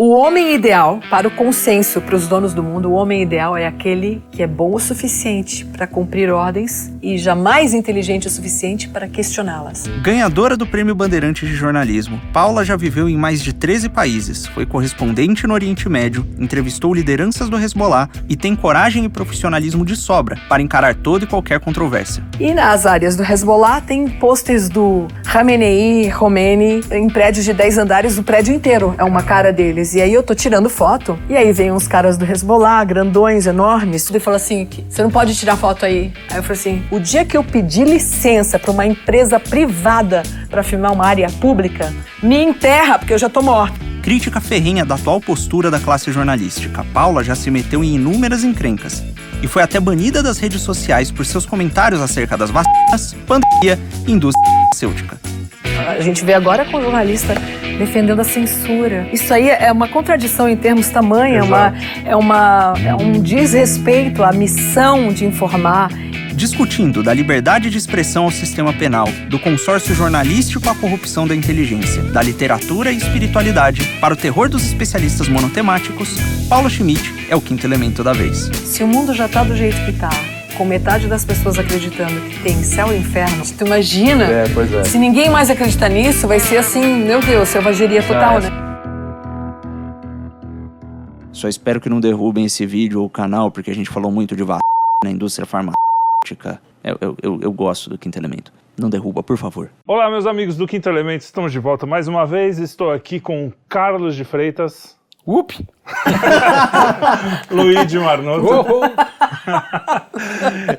O homem ideal, para o consenso, para os donos do mundo, o homem ideal é aquele que é bom o suficiente para cumprir ordens e jamais inteligente o suficiente para questioná-las. Ganhadora do Prêmio Bandeirantes de Jornalismo, Paula já viveu em mais de 13 países, foi correspondente no Oriente Médio, entrevistou lideranças do Hezbollah e tem coragem e profissionalismo de sobra para encarar toda e qualquer controvérsia. E nas áreas do Hezbollah tem pôsteres do Khamenei, Khomeini, em prédios de 10 andares, o prédio inteiro é uma cara deles. E aí eu tô tirando foto, e aí vem uns caras do Hezbollah, grandões, enormes, e fala assim, você não pode tirar foto aí. Aí eu falei assim, o dia que eu pedi licença para uma empresa privada para filmar uma área pública, me enterra, porque eu já tô morta. Crítica ferrenha da atual postura da classe jornalística, Paula já se meteu em inúmeras encrencas e foi até banida das redes sociais por seus comentários acerca das vacinas, pandemia e indústria farmacêutica. A gente vê agora com o jornalista defendendo a censura. Isso aí é uma contradição em termos tamanho, é, uma, é, uma, é um desrespeito à missão de informar. Discutindo da liberdade de expressão ao sistema penal, do consórcio jornalístico à corrupção da inteligência, da literatura e espiritualidade, para o terror dos especialistas monotemáticos, Paulo Schmidt é o quinto elemento da vez. Se o mundo já está do jeito que está, com metade das pessoas acreditando que tem céu e inferno, tu imagina? É, pois é. Se ninguém mais acreditar nisso, vai ser assim, meu Deus, selvageria total, né? Só espero que não derrubem esse vídeo ou o canal, porque a gente falou muito de vacina na indústria farmacêutica. Eu, eu, eu, eu gosto do quinto elemento. Não derruba, por favor. Olá, meus amigos do Quinto Elemento, estamos de volta mais uma vez. Estou aqui com Carlos de Freitas. Up! Luigi Marnoto.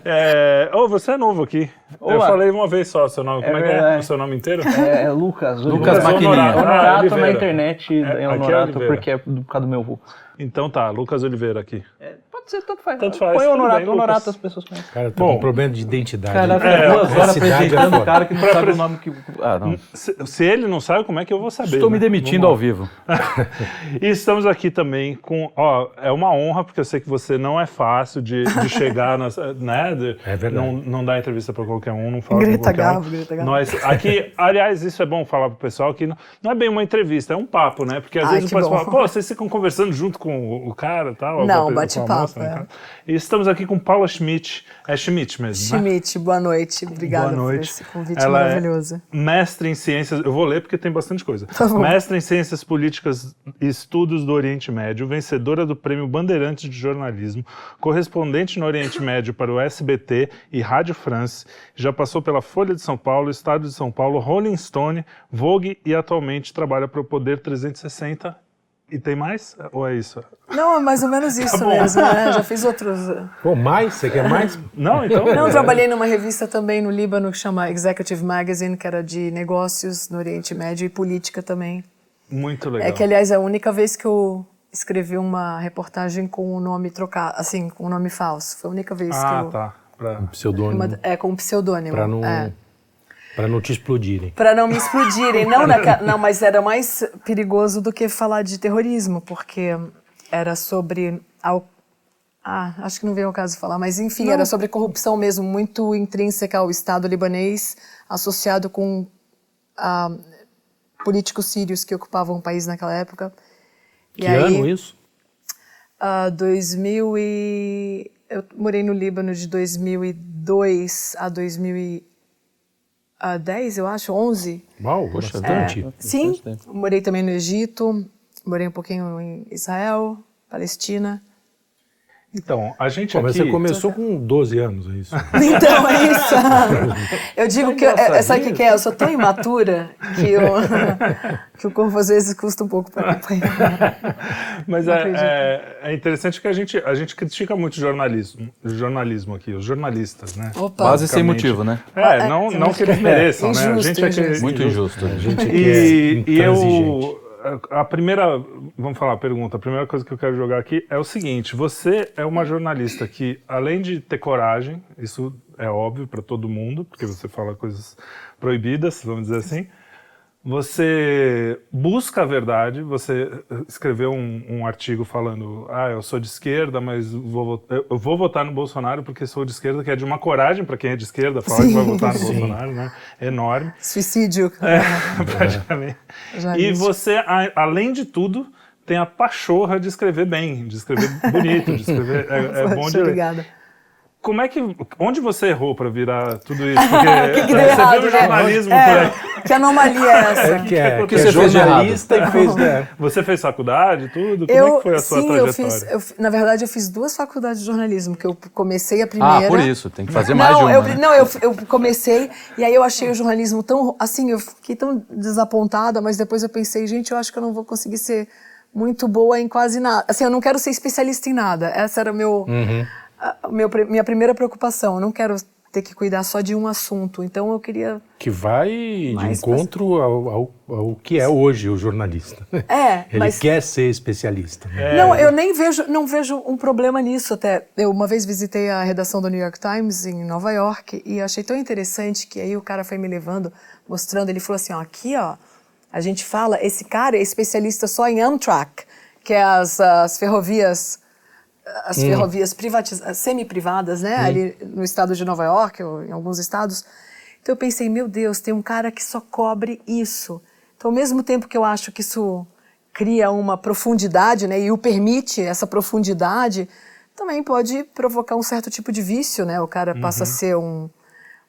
é, oh, você é novo aqui. Olá. Eu falei uma vez só seu nome. Como é, É que é o seu nome inteiro? É, é Lucas. Lucas Maquininha. Honorato, Ah, Honorato Oliveira. na internet É, é, é Honorato porque é do- por causa do meu avô. Então tá, Lucas Oliveira aqui. Pode ser, tanto faz. Tanto faz, Põe tudo Honorato, bem, Honorato as pessoas conhecem. Cara, tá Bom. com problema de identidade. Cara, fica É, duas horas é apresentando foda. o cara que não Pra sabe pres- o nome que... Ah, não. Se, se ele não sabe, como é que eu vou saber? Estou né? me demitindo Vamos ao vivo. E estamos aqui também com. Ó, é uma honra, porque eu sei que você não é fácil de, de chegar, nas, né? de- É verdade. Não, não dá entrevista para qualquer um, não fala Greta Garbo, um. Greta Garbo. Nós, aqui, aliás, isso é bom falar pro pessoal que não, não é bem uma entrevista, é um papo, né? Porque às Ai, vezes o pessoal fala, pô, vocês ficam conversando junto com o, o cara e tal. Não, bate-papo, né, é. cara? E estamos aqui com Paula Schmidt. É Schmidt mesmo, né? Schmidt, boa noite. Obrigada Boa noite. por esse convite Ela é maravilhoso. mestre em ciências, eu vou ler porque tem bastante coisa. Tá mestre em ciências políticas e estudos do Oriente Médio, vencedora do Prêmio Bandeirantes de Jornalismo, correspondente no Oriente Médio para o SBT e Rádio France, já passou pela Folha de São Paulo, Estado de São Paulo, Rolling Stone, Vogue e atualmente trabalha para o Poder 360. E tem mais? Ou é isso? Não, é mais ou menos isso Tá mesmo, né? Já fiz outros. Pô, mais? Você quer mais? Não, então. Não, eu trabalhei numa revista também no Líbano que chama Executive Magazine, que era de negócios no Oriente Médio e política também. Muito legal. É que, aliás, é a única vez que eu escrevi uma reportagem com o nome trocado, assim, com o nome falso. Foi a única vez que Ah, eu. tá. Pra... Pseudônimo. Uma- é, com um pseudônimo. Pra não, É. pra não te explodirem. Pra não me explodirem. Não, naca- não, mas era mais perigoso do que falar de terrorismo, porque era sobre. Ao, ah, acho que não veio ao caso falar, mas enfim, era sobre corrupção mesmo, muito intrínseca ao Estado libanês, associado com ah, políticos sírios que ocupavam o país naquela época. E Que aí, ano isso? ah, 2000 e... Eu morei no Líbano de 2002 a 2010, eu acho, 11. Uau, bastante. Sim, morei também no Egito, morei um pouquinho em Israel, Palestina. Então, a gente Pô, mas aqui... você começou com 12 anos, é isso? Então, é isso. Eu digo que, é, sabe o que, que é? Eu sou tão imatura que, eu, que o corpo às vezes custa um pouco para acompanhar. Mas é, é, é interessante que a gente, a gente critica muito o jornalismo, o jornalismo aqui, os jornalistas, né? Opa. Quase sem motivo, né? É, não, não que eles mereçam, né? A Injusto, gente é que, injusto. Muito injusto. A gente E, é e eu. A primeira. Vamos falar a pergunta. A primeira coisa que eu quero jogar aqui é o seguinte: você é uma jornalista que, além de ter coragem, isso é óbvio para todo mundo, porque você fala coisas proibidas, vamos dizer assim. Você busca a verdade, você escreveu um, um artigo falando, ah, eu sou de esquerda, mas vou, vo- eu vou votar no Bolsonaro porque sou de esquerda, que é de uma coragem para quem é de esquerda falar que vai votar no Bolsonaro, né? Enorme. Suicídio. É, praticamente. Já E você, a- além de tudo, tem a pachorra de escrever bem, de escrever bonito, de escrever. É, é bom de ler. Obrigada. Como é que. Onde você errou pra virar tudo isso? Porque Que que deu você errado, vê o né? jornalismo É, por. Que anomalia é essa? É que é, Porque que é você fez de jornalista e fez. né? Você fez faculdade, tudo? Como é Eu, que foi a sua sim, trajetória? eu fiz. eu na verdade, eu fiz duas faculdades de jornalismo, que eu comecei a primeira. Ah, por isso, tem que fazer mais não, de uma. eu, né? não, eu, eu comecei e aí eu achei o jornalismo tão, assim, eu fiquei tão desapontada, mas depois eu pensei, gente, eu acho que eu não vou conseguir ser muito boa em quase nada. Assim, eu não quero ser especialista em nada. Essa era o meu, o meu minha primeira preocupação. Eu não quero ter que cuidar só de um assunto. Então eu queria Que vai de encontro ao, ao, ao que é hoje o jornalista. É, Ele mas quer ser especialista. né? Não, eu nem vejo, não vejo um problema nisso até. Eu uma vez visitei a redação do New York Times em Nova York e achei tão interessante que aí o cara foi me levando, mostrando, ele falou assim, ó, aqui, ó, a gente fala, esse cara é especialista só em Amtrak, que é as, as ferrovias as ferrovias privatiz- semi-privadas, né, ali no estado de Nova York ou em alguns estados. Então eu pensei, meu Deus, tem um cara que só cobre isso. Então, ao mesmo tempo que eu acho que isso cria uma profundidade, né, e o permite essa profundidade, também pode provocar um certo tipo de vício, né? O cara passa a ser um,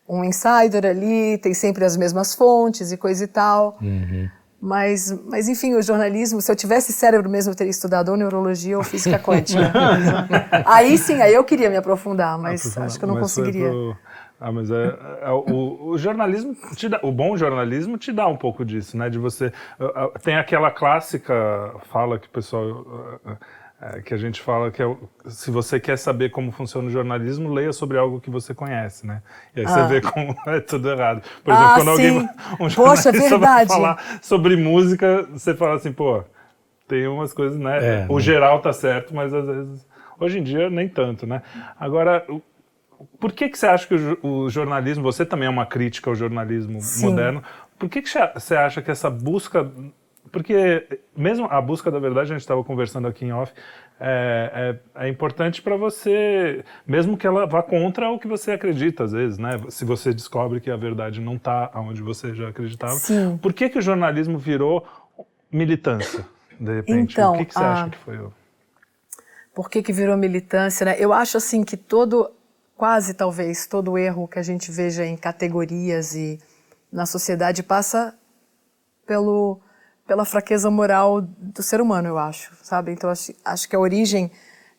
um insider ali, tem sempre as mesmas fontes e coisa e tal. Mas, mas, enfim, o jornalismo, se eu tivesse cérebro mesmo, eu teria estudado ou neurologia ou física quântica. aí sim, aí eu queria me aprofundar, mas acho que eu não conseguiria. pro- Ah, mas é, é o, o jornalismo, te dá- o bom jornalismo te dá um pouco disso, né? De você ah, ah, tem aquela clássica fala que o pessoal ah, é, que a gente fala que é, se você quer saber como funciona o jornalismo, leia sobre algo que você conhece, né? E aí você Ah. vê como é tudo errado. Por Ah, exemplo, quando alguém sim. um Poxa, jornalista vai verdade. falar sobre música, você fala assim, pô, tem umas coisas, né? É, o né? geral tá certo, mas às vezes. Hoje em dia, nem tanto, né? Agora, por que, que você acha que o, jo- o jornalismo. Você também é uma crítica ao jornalismo Sim. moderno. Por que, que você- você acha que essa busca. Porque, mesmo a busca da verdade, a gente estava conversando aqui em off, é, é, é importante para você, mesmo que ela vá contra o que você acredita, às vezes, né? Se você descobre que a verdade não está onde você já acreditava. Sim. Por que, que o jornalismo virou militância, de repente? Então, o que, que você a- acha que foi o. Por que, que virou militância, né? Eu acho assim que todo, quase talvez, todo erro que a gente veja em categorias e na sociedade passa pelo, pela fraqueza moral do ser humano, eu acho, sabe? Então acho, acho que a origem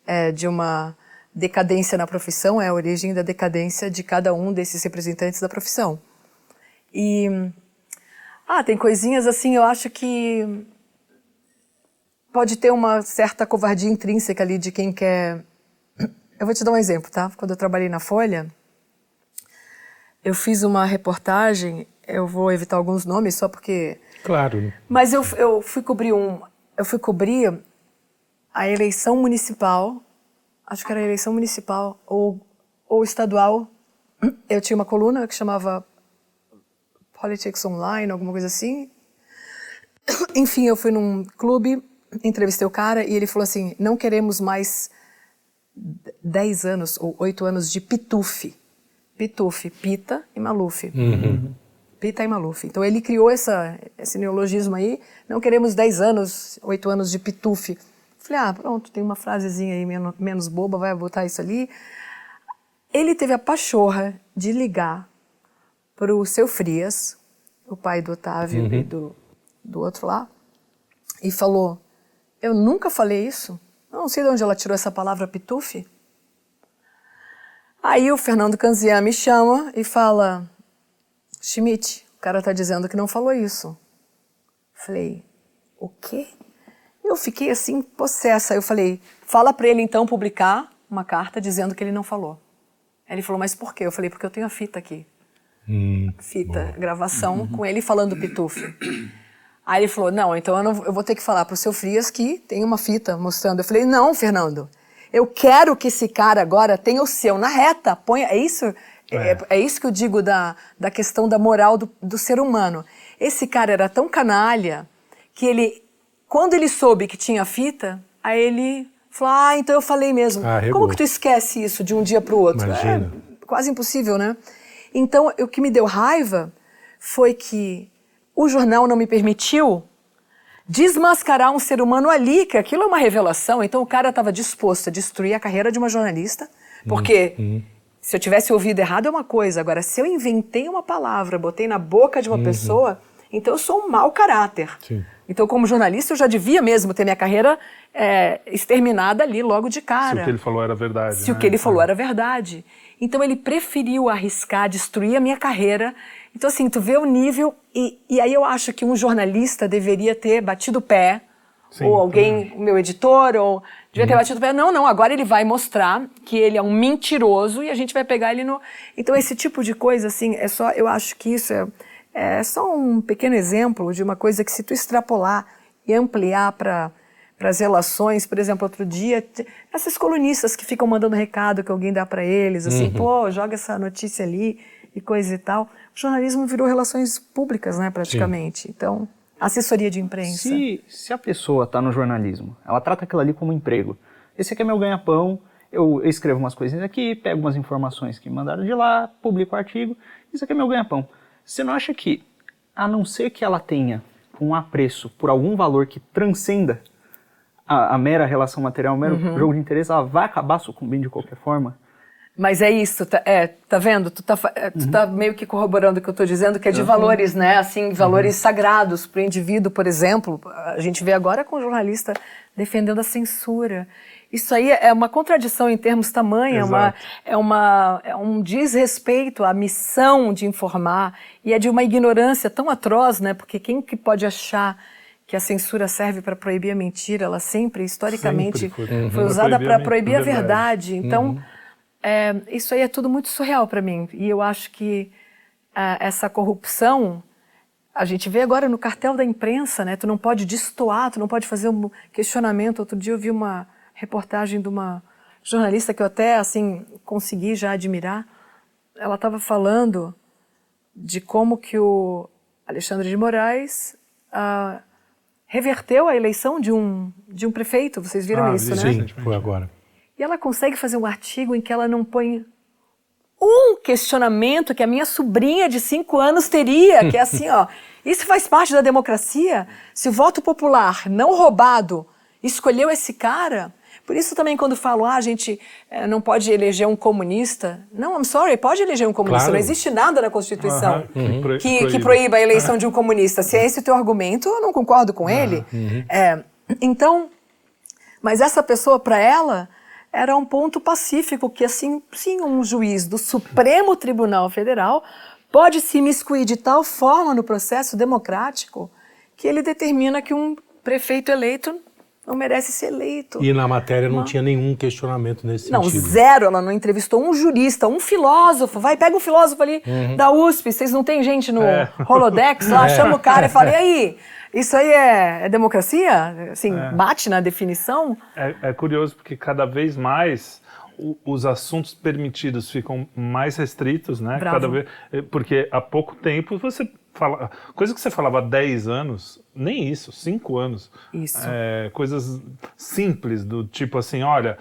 é, de uma decadência na profissão é a origem da decadência de cada um desses representantes da profissão. E ah, tem coisinhas assim, eu acho que pode ter uma certa covardia intrínseca ali de quem quer. Eu vou te dar um exemplo, tá? Quando eu trabalhei na Folha, eu fiz uma reportagem, eu vou evitar alguns nomes só porque. Claro. Mas eu, eu fui cobrir um. Eu fui cobrir a eleição municipal, acho que era a eleição municipal ou, ou estadual. Eu tinha uma coluna que chamava Politics Online, alguma coisa assim. Enfim, eu fui num clube, entrevistei o cara e ele falou assim: não queremos mais 10 anos ou 8 anos de pitufe. Pitufe, Pita e Maluf. Pita e Maluf. Então ele criou essa, esse neologismo aí. Não queremos 10 anos, 8 anos de pitufe. Falei, ah, pronto, tem uma frasezinha aí menos, menos boba, vai botar isso ali. Ele teve a pachorra de ligar para o seu Frias, o pai do Otávio e do, do outro lá, e falou: Eu nunca falei isso. Eu não sei de onde ela tirou essa palavra pitufe. Aí o Fernando Canzian me chama e fala: Schmidt, o cara tá dizendo que não falou isso. Falei: O quê? Eu fiquei assim, possessa. Eu falei: Fala para ele então publicar uma carta dizendo que ele não falou. Aí ele falou: Mas por quê? Eu falei: Porque eu tenho a fita aqui. Fita, gravação com ele falando pitufe. Aí ele falou: Não, então eu, não- eu vou ter que falar pro seu Frias que tem uma fita mostrando. Eu falei: Não, Fernando. Eu quero que esse cara agora tenha o seu na reta. Ponha, é isso? É, é isso que eu digo da, da questão da moral do, do ser humano. Esse cara era tão canalha que ele, quando ele soube que tinha fita, aí ele falou: Ah, então eu falei mesmo. Ah. Como que tu esquece isso de um dia para o outro? Imagina. É quase impossível, né? Então, o que me deu raiva foi que o jornal não me permitiu desmascarar um ser humano ali, que aquilo é uma revelação. Então o cara estava disposto a destruir a carreira de uma jornalista, porque Uhum. Se eu tivesse ouvido errado é uma coisa. Agora, se eu inventei uma palavra, botei na boca de uma pessoa, então eu sou um mau caráter. Uhum. Sim. Então, como jornalista, eu já devia mesmo ter minha carreira é, exterminada ali logo de cara Se o que ele falou era verdade. se o né? que ele falou era verdade. Então ele preferiu arriscar, destruir a minha carreira. Então, assim, tu vê o nível. E, e aí eu acho que um jornalista deveria ter batido o pé, Sim, ou alguém, o meu editor, ou devia ter batido o pé. Não, não, agora ele vai mostrar que ele é um mentiroso e a gente vai pegar ele no. Então, esse tipo de coisa, assim, é só. Eu acho que isso é, é só um pequeno exemplo de uma coisa que, se tu extrapolar e ampliar para para as relações, por exemplo, outro dia, essas colunistas que ficam mandando recado que alguém dá para eles, assim, pô, joga essa notícia ali e coisa e tal. O jornalismo virou relações públicas, né, praticamente. Então, assessoria de imprensa. Se, se a pessoa está no jornalismo, ela trata aquilo ali como um emprego. Esse aqui é meu ganha-pão, eu escrevo umas coisinhas aqui, pego umas informações que me mandaram de lá, publico o artigo, isso aqui é meu ganha-pão. Você não acha que, a não ser que ela tenha um apreço por algum valor que transcenda a, a mera relação material, o mero Uhum. jogo de interesse, ela vai acabar sucumbindo de qualquer forma? Mas é isso, tá, é, tá vendo? Tu tá, é, tu tá meio que corroborando o que eu tô dizendo, que é de valores, né? Assim, valores sagrados para o indivíduo, por exemplo. A gente vê agora com o jornalista defendendo a censura. Isso aí é uma contradição em termos tamanho, é, uma, é, uma, é um desrespeito à missão de informar e é de uma ignorância tão atroz, né? Porque quem que pode achar que a censura serve para proibir a mentira? Ela sempre, historicamente, Sempre foi. foi, Uhum. Usada para proibir a a verdade. verdade. Então, é, isso aí é tudo muito surreal para mim. E eu acho que ah, essa corrupção, a gente vê agora no cartel da imprensa, né? Tu não pode destoar, tu não pode fazer um questionamento. Outro dia eu vi uma reportagem de uma jornalista que eu até, assim, consegui já admirar. Ela estava falando de como que o Alexandre de Moraes ah, reverteu a eleição de um, de um prefeito. Vocês viram Ah, isso, vi, né? sim. Sim, foi agora. E ela consegue fazer um artigo em que ela não põe um questionamento que a minha sobrinha de cinco anos teria, que é assim, ó, isso faz parte da democracia? Se o voto popular não roubado escolheu esse cara, por isso também quando falo, ah, a gente eh, não pode eleger um comunista, não, I'm sorry, pode eleger um comunista, Claro. não existe nada na Constituição Aham, que que, que proíba a eleição de um comunista. Se é esse o teu argumento, eu não concordo com ele. É, então, mas essa pessoa, para ela, era um ponto pacífico que, assim, sim, um juiz do Supremo Tribunal Federal pode se imiscuir de tal forma no processo democrático que ele determina que um prefeito eleito não merece ser eleito. E na matéria não tinha nenhum questionamento nesse Não, sentido. zero. Ela não entrevistou um jurista, um filósofo. Vai, pega um filósofo ali Uhum. da USP. Vocês não tem gente no É. Holodex lá? É. Chama o cara e fala, e aí? Isso aí é, é democracia? Assim, É. bate na definição? É, é curioso porque cada vez mais o- os assuntos permitidos ficam mais restritos, né? Bravo. Cada vez, é, porque há pouco tempo você fala. Coisa que você falava há 10 anos, nem isso, 5 anos. Isso. É, coisas simples, do tipo assim, olha,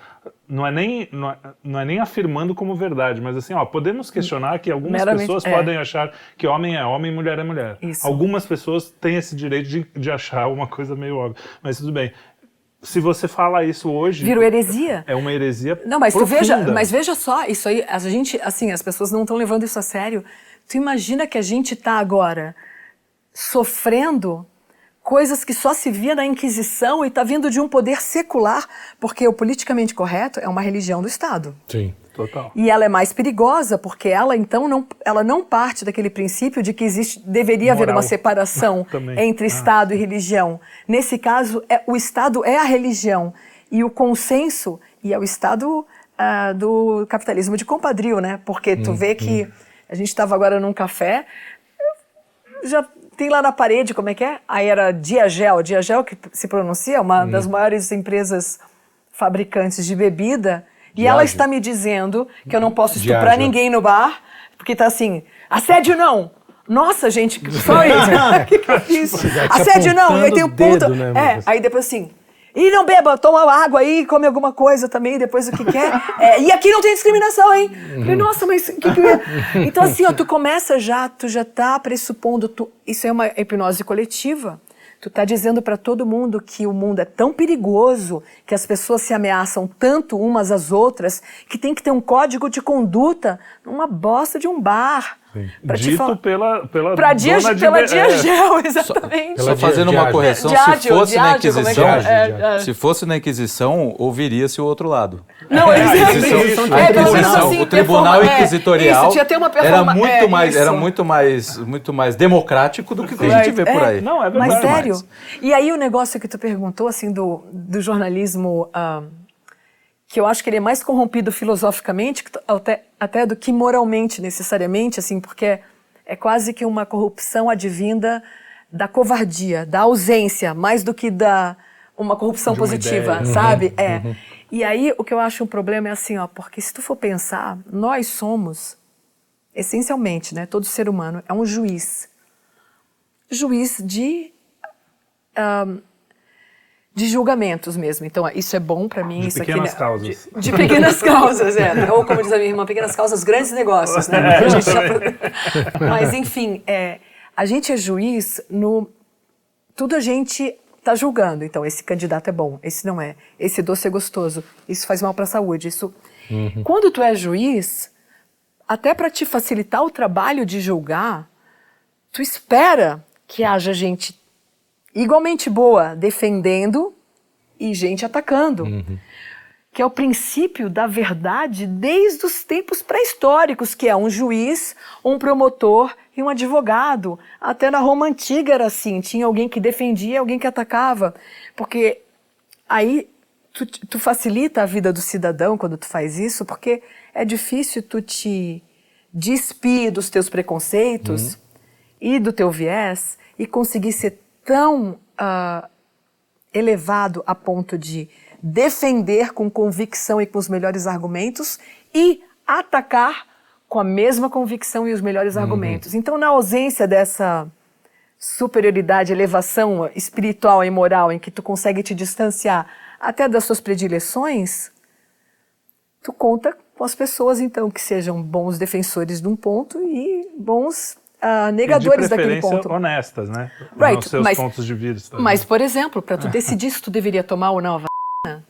não é, nem, não, é, não é nem afirmando como verdade, mas assim, ó, podemos questionar que algumas Meramente, pessoas é. podem achar que homem é homem e mulher é mulher. Isso. Algumas pessoas têm esse direito de, de achar uma coisa meio óbvia. Mas tudo bem. Se você fala isso hoje. Virou heresia? É uma heresia. Não, mas profunda. veja, mas veja só, isso aí, a gente, assim, as pessoas não estão levando isso a sério. Tu imagina que a gente está agora sofrendo coisas que só se via na Inquisição e está vindo de um poder secular, porque o politicamente correto é uma religião do Estado. Sim. Total. E ela é mais perigosa porque ela então não, ela não parte daquele princípio de que existe deveria haver Moral. uma separação entre Ah. Estado e religião. Nesse caso, é, o Estado é a religião e o consenso e é o Estado ah, do capitalismo de compadrio, né? Porque tu vê que a gente estava agora num café, já tem lá na parede, como é que é? Aí era Diagel, Diagel que se pronuncia, uma das maiores empresas fabricantes de bebida, e ela está me dizendo que eu não posso estuprar Diageo. ninguém no bar, porque tá assim, assédio não! Nossa, gente, sorry, o que, que eu fiz? Assédio não, e aí tem o o ponto. dedo, né, é, aí depois assim, e não beba, toma água aí, come alguma coisa também, depois o que quer. É, e aqui não tem discriminação, hein? Falei, nossa, mas o que, que eu ia... Então, assim, ó, tu começa já, tu já tá pressupondo, tu... isso é uma hipnose coletiva. Tu tá dizendo para todo mundo que o mundo é tão perigoso, que as pessoas se ameaçam tanto umas às outras, que tem que ter um código de conduta numa bosta de um bar. Pra Dito falar- pela, pela Pra dia, dona de pela é. Diagel, exatamente. Pela Só fazendo uma correção, se fosse na é Inquisição, é? É, é. se fosse na Inquisição, ouviria-se o outro lado. Não, eles É, é, é, assim, o Tribunal é, Inquisitorial isso, tinha até uma era muito é, mais, era muito mais, muito mais democrático do que o que a gente vê por É, aí. Não, é Mas verdade. sério. mais. E aí o negócio que tu perguntou, assim, do, do jornalismo, ah, que eu acho que ele é mais corrompido filosoficamente até, até do que moralmente, necessariamente, assim, porque é quase que uma corrupção advinda da covardia, da ausência, mais do que da uma corrupção uma positiva, ideia. sabe? É. E aí o que eu acho um problema é assim, ó, porque se tu for pensar, nós somos essencialmente, né, todo ser humano é um juiz. Juiz de ahm, de julgamentos mesmo. Então, isso é bom pra mim. De isso pequenas aqui, causas. De, de pequenas causas, é. Ou como diz a minha irmã, pequenas causas, grandes negócios, né? A gente já- Mas, enfim, é, a gente é juiz no. Tudo a gente tá julgando. Então, esse candidato é bom, esse não é. Esse doce é gostoso, isso faz mal pra saúde. Isso. Quando tu é juiz, até para te facilitar o trabalho de julgar, tu espera que haja gente igualmente boa defendendo e gente atacando. Que é o princípio da verdade desde os tempos pré-históricos, que é um juiz, um promotor e um advogado. Até na Roma antiga era assim, tinha alguém que defendia e alguém que atacava. Porque aí tu, tu facilita a vida do cidadão quando tu faz isso, porque é difícil tu te despir dos teus preconceitos e do teu viés e conseguir ser tão ah, elevado a ponto de defender com convicção e com os melhores argumentos e atacar com a mesma convicção e os melhores argumentos. Então, na ausência dessa superioridade, elevação espiritual e moral em que tu consegue te distanciar até das suas predileções, tu conta com as pessoas então que sejam bons defensores de um ponto e bons de negadores daquele ponto. honestas, né? Right, Nos seus mas- pontos de vista. Mas, por exemplo, para tu decidir se tu deveria tomar ou não a vacina,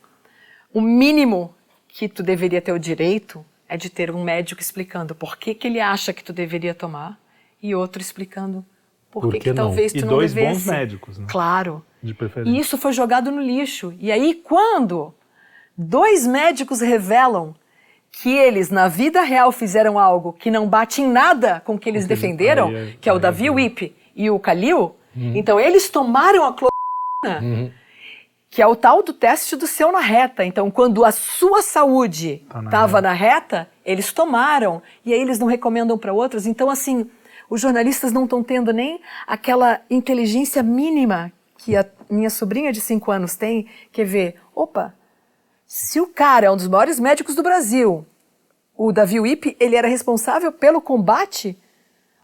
o mínimo que tu deveria ter o direito é de ter um médico explicando por que, que ele acha que tu deveria tomar e outro explicando por, Por que, que que não? talvez E tu não dois devesse. bons médicos, né? Claro. De preferência. E isso foi jogado no lixo. E aí, quando dois médicos revelam que eles, na vida real, fizeram algo que não bate em nada com o que eles defenderam, aí que é o aí Davi. Whip e o Kalil, então eles tomaram a cloroquina, que é o tal do teste do seu na reta. Então, quando a sua saúde Tá na estava na reta, eles tomaram. E aí eles não recomendam para outros. Então, assim, os jornalistas não estão tendo nem aquela inteligência mínima que a minha sobrinha de 5 anos tem, que é ver, opa, se o cara é um dos maiores médicos do Brasil, o Davi Wipe, ele era responsável pelo combate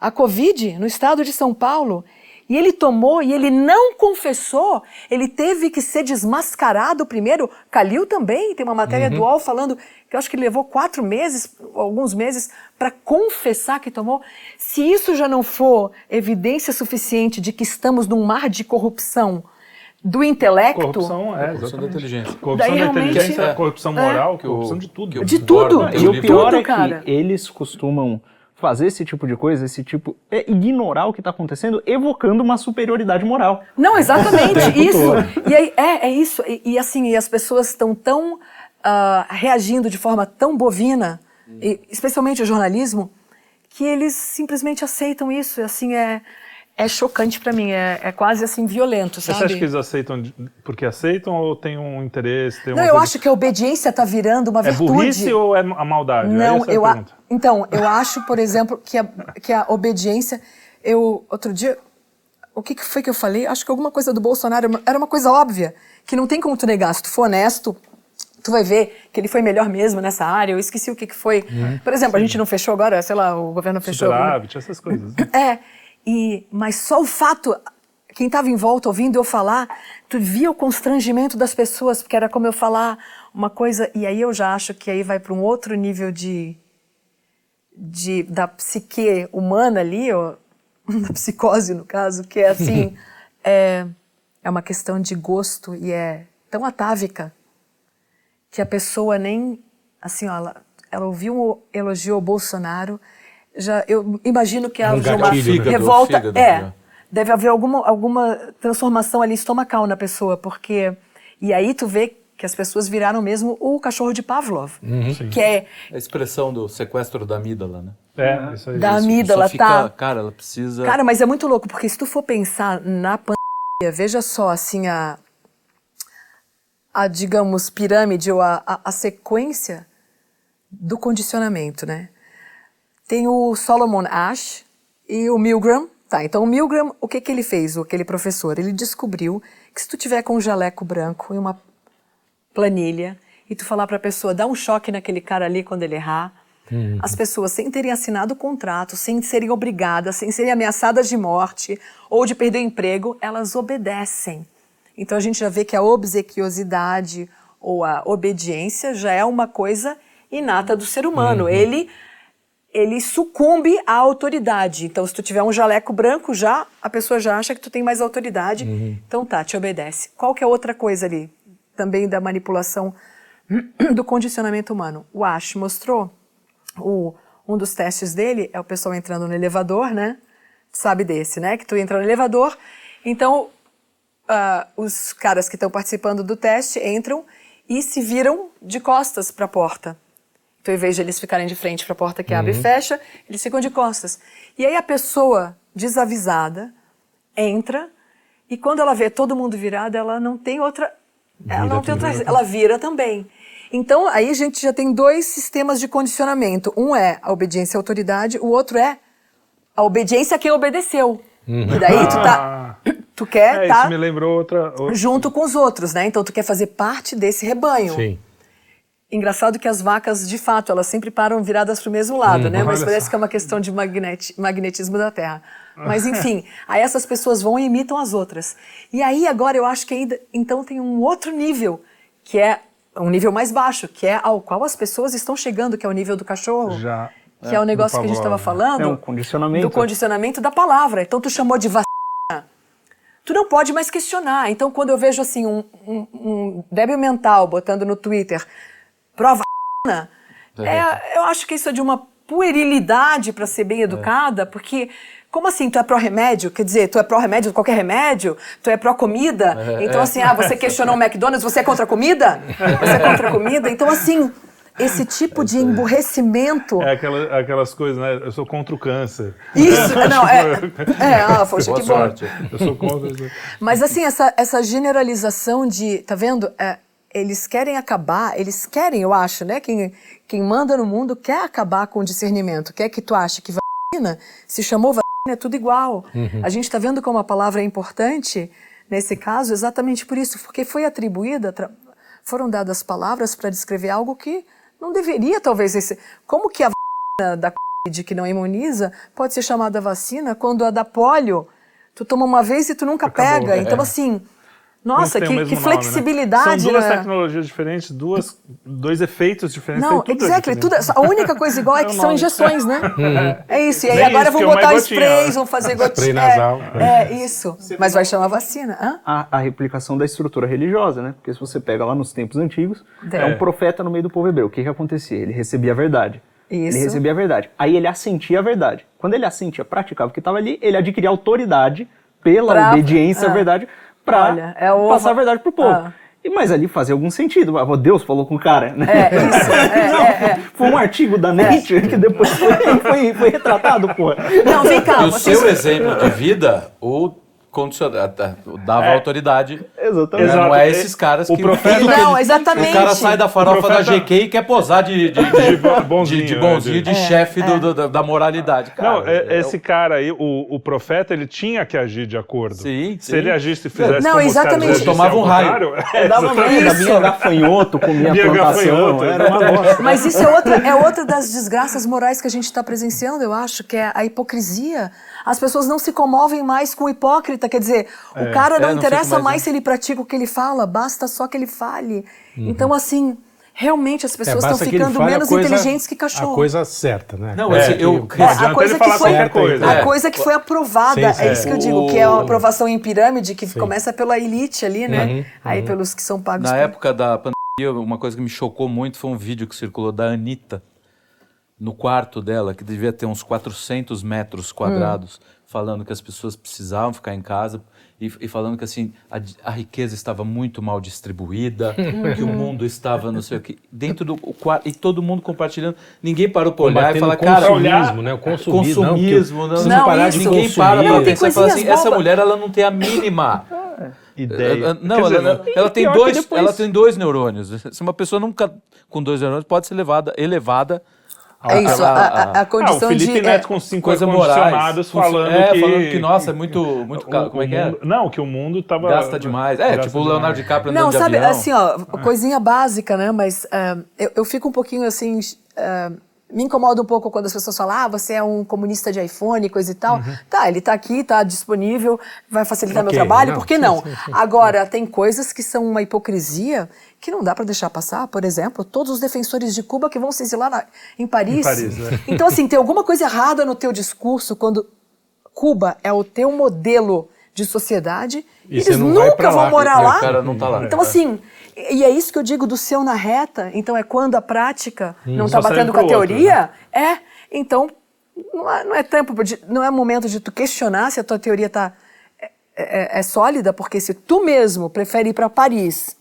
à Covid no estado de São Paulo. E ele tomou e ele não confessou, ele teve que ser desmascarado primeiro. Calil também, tem uma matéria do UOL falando que eu acho que ele levou quatro meses, alguns meses, para confessar que tomou. Se isso já não for evidência suficiente de que estamos num mar de corrupção do intelecto, Corrupção é, Corrupção da exatamente. inteligência. Corrupção Daí da realmente- inteligência, É. corrupção moral, o- corrupção de tudo. De tudo. E o pior tudo, é cara. que eles costumam fazer esse tipo de coisa, esse tipo. É ignorar o que está acontecendo, evocando uma superioridade moral. Não, exatamente, tempo isso. todo. E aí, é, é isso. E, e assim, e as pessoas estão tão ah, reagindo de forma tão bovina, e, especialmente o jornalismo, que eles simplesmente aceitam isso. E assim, é, é chocante pra mim, é, é quase assim violento, Mas sabe? Você acha que eles aceitam porque aceitam ou tem um interesse? Tem Não, eu coisa- acho que a obediência está virando uma É virtude. burrice ou é a maldade? Não, Essa é eu a... então eu acho, por exemplo, que a, que a obediência, eu outro dia, o que, que foi que eu falei? Acho que alguma coisa do Bolsonaro era uma coisa óbvia que não tem como tu negar. Se tu for honesto, tu vai ver que ele foi melhor mesmo nessa área. Eu esqueci o que, que foi. Por exemplo, a gente não fechou agora, sei lá, o governo fechou. Superávit, essas coisas. né? É, e, mas só o fato, quem estava em volta ouvindo eu falar, tu via o constrangimento das pessoas, porque era como eu falar uma coisa, e aí eu já acho que aí vai para um outro nível de, de da psique humana ali, ou, da psicose no caso, que é assim, é, é uma questão de gosto e é tão atávica que a pessoa nem assim, ó, ela, ela ouviu um elogio ao Bolsonaro, já eu imagino que Um haja uma gatilho, né? Fígado, revolta, fígado, é, né? deve haver alguma alguma transformação ali estomacal na pessoa, porque e aí tu vê que as pessoas viraram mesmo o cachorro de Pavlov, que é A expressão do sequestro da amígdala, né? É, isso aí. da Isso amígdala, fica- tá? Cara, ela precisa... Cara, mas é muito louco, porque se tu for pensar na pandemia, veja só, assim, a, a digamos, pirâmide ou a, a, a sequência do condicionamento, né? Tem o Solomon Ash e o Milgram. Tá, então o Milgram, o que que ele fez, aquele professor? Ele descobriu que se tu tiver com um jaleco branco e uma planilha e tu falar para a pessoa, dá um choque naquele cara ali quando ele errar, as pessoas, sem terem assinado o contrato, sem serem obrigadas, sem serem ameaçadas de morte ou de perder o emprego, elas obedecem. Então a gente já vê que a obsequiosidade ou a obediência já é uma coisa inata do ser humano. Ele ele sucumbe à autoridade. Então, se tu tiver um jaleco branco, já a pessoa já acha que tu tem mais autoridade. Então tá, te obedece. Qual que é outra coisa ali? Também da manipulação do condicionamento humano. O Ash mostrou o, um dos testes dele é o pessoal entrando no elevador, né? Sabe desse, né? Que tu entra no elevador. Então, ah, os caras que estão participando do teste entram e se viram de costas para a porta. Então, em vez de eles ficarem de frente para a porta que abre e fecha, eles ficam de costas. E aí a pessoa desavisada entra e quando ela vê todo mundo virado, ela não tem outra, ela não tem outra, ela vira também. Então, aí a gente já tem dois sistemas de condicionamento. Um é a obediência à autoridade, o outro é a obediência a quem obedeceu. E daí tu tá, tu quer É, tá isso me lembrou outra. outra- junto com os outros, né? Então tu quer fazer parte desse rebanho. Sim. Engraçado que as vacas, de fato, elas sempre param viradas para o mesmo lado, né? Mas parece só. que é uma questão de magneti- magnetismo da Terra. Mas enfim, aí essas pessoas vão e imitam as outras. E aí agora eu acho que ainda então tem um outro nível, que é um nível mais baixo, que é ao qual as pessoas estão chegando, que é o nível do cachorro. Já. Que é, o negócio que a gente estava falando. É um condicionamento. Do condicionamento da palavra. Então tu chamou de vacina. Tu não pode mais questionar. Então quando eu vejo assim um, um, um débil mental botando no Twitter prova é, eu acho que isso é de uma puerilidade para ser bem educada, porque como assim, tu é pró-remédio? Quer dizer, tu é pró-remédio, qualquer remédio? Tu é pró-comida? então assim, ah, você questionou o McDonald's, você é contra a comida? Você é contra a comida? Então assim, esse tipo de emburrecimento... É aquela, aquelas coisas, né? Eu sou contra o câncer. Isso, não, é. É, ah, poxa, Boa que bom. sorte. Eu sou contra. Mas assim, essa, essa generalização de. Tá vendo? É, eles querem acabar, eles querem, eu acho, né? Quem, quem manda no mundo quer acabar com o discernimento, quer que tu ache que vacina, se chamou vacina, é tudo igual. A gente está vendo como a palavra é importante nesse caso exatamente por isso, porque foi atribuída, foram dadas palavras para descrever algo que não deveria, talvez, ser. Como que a vacina da Covid que não imuniza pode ser chamada vacina quando a da polio tu toma uma vez e tu nunca Acabou. pega? É. Então, assim, nossa, que, que nome, né? flexibilidade. São duas né? tecnologias diferentes, duas, dois efeitos diferentes. Não, tudo exactly. aqui Tudo, dentro. a única coisa igual é É que são injeções, né? É isso. E aí Nem agora vão é botar gotinha, sprays, né? vão fazer Spray gotinha. nasal. É, é, isso. Mas vai chamar vacina. Hã? a, a replicação da estrutura religiosa, né? Porque se você pega lá nos tempos antigos, É. é um profeta no meio do povo hebreu. O que que acontecia? Ele recebia a verdade. Isso. Ele recebia a verdade. Aí ele assentia a verdade. Quando ele assentia, praticava o que estava ali, ele adquiria autoridade pela Pra- obediência à verdade para Olha, é o- passar a verdade pro povo. Ah. E, mas ali fazia algum sentido. Ah, Deus falou com o cara, né? É, isso. É, Não, é, é. Foi um artigo da Nature que depois foi, foi, foi retratado, pô. Não, vem cá. E o seu exemplo de vida, o condiciona- dava É. autoridade. Exatamente. né? Não Exato. é esses caras O que... profeta- Tudo que Não, exatamente. O cara sai da farofa O profeta- da GQ e quer posar de, de, de, De bo- bonzinho, de, de né, bonzinho, de- de chefe do- do- da, da moralidade. Cara, Não, é- é- esse cara aí, o, o profeta, ele tinha que agir de acordo. Sim, Se sim. ele agisse e fizesse Não, como exatamente. os Tomava agissem um raio. É, dava merda, minha gafanhoto comia Minha plantação, gafanhoto, era uma exatamente. bosta. Mas isso é outra, é outra das desgraças morais que a gente está presenciando, eu acho, que é a hipocrisia. As pessoas não se comovem mais com o hipócrita, quer dizer, o cara não É, não interessa mais, mais né? se ele pratica o que ele fala, basta só que ele fale. Então, assim, realmente as pessoas estão É, ele ficando menos coisa- inteligentes que cachorro. A coisa certa, né? Não, É, eu, É, a coisa que foi- qualquer coisa. A É. coisa que foi aprovada, Sim, sim. é isso que eu digo, que é a aprovação em pirâmide, que começa pela elite ali, né? Uhum, Aí pelos que são pagos. Na por- época da pandemia, uma coisa que me chocou muito foi um vídeo que circulou da Anitta no quarto dela, que devia ter uns 400 metros quadrados, falando que as pessoas precisavam ficar em casa e, e falando que assim a, a riqueza estava muito mal distribuída, que o mundo estava não sei o que dentro do quarto e todo mundo compartilhando. Ninguém parou para olhar e falar, o cara, consumismo, né? O consumismo, não, consumismo, não, precisa Não, parar isso. ninguém consumir. para Não, tem pensar e fala assim, coisinhas essa mulher ela não tem a mínima Ideia. Uh, Não, Quer ela, dizer, ela- ela tem dois, depois- ela tem dois neurônios. Se uma pessoa nunca com dois neurônios pode ser levada, elevada É isso, a, a- a Ah, o condição Felipe de. Neto é, com cinco coisa ar-condicionados morais. falando é, que... falando que, nossa, é muito, muito caro. Como é que é? mundo- Não, que o mundo tava... Gasta demais. É, Gasta tipo o Leonardo demais. DiCaprio andando Não, de sabe, avião. assim, ó, coisinha básica, né? Mas ah, eu, eu fico um pouquinho assim. ah, me incomoda um pouco quando as pessoas falam, ah, você é um comunista de iPhone, coisa e tal. Tá, ele tá aqui, tá disponível, vai facilitar Ok, meu trabalho, não, por que sim, não? sim, sim. Agora, tem coisas que são uma hipocrisia que não dá para deixar passar. Por exemplo, todos os defensores de Cuba que vão se exilar na- em Paris. Em Paris, né? Então, assim, tem alguma coisa errada no teu discurso quando Cuba é o teu modelo de sociedade E eles nunca vão lá. morar o lá. tá lá. Então, assim, e é isso que eu digo do seu na reta. Então, é quando a prática não Só está batendo com a pro outro, teoria. É. Então, não é, não é tempo, de- não é momento de tu questionar se a tua teoria tá, é, é- é sólida, porque se tu mesmo prefere ir para Paris,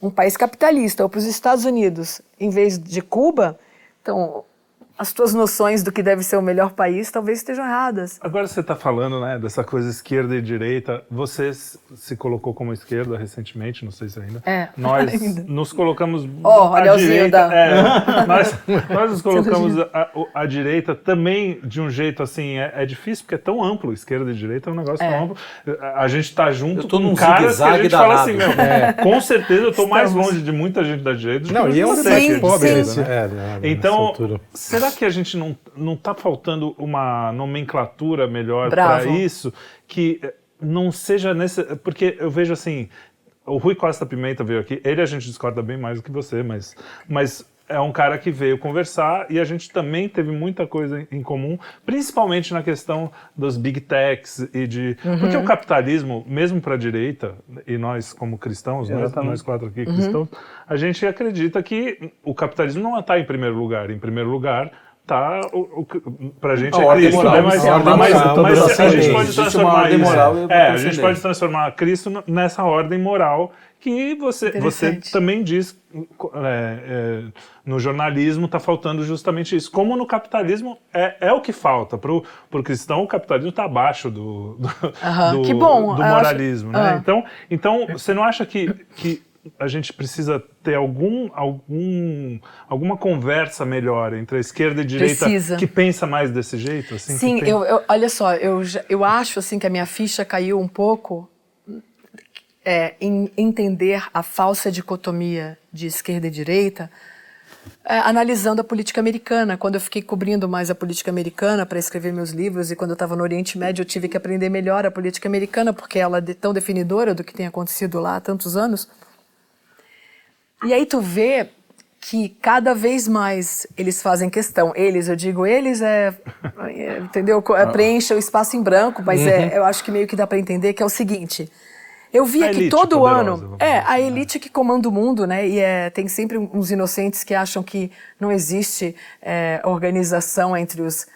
um país capitalista, ou para os Estados Unidos, em vez de Cuba, então as tuas noções do que deve ser o melhor país talvez estejam erradas. Agora você está falando né, dessa coisa esquerda e direita. Você se colocou como esquerda recentemente, não sei se ainda. É, Nós ainda. nos colocamos Ó, à anelzinho direita. da- é, nós, nós nos colocamos à, direita também de um jeito assim. É, é difícil porque é tão amplo. Esquerda e direita é um negócio É. tão amplo. A, gente está junto Eu tô com num caras que a gente fala danado. assim, meu, com certeza eu estou mais longe de muita gente da direita do que Não, de e é um você, debate Sim, pobre sim. né? É, então, altura. Será que a gente não não está faltando uma nomenclatura melhor para isso? Que eh, não seja nesse porque eu vejo assim o Rui Costa Pimenta veio aqui ele a gente discorda bem mais do que você mas mas é um cara que veio conversar e a gente também teve muita coisa em comum, principalmente na questão dos big techs e de porque o capitalismo, mesmo para a direita e nós como cristãos, nós, Exatamente. nós quatro aqui cristãos, a gente acredita que o capitalismo não está em primeiro lugar. Em primeiro lugar está o, o, pra gente A é ordem Cristo, moral. né? Mas, A ordem mas, moral, mas todas a gente pode transformar isso. moral e é, a gente pode transformar Cristo nessa ordem moral que você, você também diz é, é, no jornalismo está faltando justamente isso. Como no capitalismo é, é o que falta. Para o cristão, o capitalismo está abaixo do, do, Aham, do- bom, do eu acho- moralismo. Né? Ah. Então, então, você não acha que, que a gente precisa ter algum, algum, alguma conversa melhor entre a esquerda e a direita Precisa. que pensa mais desse jeito? Assim, Sim, tem- eu, eu- olha só, eu, eu acho assim que a minha ficha caiu um pouco é, em entender a falsa dicotomia de esquerda e direita, é, analisando a política americana. Quando eu fiquei cobrindo mais a política americana para escrever meus livros e quando eu estava no Oriente Médio eu tive que aprender melhor a política americana porque ela é tão definidora do que tem acontecido lá há tantos anos. E aí tu vê que cada vez mais eles fazem questão. Eles, eu digo eles, é, é, entendeu? É, preencha o espaço em branco, mas é, eu acho que meio que dá para entender que é o seguinte. Eu via A que todo poderosa, ano é a elite que comanda o mundo, né? E é, tem sempre uns inocentes que acham que não existe é, organização entre os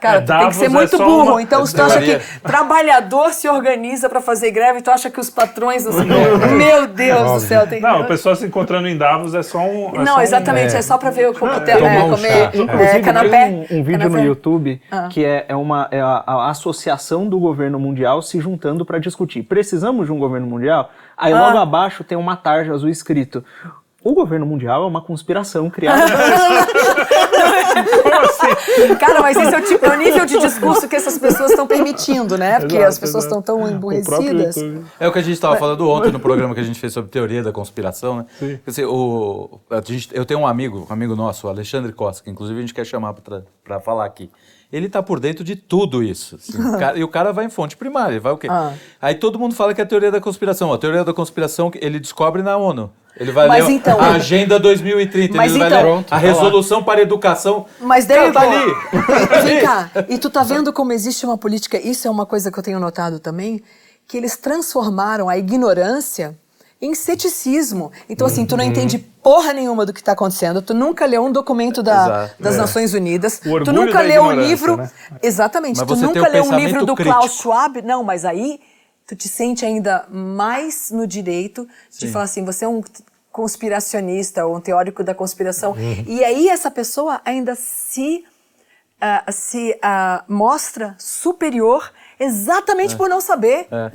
Cara, É, tu tem que Davos ser é muito só burro. uma- Então, se tu acha que trabalhador se organiza para fazer greve, tu acha que os patrões não se... Meu Deus do céu. Tem... Não, o pessoal se encontrando em Davos é só um. é só Não, um- exatamente, é. é, só pra ver o coquetel, Tomar é, um comer é, Inclusive, canapé. tem um, um vídeo canapé. no YouTube Ah. que é, é uma é a, a associação do governo mundial se juntando para discutir. Precisamos de um governo mundial? Aí logo Ah. abaixo tem uma tarja azul escrito. O governo mundial é uma conspiração criada. Como assim? Cara, mas esse é o, tipo, é o nível de discurso que essas pessoas estão permitindo, né? Porque Exato, as pessoas estão tão emburrecidas. É o que a gente estava falando ontem no programa que a gente fez sobre teoria da conspiração, né? Sim. Quer dizer, o, a gente- eu tenho um amigo, um amigo nosso, o Alexandre Costa, que inclusive a gente quer chamar para falar aqui. Ele tá por dentro de tudo isso. assim. O cara- e o cara vai em fonte primária, ele vai o quê? Ah. Aí todo mundo fala que é a teoria da conspiração. A teoria da conspiração ele descobre na ONU. Ele vai Mas ler então- a Agenda 2030. Mas ele vai então- ler a resolução para a educação. Mas daí, Cara, tá ali. Vem cá. E tu tá vendo como existe uma política, isso é uma coisa que eu tenho notado também, que eles transformaram a ignorância em ceticismo. Então, assim, tu não Uhum. entende porra nenhuma do que está acontecendo, tu nunca leu um documento da- Exato. das É. Nações Unidas, O tu nunca leu um livro. né? Exatamente, Mas tu nunca leu um livro do crítico. Klaus Schwab. Não, mas aí tu te sente ainda mais no direito de Sim. falar assim, você é um conspiracionista ou um teórico da conspiração. Uhum. E aí essa pessoa ainda se, ah, se ah, mostra superior exatamente por não saber. É.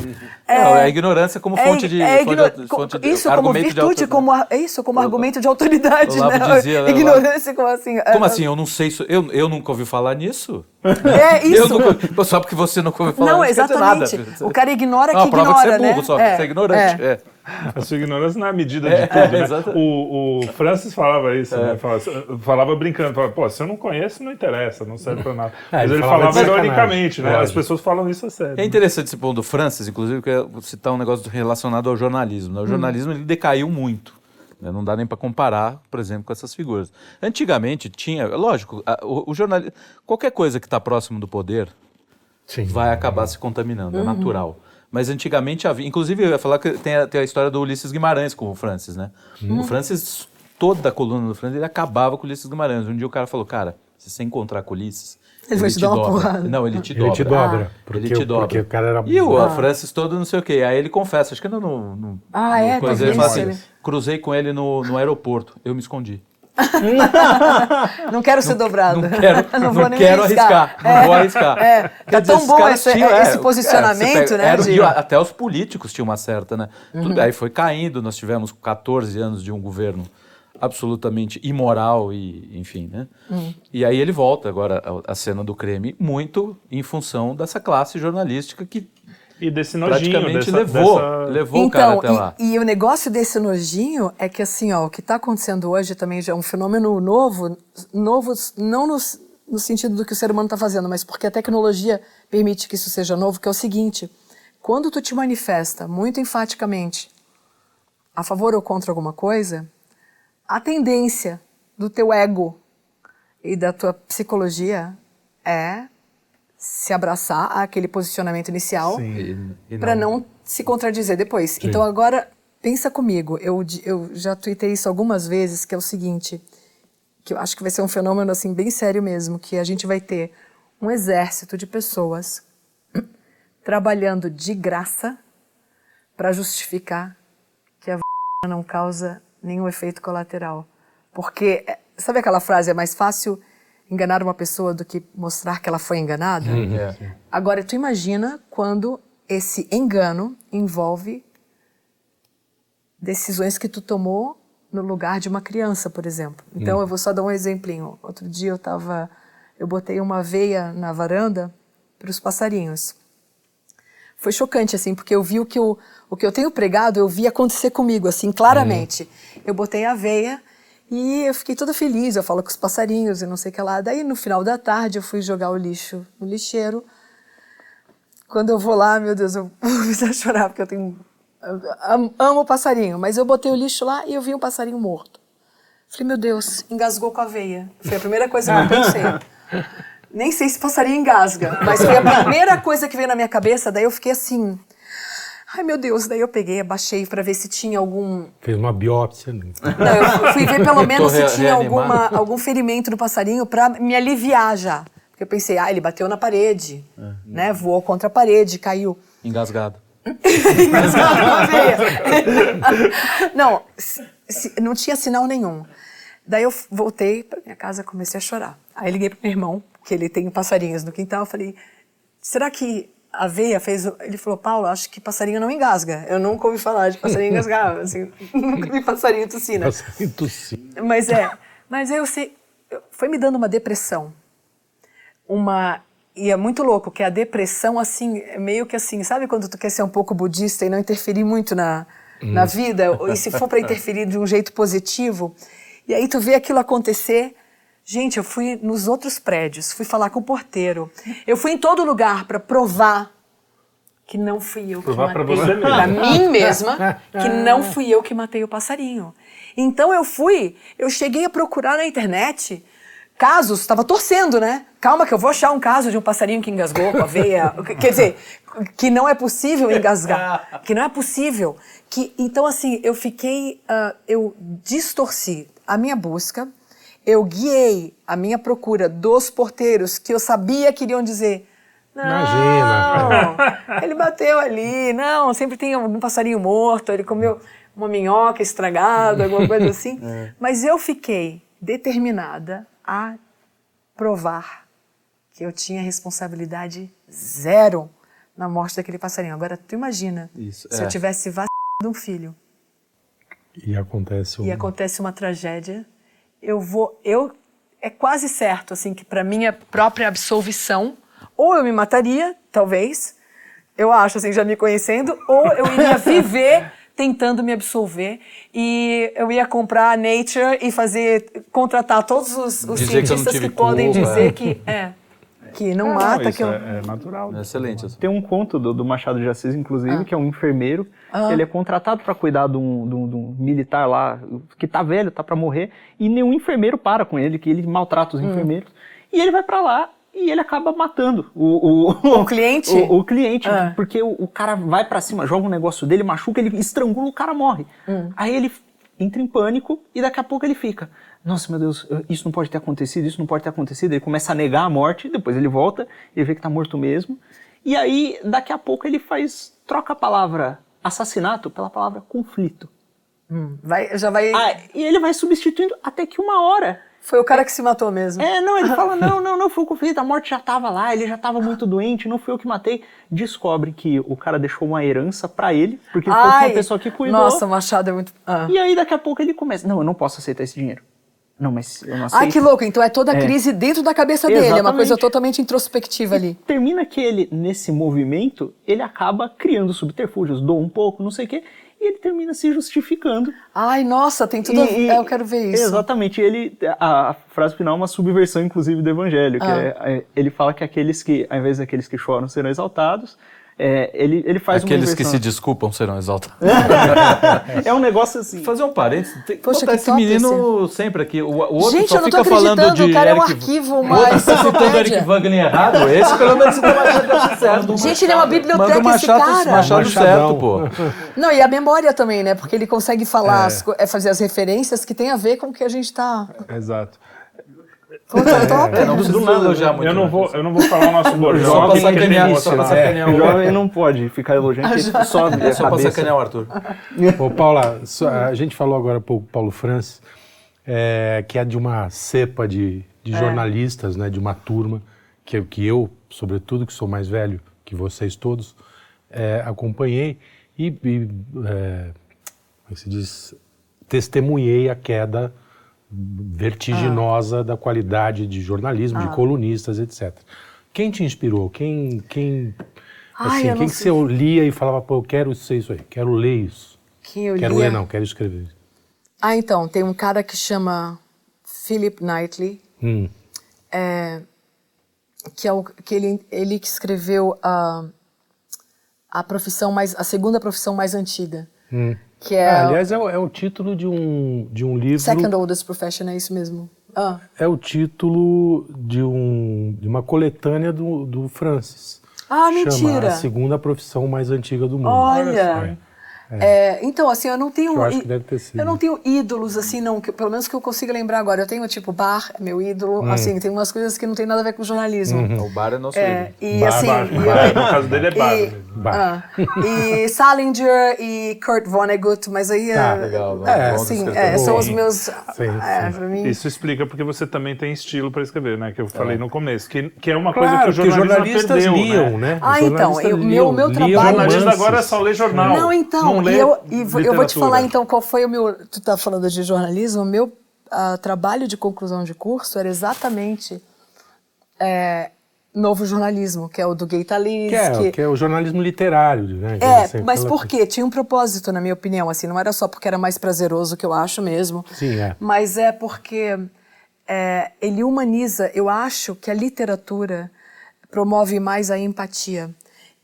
É. Não, é a ignorância como fonte de, é fonte igno- de- fonte de- isso como virtude, como é isso como argumento de autoridade, o Olavo né? dizia, né, Ignorância como assim? Como é, assim? Eu não sei. isso- Eu, eu nunca ouvi falar nisso. É Eu isso. nunca, só porque você nunca ouviu falar Não, exatamente. O cara ignora que a prova ignora, que você é burro, né? só. É, Você é ignorante. é. É. A sua ignorância não é a medida É, de tudo, né? exato. O, o Francis falava isso, É. né? Falava, falava brincando, falava, pô, se eu não conheço, não interessa, não serve pra nada. É, Mas ele ele falava falava ironicamente, né? As pessoas falam isso a sério. É interessante esse ponto do Francis, inclusive, que eu vou citar um negócio relacionado ao jornalismo. né? O jornalismo ele decaiu muito. né? Não dá nem para comparar, por exemplo, com essas figuras. Antigamente tinha, lógico, a- o, o jornalismo, qualquer coisa que está próximo do poder Sim. vai acabar se contaminando, é Uhum. natural. Mas antigamente havia, inclusive eu ia falar que tem a, tem a história do Ulisses Guimarães com o Francis, né? Uhum. O Francis, toda a coluna do Francis, ele acabava com o Ulisses Guimarães. Um dia o cara falou, cara, se você encontrar com o Ulisses, Ele vai te dar uma dobra. porrada. Não, ele te Ele dobra. te dobra. Ah. Porque, ele te dobra. porque o cara era. E o Ah. Francis todo não sei o quê. Aí ele confessa, acho que no, no, no, Ah, no é? coisa, ele fala assim, ele- cruzei com ele no, no aeroporto, eu me escondi. Não quero ser dobrado. Não quero, não vou nem quero arriscar, não vou arriscar. É, Quer tá dizer, tão bom esse, tinham, é, esse é, posicionamento, pega- né? era- de- até os políticos tinham uma certa, né? Tudo Uhum. bem, aí foi caindo, nós tivemos 14 anos de um governo absolutamente imoral e, enfim, né? Uhum. E aí ele volta agora a cena do creme muito em função dessa classe jornalística que E desse nojinho, praticamente dessa, levou, dessa- levou o cara Então, até lá. e, e o negócio desse nojinho é que assim, ó, o que está acontecendo hoje também já é um fenômeno novo, novo não no, no sentido do que o ser humano está fazendo, mas porque a tecnologia permite que isso seja novo, que é o seguinte, quando tu te manifesta muito enfaticamente a favor ou contra alguma coisa, a tendência do teu ego e da tua psicologia é se abraçar àquele posicionamento inicial Sim. Para não se contradizer depois. Então agora pensa comigo, eu, eu já tuitei isso algumas vezes, que é o seguinte, que eu acho que vai ser um fenômeno assim bem sério mesmo, que a gente vai ter um exército de pessoas trabalhando de graça para justificar que a não causa nenhum efeito colateral. Porque, é, sabe aquela frase, é mais fácil enganar uma pessoa do que mostrar que ela foi enganada? É. Agora, tu imagina quando esse engano envolve decisões que tu tomou no lugar de uma criança, por exemplo. Então, eu vou só dar um exemplinho. Outro dia eu tava, eu botei uma veia na varanda para os passarinhos. Foi chocante, assim, porque eu vi o que eu, o que eu tenho pregado, eu vi acontecer comigo, assim, claramente. Eu botei a veia e eu fiquei toda feliz, eu falo com os passarinhos e não sei o que lá. Daí, no final da tarde, eu fui jogar o lixo no lixeiro. Quando eu vou lá, meu Deus, eu a chorar, porque eu tenho... eu amo, amo passarinho, mas eu botei o lixo lá e eu vi um passarinho morto. Falei, meu Deus, engasgou com a veia. Foi a primeira coisa que eu pensei. Nem sei se passarinho engasga, mas foi a primeira coisa que veio na minha cabeça. Daí eu fiquei assim, ai meu Deus. Daí eu peguei, abaixei para ver se tinha algum. Fez uma biópsia. né? Não, eu fui ver pelo menos se tinha alguma, algum ferimento no passarinho para me aliviar já. Porque eu pensei, ah, ele bateu na parede, né? Voou contra a parede, caiu. Engasgado. Engasgado com a veia. não, se- se- não tinha sinal nenhum. Daí eu voltei para minha casa comecei a chorar. Aí liguei para meu irmão, que ele tem passarinhos no quintal, eu falei, será que a veia fez... o-" Ele falou, Paulo, acho que passarinho não engasga. Eu nunca ouvi falar de passarinho engasgar, assim, nunca vi passarinho tossir, Passarinho tossindo. Mas é, mas eu sei, foi me dando uma depressão. Uma e é muito louco que a depressão assim, é meio que assim, sabe quando tu quer ser um pouco budista e não interferir muito na na vida, e se for para interferir de um jeito positivo, e aí tu vê aquilo acontecer, Gente, eu fui nos outros prédios, fui falar com o porteiro. Eu fui em todo lugar para provar que não fui eu que Provar pra matei. você mesmo. Pra mim mesma, que não fui eu que matei o passarinho. Então eu fui, eu cheguei a procurar na internet casos, estava torcendo, né? Calma que eu vou achar um caso de um passarinho que engasgou com a veia. Quer dizer, que não é possível engasgar. Que não é possível. Que, então, assim, eu fiquei. ah, eu distorci a minha busca, eu guiei a minha procura dos porteiros que eu sabia que iriam dizer. Não, Imagina." ele bateu ali, não, sempre tem algum passarinho morto, ele comeu uma minhoca estragada, alguma coisa assim. Mas eu fiquei determinada a provar que eu tinha responsabilidade zero na morte daquele passarinho. Agora, tu imagina Isso, se é. eu tivesse vacinado um filho E acontece um... e acontece uma tragédia, eu vou, eu é quase certo assim que para minha própria absolvição, ou eu me mataria, talvez, eu acho assim já me conhecendo, ou eu iria viver tentando me absolver e eu ia comprar a Nature e fazer contratar todos os, os que não cientistas que, tive podem culpa, dizer é. que é que não, Não, mata, isso que eu é, é natural. Excelente. isso. Tem um conto do, do Machado de Assis, inclusive, Ah. que é um enfermeiro. Ah. Ele é contratado para cuidar de um, de um- de um militar lá que tá velho, tá para morrer, e nenhum enfermeiro para com ele, que ele maltrata os Hum. enfermeiros. E ele vai para lá e ele acaba matando o, o, O cliente? O, o cliente, Ah. porque o, o cara vai para cima, joga um negócio dele, machuca, ele estrangula, o cara morre. Hum. Aí ele entra em pânico e daqui a pouco ele fica. Nossa, meu Deus, eu- isso não pode ter acontecido, isso não pode ter acontecido. Ele começa a negar a morte, depois ele volta, ele vê que tá morto mesmo. E aí, daqui a pouco, ele faz. troca a palavra assassinato pela palavra conflito. vai, já vai Ah, e ele vai substituindo até que uma hora. Foi o cara que se matou mesmo. É, não, ele fala: não, não, não foi o conflito, a morte já tava lá, ele já tava muito doente, não fui eu que matei. Descobre que o cara deixou uma herança pra ele, porque foi uma pessoa que cuidou. Nossa, o Machado é muito. Ah. E aí, daqui a pouco, ele começa: não, eu não posso aceitar esse dinheiro. Não, mas eu não aceito. Ai, que louco. Então é toda a É. crise dentro da cabeça dele. É uma Exatamente. coisa totalmente introspectiva ali. Termina que ele, nesse movimento, ele acaba criando subterfúgios, doa um pouco, não sei o quê, e ele termina se justificando. Ai, nossa, tem tudo a E- ver. e- É, eu quero ver isso. Exatamente. Ele, a, a frase final é uma subversão, inclusive, do evangelho. Que Ah. é, é, ele fala que aqueles que, ao invés daqueles que choram, serão exaltados. É, ele, ele faz Aqueles uma que se desculpam serão exaltados. É um negócio assim. Fazer um parênteses, tem Poxa, botar que esse menino sempre aqui. O, o outro Gente, só eu não tô fica falando acreditando. de O cara é um Eric... arquivo, outro tá citando Eric. Wagner errado. Esse pelo menos você tem Machado certo. Gente, ele é uma biblioteca, Manda esse Machado, cara. Machado certo, pô. Não, e a memória também, né? Porque ele consegue falar, as co- é, fazer as referências que tem a ver com o que a gente tá. Exato. Puta, top. É, não precisa elogiar muito. Eu não né? vou, eu não vou falar o nosso bordão. Só pra sacanear, ele só pra mostra. sacanear O o jovem não pode ficar elogiando, porque sobe É a só pra cabeça. sacanear o Arthur. Ô, Paula, só- a gente falou agora para Paulo Francis, é, que é de uma cepa de, de jornalistas, né, de uma turma, que, eu- que eu, sobretudo, que sou mais velho que vocês todos, é, acompanhei e, e, é, como é se diz, testemunhei a queda vertiginosa da qualidade de jornalismo, de colunistas, etc. Quem te inspirou? Quem, quem, Ai, assim, quem que você lia e falava, pô, eu quero ser isso aí, quero ler isso. Quem eu Quero lia? ler, não, quero escrever. Ah, então, tem um cara que chama Philip Knightley, Hum. é, que é o que ele, ele que escreveu a, a profissão mais a segunda profissão mais antiga, Hum. Que é Ah, aliás, é, o- é o título de um, de um livro. Second Oldest Profession, é isso mesmo. Ah, É o título de, um, de uma coletânea do, do Francis. Ah, Chama mentira. A segunda profissão mais antiga do mundo. Olha. É, então, assim, eu não tenho. Eu acho que deve ter sido. Eu não tenho ídolos, assim, não, que, pelo menos que eu consiga lembrar agora. Eu tenho, tipo, bar, é meu ídolo, Hum. assim, tem umas coisas que não tem nada a ver com jornalismo. O bar é nosso É, ídolo. e Bar, assim. bar, e- Bar, no caso dele é bar. e- mesmo. Bar. Ah, e Salinger e Kurt Vonnegut, mas aí Tá, é, legal, é, bom assim, escritor. é, são os meus. Sim, é, sim. mim. Isso explica porque você também tem estilo para escrever, né? Que eu falei no começo. Que, que é uma Claro, coisa que o porque os jornalistas perdeu, liam, né? né? Ah, então, eu- meu- meu trabalho- O jornalista agora é só ler jornal. Não, então, não lê e eu, e eu vou te falar então qual foi o meu. Tu tá falando de jornalismo, o meu ah, trabalho de conclusão de curso era exatamente é, novo jornalismo, que é o do Gay Talis. Que é, que é o jornalismo literário, né? É, Assim, mas por quê? Tinha um propósito, na minha opinião, assim, não era só porque era mais prazeroso, que eu acho mesmo. Sim, é. Mas é porque é, ele humaniza, eu acho que a literatura promove mais a empatia.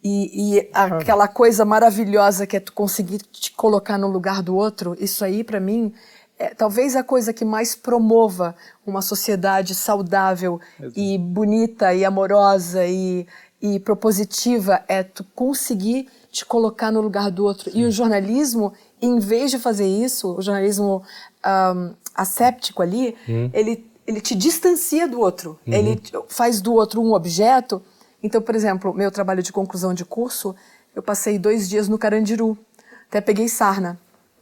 E, e aquela coisa maravilhosa que é tu conseguir te colocar no lugar do outro, isso aí para mim é talvez a coisa que mais promova uma sociedade saudável e bonita e amorosa e, e propositiva é tu conseguir te colocar no lugar do outro. E o jornalismo, em vez de fazer isso, o jornalismo um, asséptico ali, ele, ele te distancia do outro. Ele te- faz do outro um objeto. Então, por exemplo, meu trabalho de conclusão de curso, eu passei dois dias no Carandiru. Até peguei sarna.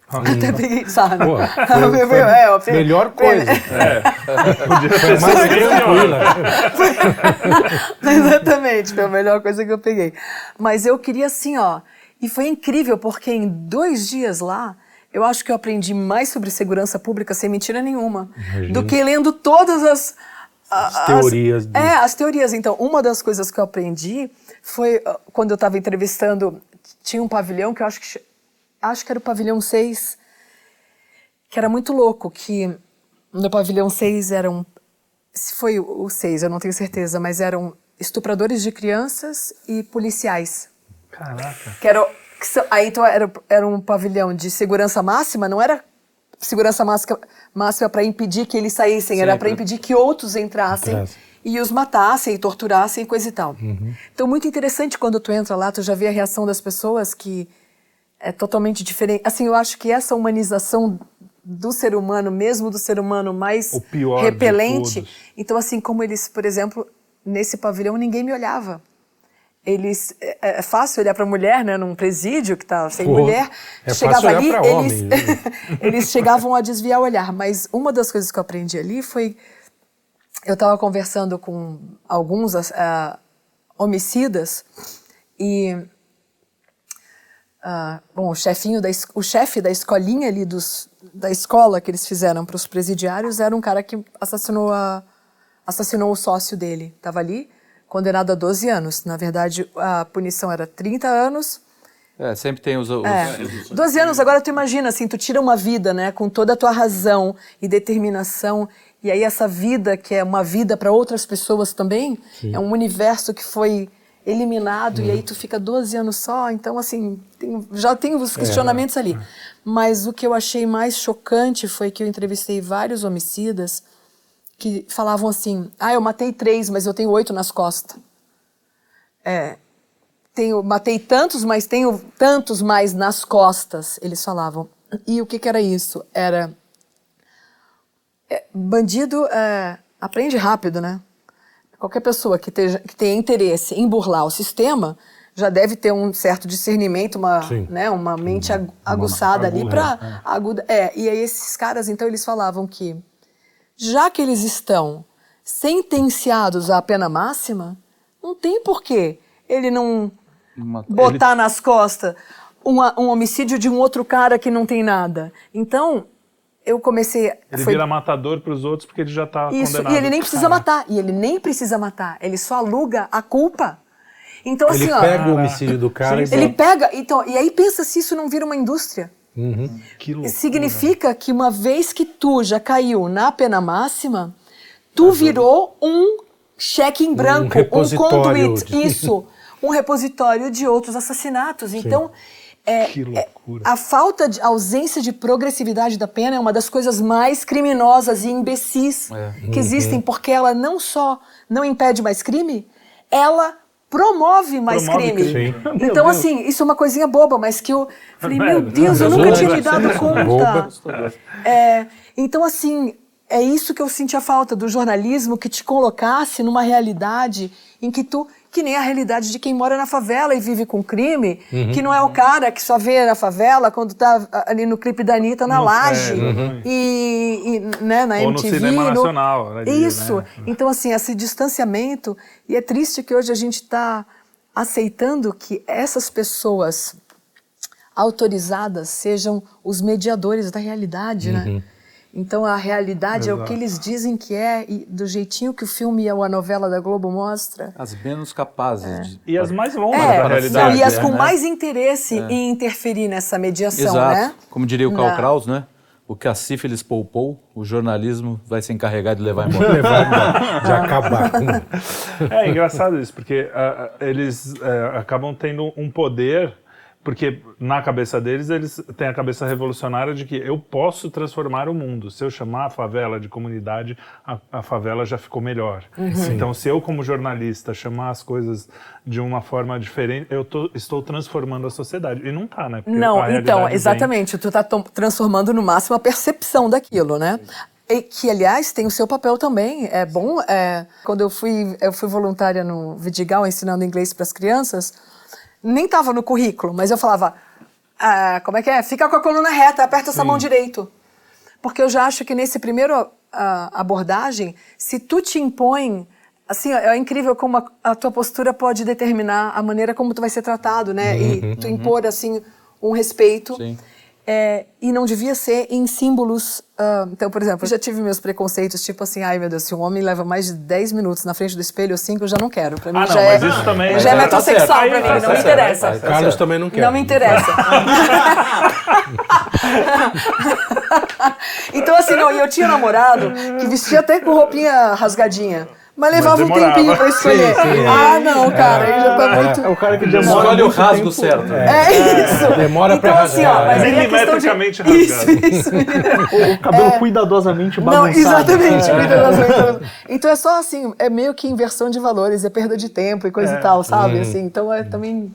Até peguei sarna. Pô, foi- foi É, eu- melhor coisa. Podia ter Mais tranquila. Exatamente, foi a melhor coisa que eu peguei. Mas eu queria assim, ó. E foi incrível, porque em dois dias lá, eu acho que eu aprendi mais sobre segurança pública, sem mentira nenhuma, do que lendo todas as. As teorias do- É, as teorias. Então, uma das coisas que eu aprendi foi ah, quando eu estava entrevistando, tinha um pavilhão que eu acho que. ch- Acho que era o pavilhão 6, que era muito louco, que no pavilhão 6 eram se foi o o seis, eu não tenho certeza, mas eram estupradores de crianças e policiais. Caraca. Que eram, que aí então era, era um pavilhão de segurança máxima, não era segurança máxima, para impedir que eles saíssem, era para impedir que outros entrassem Entrassem. e os matassem, e torturassem, coisa e tal. Uhum. Então, muito interessante quando tu entra lá, tu já vê a reação das pessoas que é totalmente diferente. Assim, eu acho que essa humanização do ser humano, mesmo do ser humano mais repelente. Então, assim, como eles, por exemplo, nesse pavilhão ninguém me olhava. Eles é, é fácil olhar para mulher, né, num presídio que tá sem mulher. é chegava fácil olhar ali, eles, né? eles chegavam a desviar o olhar. Mas uma das coisas que eu aprendi ali foi eu estava conversando com alguns ah, homicidas e ah, bom, o chefinho da o chefe da escolinha ali dos, da escola que eles fizeram para os presidiários era um cara que assassinou a, assassinou o sócio dele. Estava ali condenado a 12 anos. Na verdade, a punição era 30 anos. É, sempre tem os. os- É. 12 anos, agora tu imagina, assim, tu tira uma vida, né, com toda a tua razão e determinação, e aí essa vida, que é uma vida para outras pessoas também, é um universo que foi eliminado, e aí tu fica 12 anos só, então, assim, tem- já tem os questionamentos ali. Mas o que eu achei mais chocante foi que eu entrevistei vários homicidas que falavam assim, ah, eu matei três, mas eu tenho oito nas costas. É, tenho, matei tantos, mas tenho tantos mais nas costas, eles falavam. E o que, que era isso? Era. é, bandido é, aprende rápido, né? Qualquer pessoa que, teja, que tenha interesse em burlar o sistema já deve ter um certo discernimento, uma, Sim. né, uma mente agu- aguçada ali aguda, para aguda. É, e aí esses caras, então, eles falavam que já que eles estão sentenciados à pena máxima, não tem porquê ele não uma- botar nas costas uma- um homicídio de um outro cara que não tem nada. Então, eu comecei. Ele foi vira matador pros outros porque ele já tá isso, condenado. e ele nem precisa matar. E ele nem precisa matar. Ele só aluga a culpa. Então, Ele assim, ó. pega o homicídio do cara e Ele bota- pega. Então, e aí pensa se isso não vira uma indústria. Que loucura. Significa que uma vez que tu já caiu na pena máxima, tu virou um cheque em branco, um, repositório conduit, de- isso, um repositório de outros assassinatos. Então, é, Que é- a falta de a ausência de progressividade da pena é uma das coisas mais criminosas e imbecis É. que existem, porque ela não só não impede mais crime, ela promove mais Promove crime. crime. Então, Deus. assim, isso é uma coisinha boba, mas que eu falei, meu É, Deus, eu é nunca tinha me dado conta. É, então, assim, é isso que eu sentia falta do jornalismo que te colocasse numa realidade em que tu. Que nem a realidade de quem mora na favela e vive com crime, Uhum. que não é o cara que só vê na favela quando tá ali no clipe da Anitta na No- laje é, uhum. e, e, né, na Ou no MTV. cinema nacional, ali, Isso. né? Então, assim, esse distanciamento. E é triste que hoje a gente está aceitando que essas pessoas autorizadas sejam os mediadores da realidade, né? Então a realidade é o Exato. que eles dizem que é e do jeitinho que o filme ou a novela da Globo mostra. As menos capazes de. E as mais longas É, da não, realidade. e as é, com né? mais interesse em interferir nessa mediação, Exato. né? Como diria o Karl Na- Kraus, né? o que a sífilis poupou, o jornalismo vai se encarregar de levar embora. Levar embora, de acabar com. É engraçado isso, porque ah, eles eh, acabam tendo um poder, porque na cabeça deles, eles têm a cabeça revolucionária de que eu posso transformar o mundo. Se eu chamar a favela de comunidade, a, a favela já ficou melhor. Então, se eu, como jornalista, chamar as coisas de uma forma diferente, eu tô- estou transformando a sociedade. E não tá, né? Porque Não, então, vem- exatamente. Tu tá tom- transformando no máximo a percepção daquilo, né? E que, aliás, tem o seu papel também. É bom. é, quando eu fui, eu fui voluntária no Vidigal ensinando inglês para as crianças, nem estava no currículo, mas eu falava: ah, como é que é? Fica com a coluna reta, aperta essa mão direito. Porque eu já acho que nesse primeiro ah, abordagem, se tu te impõe, assim, é incrível como a, a tua postura pode determinar a maneira como tu vai ser tratado, né? E tu impor, assim, um respeito. Sim. É, e não devia ser em símbolos. ah, então, por exemplo, eu já tive meus preconceitos, tipo assim, ai meu Deus, se um homem leva mais de 10 minutos na frente do espelho ou 5, eu já não quero. Pra mim Ah, não, já é, isso também- já é Tá metrosexual certo. pra mim, tá não me certo. interessa. Tá Carlos certo. também não quer. Não me interessa. então, assim, não, e eu tinha um namorado que vestia até com roupinha rasgadinha. Mas levava um demorava. tempinho pra escolher. Sim, sim, é. Ah, não, cara, aí já tá muito. É o cara que demora Escolhe o rasgo tempo. certo. É isso. Demora então, pra assim, ó, rasgar. mas aí é questão de... Milimetricamente Isso, rasgado. isso. O, o cabelo cuidadosamente Não, bagunçado. exatamente. É. cuidadosamente. Então é só assim, é meio que inversão de valores, é perda de tempo e coisa e tal, sabe? Assim, então é também.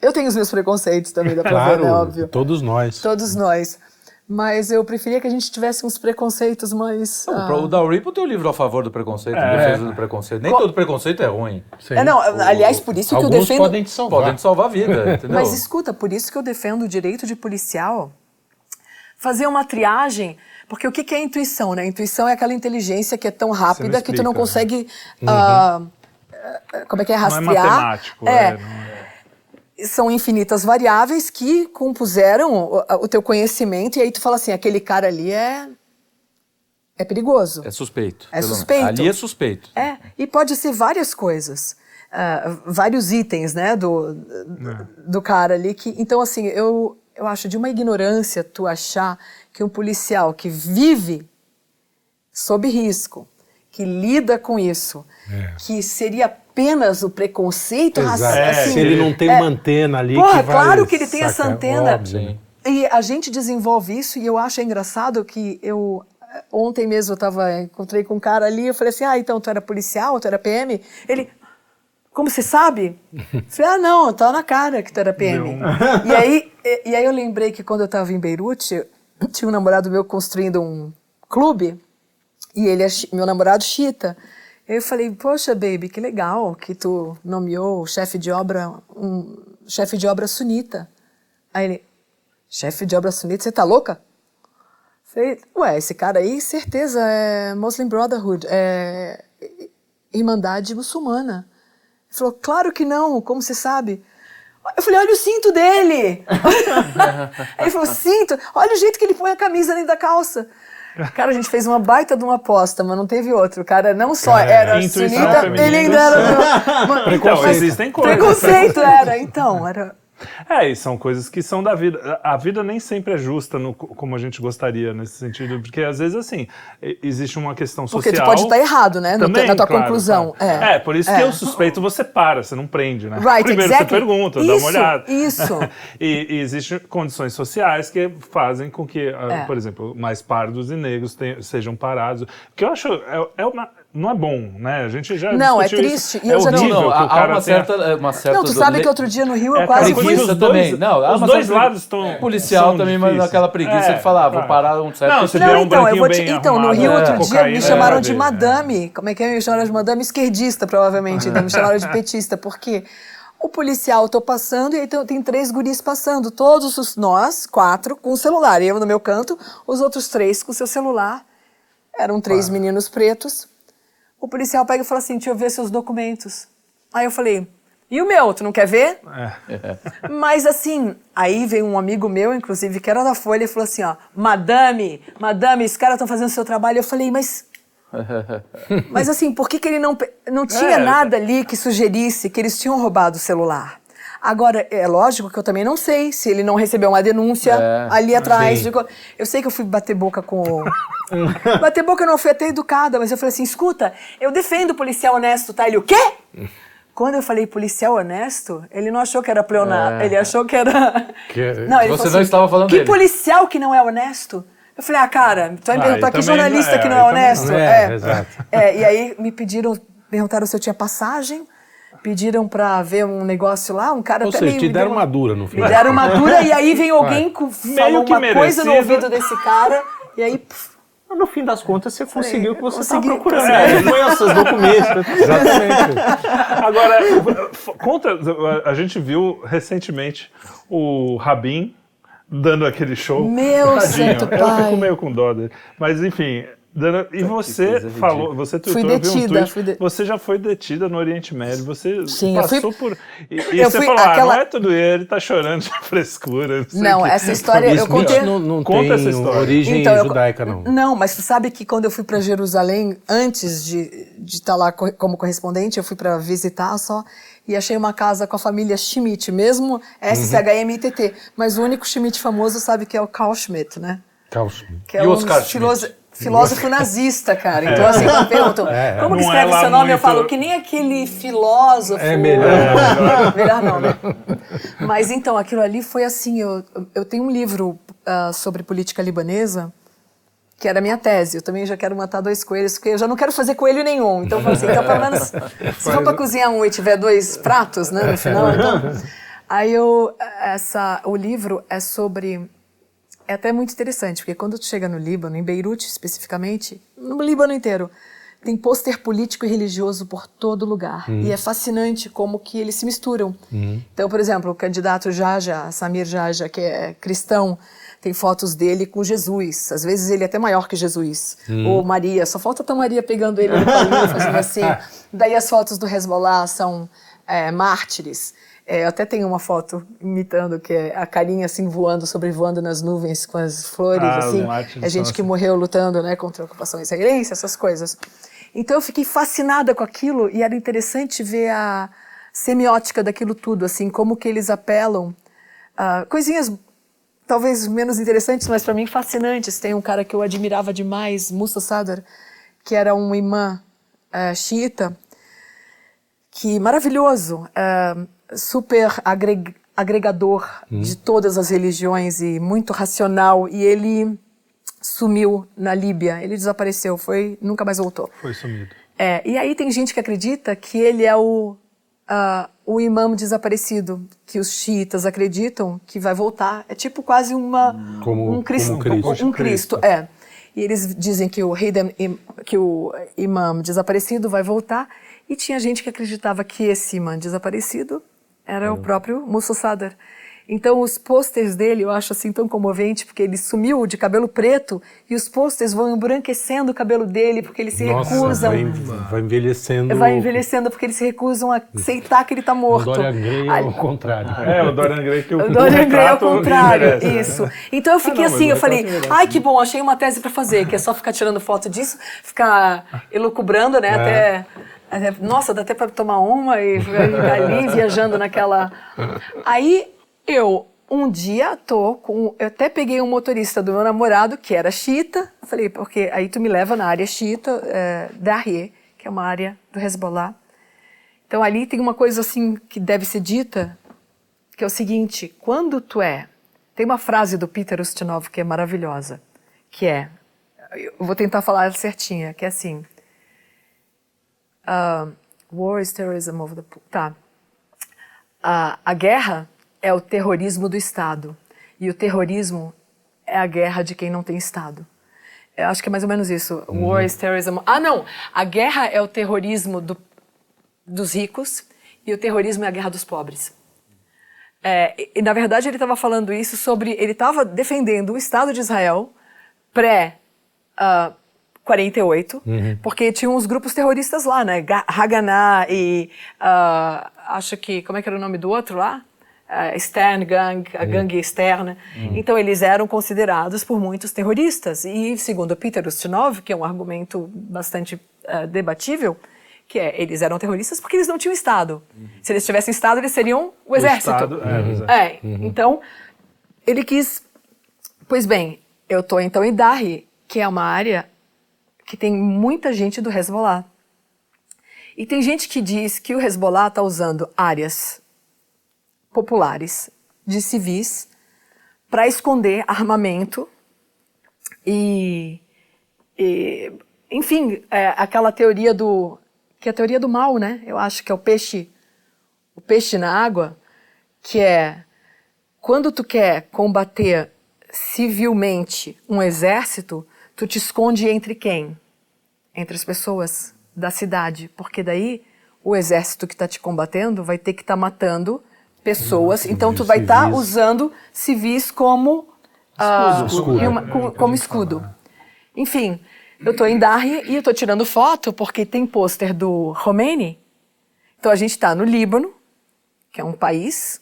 Eu tenho os meus preconceitos também, dá pra ver, né? Claro, Óbvio. todos nós. Todos nós. Mas eu preferia que a gente tivesse uns preconceitos mais. Não, ah, O Dalrymple tem o livro a favor do preconceito, É. em defesa do preconceito. Nem Co- todo preconceito é ruim. É, não, aliás, por isso que eu Alguns defendo. podem te salvar. Podem te salvar a vida, entendeu? Mas escuta, por isso que eu defendo o direito de policial fazer uma triagem, porque o que que é intuição, né? Intuição é aquela inteligência que é tão rápida que tu não né? consegue, ah, como é que é, Não é rastrear. matemático. É, é, não é. São infinitas variáveis que compuseram o, o teu conhecimento e aí tu fala assim, aquele cara ali é é perigoso. É suspeito. É menos. suspeito. Ali é suspeito. É, e pode ser várias coisas. ah, vários itens, né, do, do cara ali. Que, então, assim, eu, eu acho de uma ignorância tu achar que um policial que vive sob risco, que lida com isso, que seria apenas o preconceito racial. É, assim, Se ele não tem é, uma antena ali Porra, que vai... claro que ele tem essa saca? antena. Óbvio, né? E a gente desenvolve isso e eu acho engraçado que eu eh, ontem mesmo eu tava encontrei com um cara ali, eu falei assim: "Ah, então tu era policial, tu era PM?" Ele como você sabe? Eu falei, ah, não, tá na cara que tu era PM. E aí, e, e aí eu lembrei que quando eu estava em Beirute, tinha um namorado meu construindo um clube, e ele é meu namorado chita. Eu falei, poxa, baby, que legal que tu nomeou chefe de obra, um chefe de obra sunita. Aí ele, chefe de obra sunita, você tá louca? Falei, ué, esse cara aí, certeza, é Muslim Brotherhood, é Irmandade Muçulmana. Ele falou, claro que não, como você sabe? Eu falei, olha o cinto dele! Ele falou, cinto? Olha o jeito que ele põe a camisa dentro da calça. Cara, a gente fez uma baita de uma aposta, mas não teve outro. O cara não só era intuição sunita, ele ainda era... Então, existem coisas. Preconceito era, então, era... É, e são coisas que são da vida. A vida nem sempre é justa no, como a gente gostaria nesse sentido, porque às vezes, assim, existe uma questão Porque social. tu pode estar errado, né, Também, na tua claro, conclusão. claro. É, É, por isso É. que eu suspeito, você para, você não prende, né? Right, Primeiro exactly. você pergunta, dá Isso, uma olhada. isso. e, e existem condições sociais que fazem com que, ah, É. por exemplo, mais pardos e negros tenham- sejam parados. Que eu acho, é, é uma- não é bom, né? A gente já Não, é triste, Isso. e é eu já não- horrível Não, que o há, uma tenha- certa, uma certa. Não, tu sabe le- que outro dia no Rio É eu quase aquela fui... os dois- também. Não, os dois certa- lados estão. É, policial são também, mas difíceis. naquela preguiça É, de falar, ah, vou parar um certo. Não, você Não, um então, eu vou te... bem Então, no Rio é, outro dia me chamaram de é, madame. Como é que é? Me chamaram de madame esquerdista, provavelmente. Então, me chamaram de petista, porque o policial, eu tô passando e aí tem, tem três guris passando. Todos os, nós, quatro, com o celular. Eu no meu canto, os outros três com o seu celular. Eram três meninos pretos. O policial pega e fala assim, deixa eu ver seus documentos. Aí eu falei, e o meu, tu não quer ver? Mas assim, aí veio um amigo meu, inclusive, que era da Folha, e falou assim, ó, madame, madame, esses caras estão fazendo o seu trabalho. Eu falei, mas... Mas assim, por que, que ele não... Não tinha É. nada ali que sugerisse que eles tinham roubado o celular. Agora, é lógico que eu também não sei se ele não recebeu uma denúncia É, ali atrás. sim. Eu sei que eu fui bater boca com. bater boca eu não fui até educada, mas eu falei assim: escuta, eu defendo o policial honesto, tá? Ele, o quê? Quando eu falei policial honesto, ele não achou que era pleonasmo, É. ele achou que era. Que- ele Você falou assim, não estava falando Que dele." policial que não é honesto? Eu falei, ah, cara, tu vai me perguntar que jornalista não é, que não é honesto? não é, exato. É, e aí me pediram, perguntaram se eu tinha passagem, pediram pra ver um negócio lá, um cara Ou até seja, meio- te me deram uma dura no Me final. deram uma dura e aí vem alguém com, falou que uma coisa no ouvido desse cara e aí... pff, no fim das contas, você conseguiu o que você estava procurando. Né? Foi os seus documentos. Exatamente. Agora, conta, a gente viu recentemente o Rabin dando aquele show. Meu Tadinho, santo Eu pai. fico meio com dó dele. Mas enfim, dando- e você falou, você Fui tweetou, eu vi um detida, tweet, fui de- você já foi detida no Oriente Médio, você Sim, eu passou fui- por... E, e eu você fui falou, ah, aquela- não é tudo ele, tá chorando de frescura. sei Não, que- essa história eu contei... não, não Conta tem essa história. origem Então, eu- judaica, não. Não, mas tu sabe que quando eu fui para Jerusalém, antes de estar lá co- como correspondente, eu fui para visitar só e achei uma casa com a família Schmidt, mesmo SCHMITT. Mas o único Schmidt famoso sabe que é o Carl Schmitt, né? Cálcio. Que é E um Oscar filósofo, filósofo nazista, cara. Então, assim, quando perguntam É, como que é escreve lá seu nome, eu muito- falo que nem aquele filósofo. É melhor. Melhor não, né? Mas então, aquilo ali foi assim: eu, eu tenho um livro ah, sobre política libanesa, que era a minha tese. Eu também já quero matar dois coelhos, porque eu já não quero fazer coelho nenhum. Então, eu assim: então, pelo menos, se for para cozinhar um e tiver dois pratos, né, no final, então. Aí eu. Essa, o livro é sobre. É até muito interessante, porque quando tu chega no Líbano, em Beirute especificamente, no Líbano inteiro, tem pôster político e religioso por todo lugar. E é fascinante como que eles se misturam. Então, por exemplo, o candidato Jaja, Samir Jaja, que é cristão, tem fotos dele com Jesus. Às vezes ele é até maior que Jesus. Ou Maria, só falta a Maria pegando ele no colinho, fazendo assim. Daí as fotos do Hezbollah são é, mártires. É, eu até tenho uma foto imitando, que é a carinha assim voando, sobrevoando nas nuvens com as flores, Ah, assim. É gente que morreu lutando, né, contra a ocupação israelense, essas coisas. Então eu fiquei fascinada com aquilo e era interessante ver a semiótica daquilo tudo, assim, como que eles apelam a coisinhas talvez menos interessantes, mas para mim fascinantes. Tem um cara que eu admirava demais, Musa Sadr, que era um imã eh, xiita, que maravilhoso, eh, super agreg- agregador de todas as religiões e muito racional. E ele sumiu na Líbia, ele desapareceu, foi nunca mais voltou. Foi sumido. É, e aí tem gente que acredita que ele é o, ah, o imã desaparecido, que os xiitas acreditam que vai voltar. É tipo quase uma, Como- um, Cristo, como Cristo. um Cristo. É. E eles dizem que o, rei que o imã desaparecido vai voltar. E tinha gente que acreditava que esse imã desaparecido era o próprio Musa Sadr. Então, os pôsteres dele eu acho assim tão comovente, porque ele sumiu de cabelo preto e os pôsteres vão embranquecendo o cabelo dele, porque eles se Nossa, recusam. vai, vai envelhecendo. Vai envelhecendo porque eles se recusam a aceitar que ele está O morto. Dorian Gray é o contrário. É, o Dorian Gray que o, o Dorian Gray é o contrário, merece, né? isso. Então eu fiquei não, mas assim, o eu falei, ai que bom, achei uma tese para fazer, que é só ficar tirando foto disso, ficar elucubrando, né, até, até- nossa, dá até para tomar uma e ficar ali viajando naquela. Aí eu um dia tô com, eu até peguei um motorista do meu namorado que era xiita, falei, porque aí tu me leva na área xiita é, da Rie, que é uma área do Hezbollah. Então ali tem uma coisa assim que deve ser dita, que é o seguinte: quando tu é. Tem uma frase do Peter Ustinov que é maravilhosa, que é. Eu vou tentar falar certinha, que é assim. Ah, war is terrorism of the. Tá. A, a guerra é o terrorismo do Estado. E o terrorismo é a guerra de quem não tem Estado. Eu acho que é mais ou menos isso. War is terrorism. Ah, não! A guerra é o terrorismo do dos ricos e o terrorismo é a guerra dos pobres. É, e, e, na verdade, ele estava falando isso sobre. Ele estava defendendo o Estado de Israel pré. ah, 48, porque tinha uns grupos terroristas lá, né? Ga- Haganah e. ah, acho que. Como é que era o nome do outro lá? Ah, Stern Gang, a gangue externa. Então, eles eram considerados por muitos terroristas. E, segundo Peter Ustinov, que é um argumento bastante ah, debatível, que é, eles eram terroristas porque eles não tinham Estado. Se eles tivessem Estado, eles seriam o exército. Estado, é, o exército. É, então ele quis. Pois bem, eu tô então em Darri, que é uma área que tem muita gente do Hezbollah. E tem gente que diz que o Hezbollah está usando áreas populares de civis para esconder armamento e, e enfim, é, aquela teoria do que é a teoria do mal, né? Eu acho que é o peixe o peixe na água, que é quando tu quer combater civilmente um exército, tu te esconde entre quem? Entre as pessoas da cidade, porque daí o exército que está te combatendo vai ter que estar tá matando pessoas, Civis, então tu vai estar tá usando civis como ah, Escudo. e uma- como, como escudo. Enfim, eu estou em Darri e eu estou tirando foto porque tem pôster do Khomeini. Então a gente está no Líbano, que é um país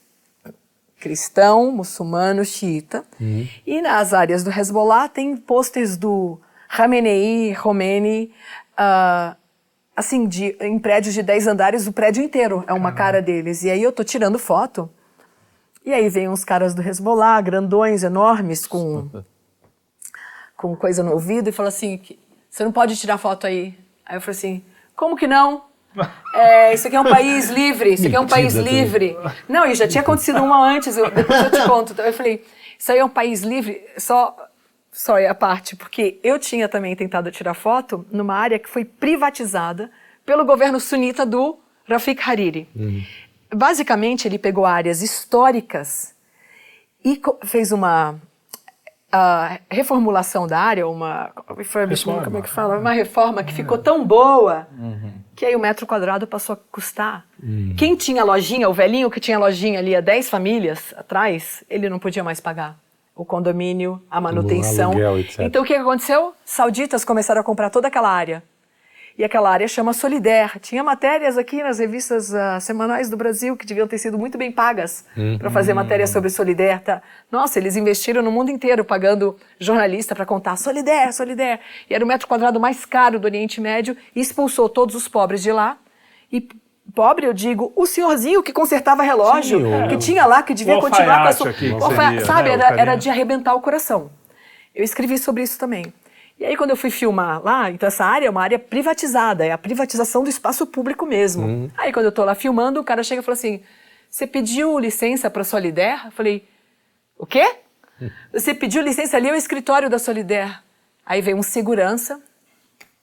cristão, muçulmano, xiita. E nas áreas do Hezbollah tem pôsteres do Khamenei, Khomeini, ah, assim, de, em prédios de 10 andares, o prédio inteiro é uma cara deles. E aí eu tô tirando foto, e aí vem uns caras do Hezbollah, grandões, enormes, com, com coisa no ouvido, e fala assim, você não pode tirar foto aí. Aí eu falei assim, como que não? É, isso aqui é um país livre, isso aqui é um país livre. Não, e já tinha acontecido uma antes, eu, depois eu te conto. Então eu falei, isso aí é um país livre, só, só é a parte, porque eu tinha também tentado tirar foto numa área que foi privatizada pelo governo sunita do Rafik Hariri. Basicamente, ele pegou áreas históricas e fez uma ah, reformulação da área, uma refurbishment, como é que fala? Uma reforma que ficou tão boa que aí o metro quadrado passou a custar. Quem tinha lojinha, o velhinho que tinha lojinha ali há 10 famílias atrás, ele não podia mais pagar. O condomínio, a manutenção. aluguel. Então o que aconteceu? Sauditas começaram a comprar toda aquela área. E aquela área chama Solidaire. Tinha matérias aqui nas revistas ah, semanais do Brasil que deviam ter sido muito bem pagas para fazer matérias sobre Solidaire. Tá? Nossa, eles investiram no mundo inteiro pagando jornalista para contar Solidaire, Solidaire. E era o metro quadrado mais caro do Oriente Médio e expulsou todos os pobres de lá. E pobre, eu digo, o senhorzinho que consertava relógio, Sim, que tinha lá, que devia continuar com a sua... aqui, alfa- seria, sabe, né, era, era de arrebentar o coração. Eu escrevi sobre isso também. E aí, quando eu fui filmar lá, então essa área é uma área privatizada, é a privatização do espaço público mesmo. Aí, quando eu tô lá filmando, o cara chega e fala assim: Você pediu licença para Solidaire? Eu falei: O quê? Você pediu licença ali é o escritório da Solidaire. Aí veio um segurança.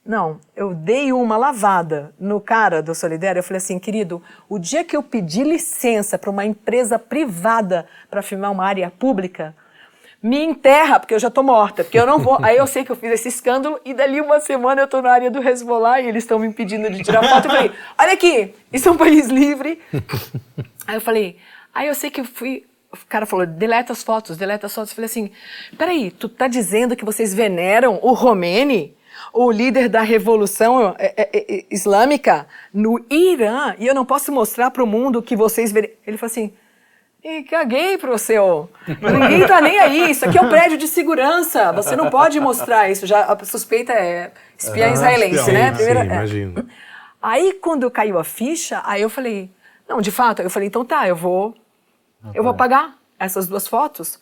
Não, eu dei uma lavada no cara do Solidaire. Eu falei assim, querido, o dia que eu pedi licença para uma empresa privada para filmar uma área pública, me enterra, porque eu já tô morta, porque eu não vou. Aí eu sei que eu fiz esse escândalo e dali uma semana eu tô na área do Hezbollah e eles estão me impedindo de tirar foto. Eu falei, olha aqui, isso é um país livre. Aí eu falei, aí eu sei que eu fui. O cara falou, deleta as fotos, deleta as fotos. Eu falei assim, peraí, tu tá dizendo que vocês veneram o Romeni, o líder da revolução é, é, é, islâmica, no Irã, e eu não posso mostrar para o mundo que vocês. Ele falou assim, e caguei pro seu. Ninguém tá nem aí. Isso aqui é um prédio de segurança. Você não pode mostrar isso. Já a suspeita é espiã israelense, espião, né? sim, Primeira- sim, é. imagino. Aí quando caiu a ficha, aí eu falei, não, de fato, eu falei, então tá, eu vou, eu vou apagar essas duas fotos.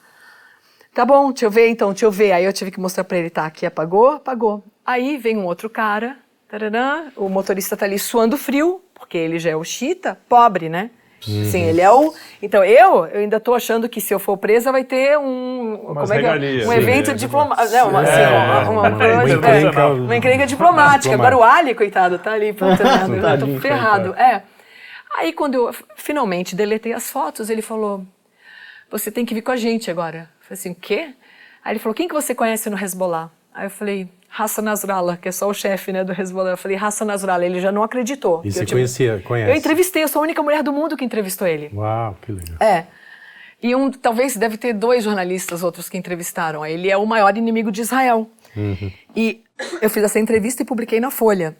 Tá bom, deixa eu ver então, deixa eu ver. Aí eu tive que mostrar pra ele, tá, aqui apagou, apagou. Aí vem um outro cara, o motorista tá ali suando frio, porque ele já é o chita, pobre, né? Sim, ele é o. Então eu, eu ainda tô achando que se eu for presa vai ter um. Umas como é que é? Um evento é, diplomático. Não, uma, assim, É, uma, uma, uma encrenca- é, uma encrenca diplomática. Agora o Ali, coitado, tá ali, puta merda, eu Tadinho, tô ferrado. É. Aí quando eu finalmente deletei as fotos, ele falou: Você tem que vir com a gente agora. Eu falei assim: O quê? Aí ele falou: Quem que você conhece no Hezbollah? Aí eu falei: Hassan Nasrallah, que é só o chefe né, do Hezbollah. Eu falei: Hassan Nasrallah. Ele já não acreditou. E Eu você tive- conhecia, conhece? Eu entrevistei, eu sou a única mulher do mundo que entrevistou ele. Uau, que legal. É. E um, talvez deve ter dois jornalistas outros que entrevistaram. Ele é o maior inimigo de Israel. E eu fiz essa entrevista e publiquei na Folha.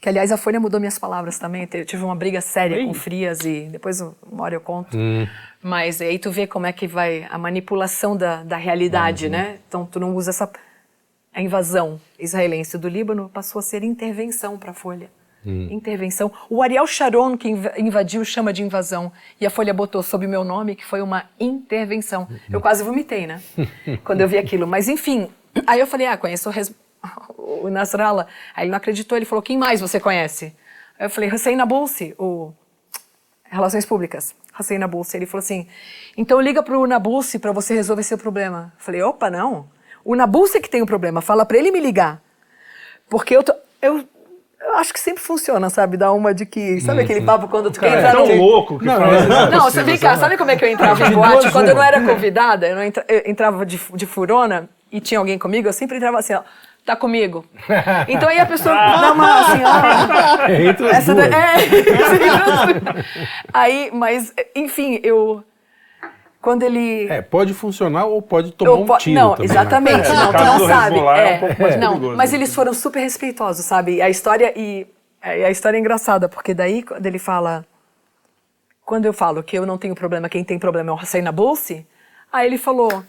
Que, aliás, a Folha mudou minhas palavras também. Eu tive uma briga séria com Frias e depois uma hora eu conto. Mas aí tu vê como é que vai a manipulação da, da realidade, né? Então tu não usa essa... A invasão israelense do Líbano passou a ser intervenção para a Folha. Intervenção. O Ariel Sharon, que inv- invadiu, chama de invasão. E a Folha botou sob meu nome que foi uma intervenção. Eu quase vomitei, né? Quando eu vi aquilo. Mas, enfim. Aí eu falei, ah, conheço o, Res- o Nasrallah. Aí ele não acreditou, ele falou, quem mais você conhece? Aí eu falei, Hussein Nabulsi, o Relações Públicas. Hussein Nabulsi. Ele falou assim, então liga pro Nabulsi para você resolver seu problema. Eu falei, opa, não. O Nabulsi é que tem o problema, fala para ele me ligar. Porque eu, tô, eu, eu acho que sempre funciona, sabe? Dá uma de que. Sabe aquele papo quando tu quer Cara, é entrar tão num. louco que Não, fala é- isso. Não, você vem cá, sabe como é que eu entrava em boate? Quando eu não uma. era convidada, eu, não entra- eu entrava de, de furona e tinha alguém comigo, eu sempre entrava assim, ó. Tá comigo. Então aí a pessoa dá uma assim, ó. Entre as Essa duas. da- é. aí, mas, enfim, eu. Quando ele. É, pode funcionar ou pode tomar um po- tiro não, também, exatamente, É, não, não sabe. Hezbollah é um é. mais não, perigoso. mas eles foram super respeitosos, sabe? E a história e e a história é engraçada, porque daí quando ele fala quando eu falo que eu não tenho problema, quem tem problema é o Hussein Nabulsi, aí ele falou: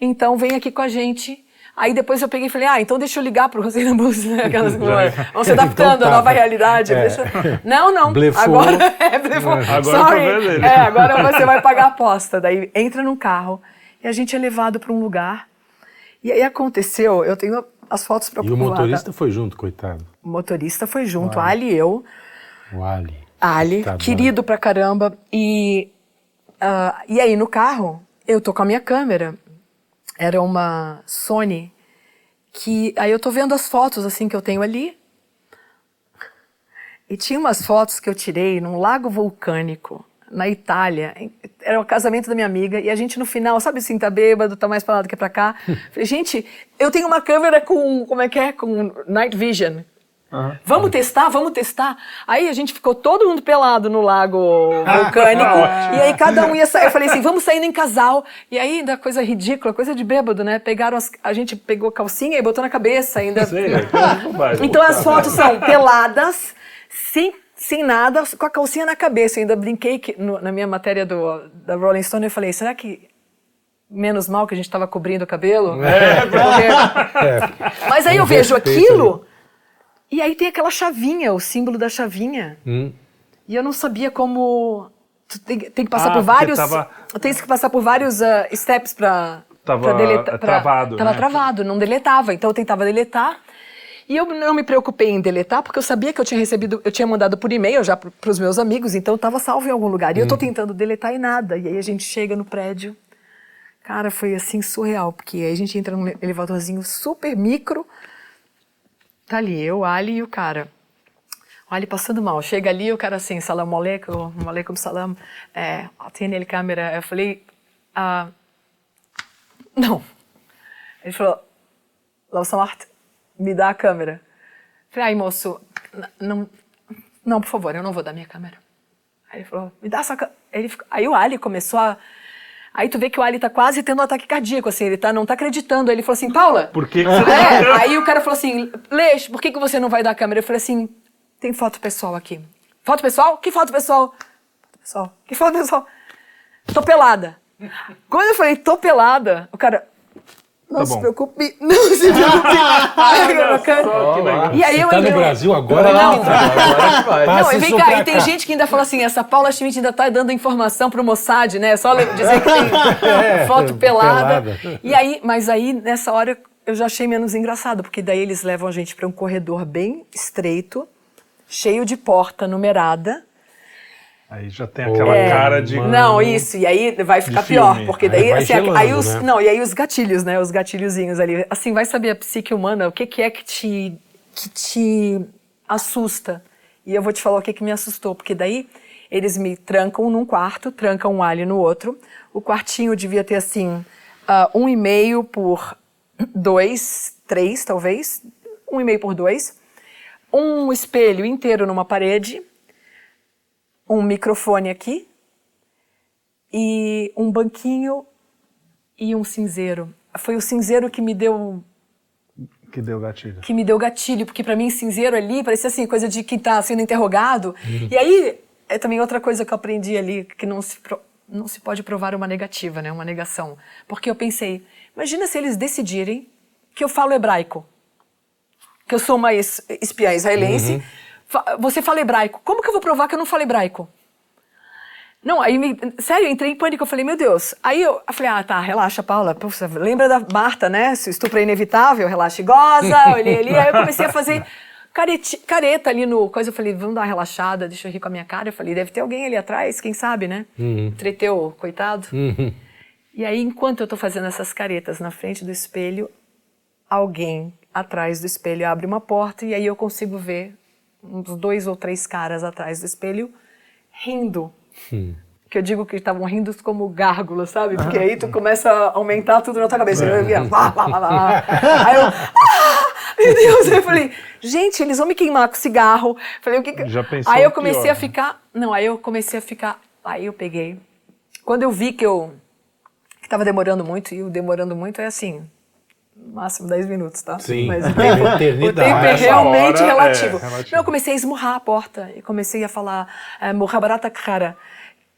"Então vem aqui com a gente". Aí depois eu peguei e falei, ah, então deixa eu ligar pro Hussein Nabulsi, né? Aquelas, vão se adaptando Então à tá. nova realidade. É. deixa- Não, não. Blefou. Agora, é, blefou. Agora Sorry. É, agora você vai pagar a aposta. Daí entra num carro e a gente é levado para um lugar. E aí aconteceu, eu tenho as fotos para E o motorista foi junto, coitado. O motorista foi junto, Ali e eu. O Ali. Ali, Tá bom. querido pra caramba. E, ah, e aí no carro, eu tô com a minha câmera. Era uma Sony. Que aí eu tô vendo as fotos assim que eu tenho ali. E tinha umas fotos que eu tirei num lago vulcânico, na Itália. Era o casamento da minha amiga. E a gente no final, sabe assim, tá bêbado, tá mais pra lá do que pra cá. Falei, gente, eu tenho uma câmera com, como é que é? Com night vision. Vamos testar, vamos testar. Aí a gente ficou todo mundo pelado no lago vulcânico. e aí cada um ia sair. Eu falei assim, vamos saindo em casal. E aí ainda coisa ridícula, coisa de bêbado, né? Pegaram as, a gente pegou calcinha e botou na cabeça ainda. Sei, é. Então as fotos são peladas, sem, sem nada, com a calcinha na cabeça. Eu ainda brinquei que no- na minha matéria do, da Rolling Stone, eu falei, será que menos mal que a gente estava cobrindo o cabelo? Porque- Mas aí eu vejo aquilo, e aí tem aquela chavinha, o símbolo da chavinha. Hum. E eu não sabia como... Tu tem, tem que passar Ah, por vários... tava- Tem que passar por vários ah, steps pra... Tava pra pra- travado, Tava né? travado, não deletava. Então eu tentava deletar. E eu não me preocupei em deletar, porque eu sabia que eu tinha recebido, eu tinha mandado por e-mail já para os meus amigos, então estava salvo em algum lugar. E eu tô tentando deletar e nada. E aí a gente chega no prédio. Cara, foi assim surreal, porque aí a gente entra num elevadorzinho super micro. Tá ali, eu, Ali e o cara. O Ali passando mal. Chega ali, o cara assim, salam aleikum, aleikum salam. É, tem ele câmera. Eu falei, ah, não. Ele falou, Lau Samart, me dá a câmera. Falei, ai moço, não, não, por favor, eu não vou dar minha câmera. Aí ele falou, me dá essa câmera. Aí o Ali começou a... Aí tu vê que o Ali tá quase tendo um ataque cardíaco, assim, ele tá, não tá acreditando. Aí ele falou assim, Paula... Por que, que você É, aí o cara falou assim, Leix, por que, que você não vai dar a câmera? Eu falei assim, tem foto pessoal aqui. Foto pessoal? Que foto pessoal? Foto pessoal. Que foto pessoal? Tô pelada. Quando eu falei, tô pelada, o cara... Não Tá se bom. preocupe, não se preocupe. Olha só, que legal. e aí eu Tá no eu- Brasil agora? Não. Agora que vai. Não, e vem cá, e tem cá. gente que ainda fala assim, essa Paula Schmidt ainda tá dando informação pro Mossad, né? É Só dizer que tem É, foto pelada. pelada. E aí, mas aí, nessa hora, eu já achei menos engraçado, porque daí eles levam a gente para um corredor bem estreito, cheio de porta numerada. Aí já tem aquela É. cara de. Não, isso, e aí vai ficar pior, porque Aí daí, vai assim, gelando, aí os, né? não, e aí os gatilhos, né, os gatilhozinhos ali, assim, vai saber a psique humana, o que que é que te, que te assusta, e eu vou te falar o que que me assustou, porque daí eles me trancam num quarto, trancam um alho no outro, o quartinho devia ter, assim, ah, um e meio por dois, três, talvez, um e meio por dois, um espelho inteiro numa parede, um microfone aqui e um banquinho e um cinzeiro. Foi o cinzeiro que me deu Que deu gatilho. que me deu gatilho, porque pra mim cinzeiro ali parecia assim coisa de quem tá sendo interrogado. E aí é também outra coisa que eu aprendi ali que não se não se pode provar uma negativa, né, uma negação. Porque eu pensei, imagina se eles decidirem que eu falo hebraico, que eu sou uma es- espiã israelense, Fa- Você fala hebraico. Como que eu vou provar que eu não falo hebraico? Não, aí, me, sério, eu entrei em pânico. Eu falei, meu Deus. Aí eu, eu falei, ah, tá, relaxa, Paula. Puxa, lembra da Marta, né? Se o estupro é inevitável, relaxa e goza. Olhei ali, aí eu comecei a fazer careti- careta ali no coisa. Eu falei, vamos dar uma relaxada, deixa eu rir com a minha cara. Eu falei, deve ter alguém ali atrás, quem sabe, né? Treteu, coitado. E aí, enquanto eu tô fazendo essas caretas na frente do espelho, alguém atrás do espelho abre uma porta e aí eu consigo ver uns dois ou três caras atrás do espelho rindo. Que eu digo que estavam rindo como gárgulas, sabe? Porque aí tu começa a aumentar tudo na tua cabeça. Eu via, vá, vá, vá, vá. Aí eu, ah, meu Deus! Aí eu falei, gente, eles vão me queimar com cigarro. Falei, o que que... Já pensou Aí eu comecei pior, a né? ficar. Não, aí eu comecei a ficar. Aí eu peguei. Quando eu vi que eu que tava demorando muito, e o demorando muito é assim, no máximo 10 minutos, tá? Sim. Mas É o tempo, o tempo é realmente hora é relativo. relativo. Não, eu comecei a esmurrar a porta e comecei a falar eh, Muhabarata Khara,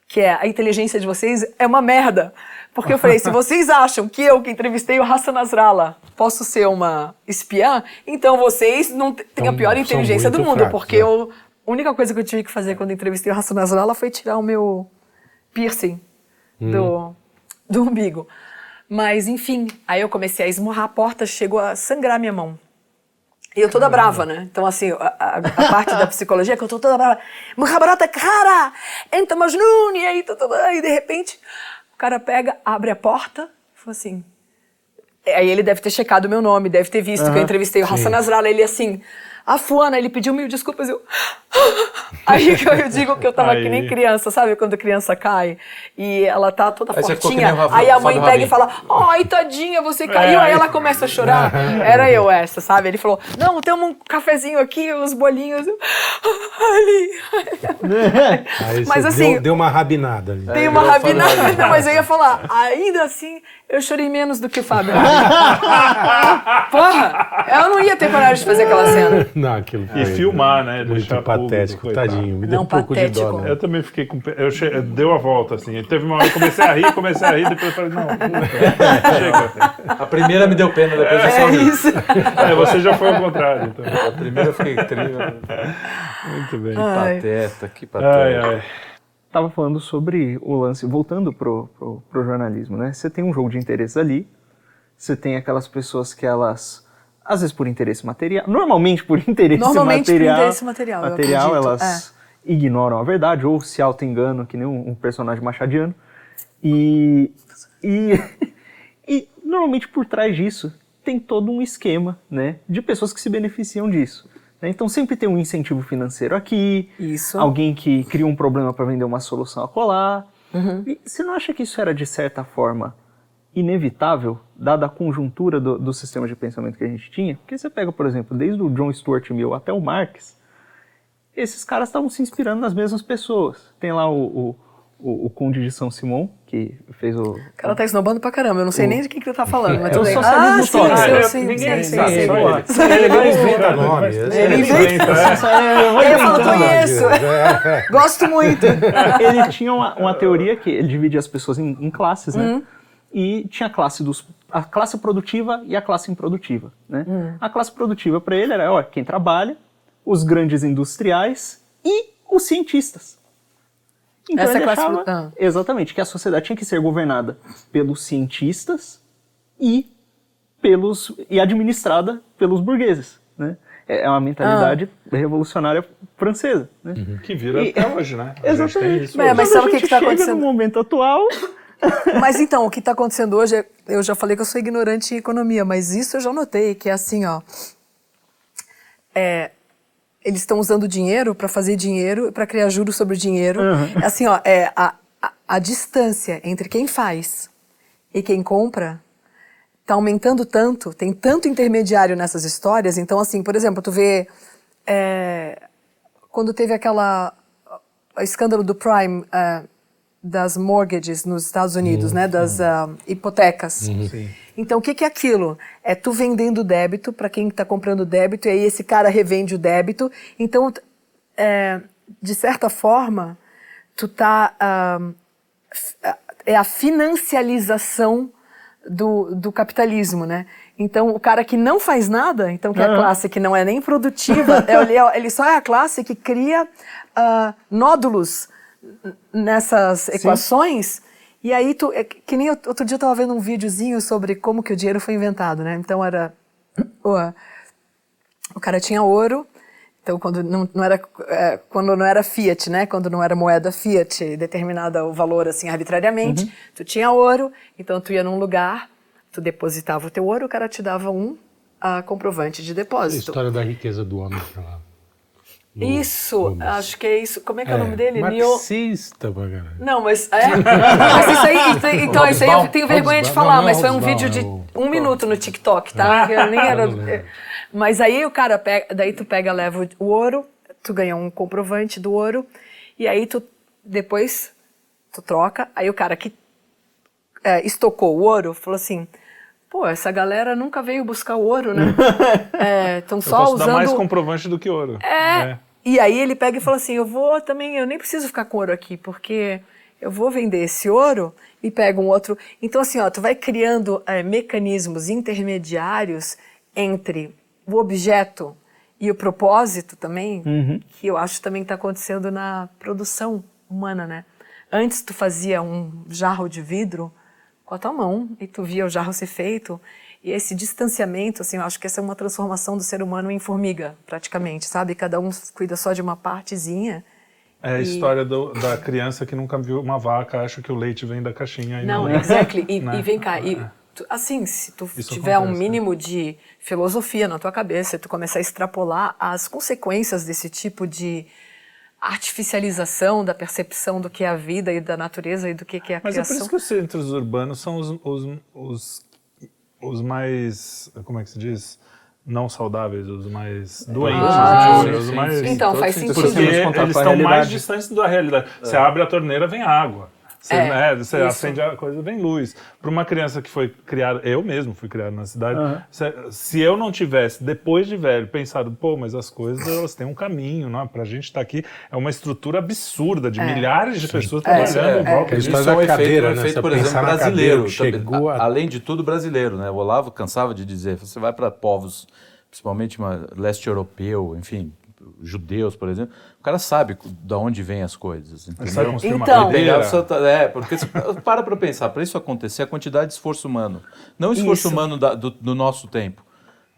que é a inteligência de vocês é uma merda. Porque eu falei, se vocês acham que eu, que entrevistei o Hassan Nasrallah, posso ser uma espiã, então vocês não têm a Então, pior são inteligência do mundo, fracos, porque é. eu, a única coisa que eu tive que fazer quando entrevistei o Hassan Nasrallah foi tirar o meu piercing do, do umbigo. Mas, enfim, aí eu comecei a esmurrar a porta, chegou a sangrar minha mão. E eu toda brava, né? Então, assim, a, a- a parte da psicologia é que eu tô toda brava. Muhabarata cara! Enta Majnun! E aí, aí, de repente, o cara pega, abre a porta e fala assim... Aí ele deve ter checado o meu nome, deve ter visto que eu entrevistei o Hassan Nasrallah. Ele assim... A Fuana, ele pediu mil desculpas, eu... Aí que eu digo que eu tava Aí. que nem criança, sabe? Quando a criança cai e ela tá toda Aí fortinha. Rafa- Aí a mãe pega Rabin. e fala, ai, tadinha, você caiu. É, aí aí- ela começa a chorar. Era eu essa, sabe? Ele falou, não, tem um cafezinho aqui, uns bolinhos. Eu, Ali. Aí Mas assim, deu, deu uma rabinada ali. tem uma rabinada. Não, mas eu ia falar, ainda assim, eu chorei menos do que o Fábio. Porra, eu não ia ter coragem de fazer aquela cena. Não, aquilo E filmar, né? Muito Deixar patético, coitado. tadinho. Me deu Não, um pouco de dó, patético. né? Eu também fiquei com. Eu che... Deu a volta, assim. Teve uma hora que eu comecei a rir, comecei a rir, depois eu falei, não, puta, chega. A primeira me deu pena, depois eu só É ri. isso. É, você já foi ao contrário, então. A primeira eu fiquei triste. Muito bem. Ai. Pateta, que Ai, pateta. ai. Tava falando sobre o lance, voltando pro, pro, pro jornalismo, né? Você tem um jogo de interesses ali, você tem aquelas pessoas que elas, às vezes por interesse material, normalmente por interesse Normalmente por material, interesse material, eu material acredito, elas ignoram a verdade ou se auto-enganam, que nem um, um personagem machadiano. E, e, e normalmente por trás disso tem todo um esquema, né, de pessoas que se beneficiam disso. né? Então sempre tem um incentivo financeiro aqui, Isso. alguém que cria um problema para vender uma solução a colar. Uhum. E você não acha que isso era de certa forma inevitável, dada a conjuntura do, do sistema de pensamento que a gente tinha? Porque você pega, por exemplo, desde o John Stuart Mill até o Marx, esses caras estavam se inspirando nas mesmas pessoas. Tem lá o, o, o, o Conde de São Simão, que fez o. O cara tá esnobando pra caramba. Eu não sei nem de que, que tu tá falando. Mas É o tudo bem. socialismo ah, sim, Ah, sim, ninguém sim, sabe, sim, ele. Ele não inventa nome. Ele inventa. É, Eu falo, conheço. Gosto muito. ele tinha uma, uma teoria que ele dividia as pessoas em, em classes, né? E tinha a classe dos a classe produtiva e a classe improdutiva, né? A classe produtiva para ele era, ó, quem trabalha, os grandes industriais e os cientistas. Então Essa é ele a classe achava, pro- ah. exatamente, que a sociedade tinha que ser governada pelos cientistas e pelos e administrada pelos burgueses, né? É é uma mentalidade Ah. revolucionária francesa, né? Que vira E- até hoje, né? A gente Exatamente. tem isso É, hoje. mas Quando sabe o que tá chega acontecendo? no momento atual, Mas então, o que está acontecendo hoje, é, eu já falei que eu sou ignorante em economia, mas isso eu já notei, que é assim, ó. É, eles estão usando dinheiro para fazer dinheiro, para criar juros sobre o dinheiro. É Assim, ó, é, a, a, a distância entre quem faz e quem compra está aumentando tanto, tem tanto intermediário nessas histórias. Então, assim, por exemplo, tu vê é, quando teve aquela o escândalo do Prime é, das mortgages nos Estados Unidos, né, das ah, hipotecas. Então, o que, que é aquilo? É tu vendendo débito para quem está comprando débito e aí esse cara revende o débito. Então, é, de certa forma, tu tá ah, é a financialização do, do capitalismo, né? Então, o cara que não faz nada, então que é a classe que não é nem produtiva, é, ele, ele só é a classe que cria ah, nódulos nessas equações. E aí, tu, é que nem out- outro dia eu estava vendo um videozinho sobre como que o dinheiro foi inventado, né? Então, era... o- o cara tinha ouro, então quando não, não era é, quando não era fiat, né? Quando não era moeda fiat determinada o valor assim arbitrariamente, tu tinha ouro, então tu ia num lugar, tu depositava o teu ouro, o cara te dava um ah, comprovante de A depósito. história da riqueza do homem pra lá. No- Isso, no- acho que é isso. Como é que é, o nome dele? Neo... Marxista pra caralho. Não, mas é. mas isso aí, então isso aí eu tenho vergonha de falar, Não, não é mas foi um vídeo de é um minuto no TikTok, tá? Eu nem era. lembro. Mas aí o cara pega, daí tu pega, leva o ouro, tu ganha um comprovante do ouro, e aí tu depois tu troca, aí o cara que é, estocou o ouro falou assim. Pô, essa galera nunca veio buscar o ouro, né? Estão Eu só posso usando. dar mais comprovante do que ouro. É. E aí ele pega e fala assim: eu vou também, eu nem preciso ficar com ouro aqui, porque eu vou vender esse ouro e pego um outro. Então, assim, ó, tu vai criando é, mecanismos intermediários entre o objeto e o propósito também, que eu acho também está acontecendo na produção humana, né? Antes tu fazia um jarro de vidro com a tua mão e tu via o jarro ser feito. E esse distanciamento, assim, eu acho que essa é uma transformação do ser humano em formiga, praticamente, sabe? Cada um cuida só de uma partezinha. É a E- história do- da criança que nunca viu uma vaca, acha que o leite vem da caixinha. E Não, não, exactly. E, Né? e vem cá, e tu- assim, se tu Isso tiver um acontece, né? mínimo de filosofia na tua cabeça, tu começar a extrapolar as consequências desse tipo de artificialização da percepção do que é a vida e da natureza e do que é a Mas é por criação. isso que os centros urbanos são os, os, os, os mais, como é que se diz? Não saudáveis, os mais doentes, Ah, né? sim, os mais... sim. Então, Todo faz sentido. sentido. Porque eles estão mais distantes da realidade. Você abre a torneira, vem água. Você, É, né, você acende a coisa, vem luz. Para uma criança que foi criada, eu mesmo fui criado na cidade, se, se eu não tivesse, depois de velho, pensado, pô, mas as coisas elas têm um caminho, não? Pra gente estar aqui, é uma estrutura absurda de milhares de pessoas trabalhando em volta É, Isso é um efeito, cadeira, um né? efeito, por exemplo, brasileiro. cadeira chegou a- A- Além de tudo, brasileiro, né? O Olavo cansava de dizer, você vai para povos, principalmente uma, leste europeu, enfim, judeus, por exemplo, o cara sabe de onde vêm as coisas, Ele sabe entendeu? construir uma Então- o Santa- é, porque se- para para pensar, para isso acontecer, a quantidade de esforço humano, não o esforço Isso. humano da- do, do nosso tempo,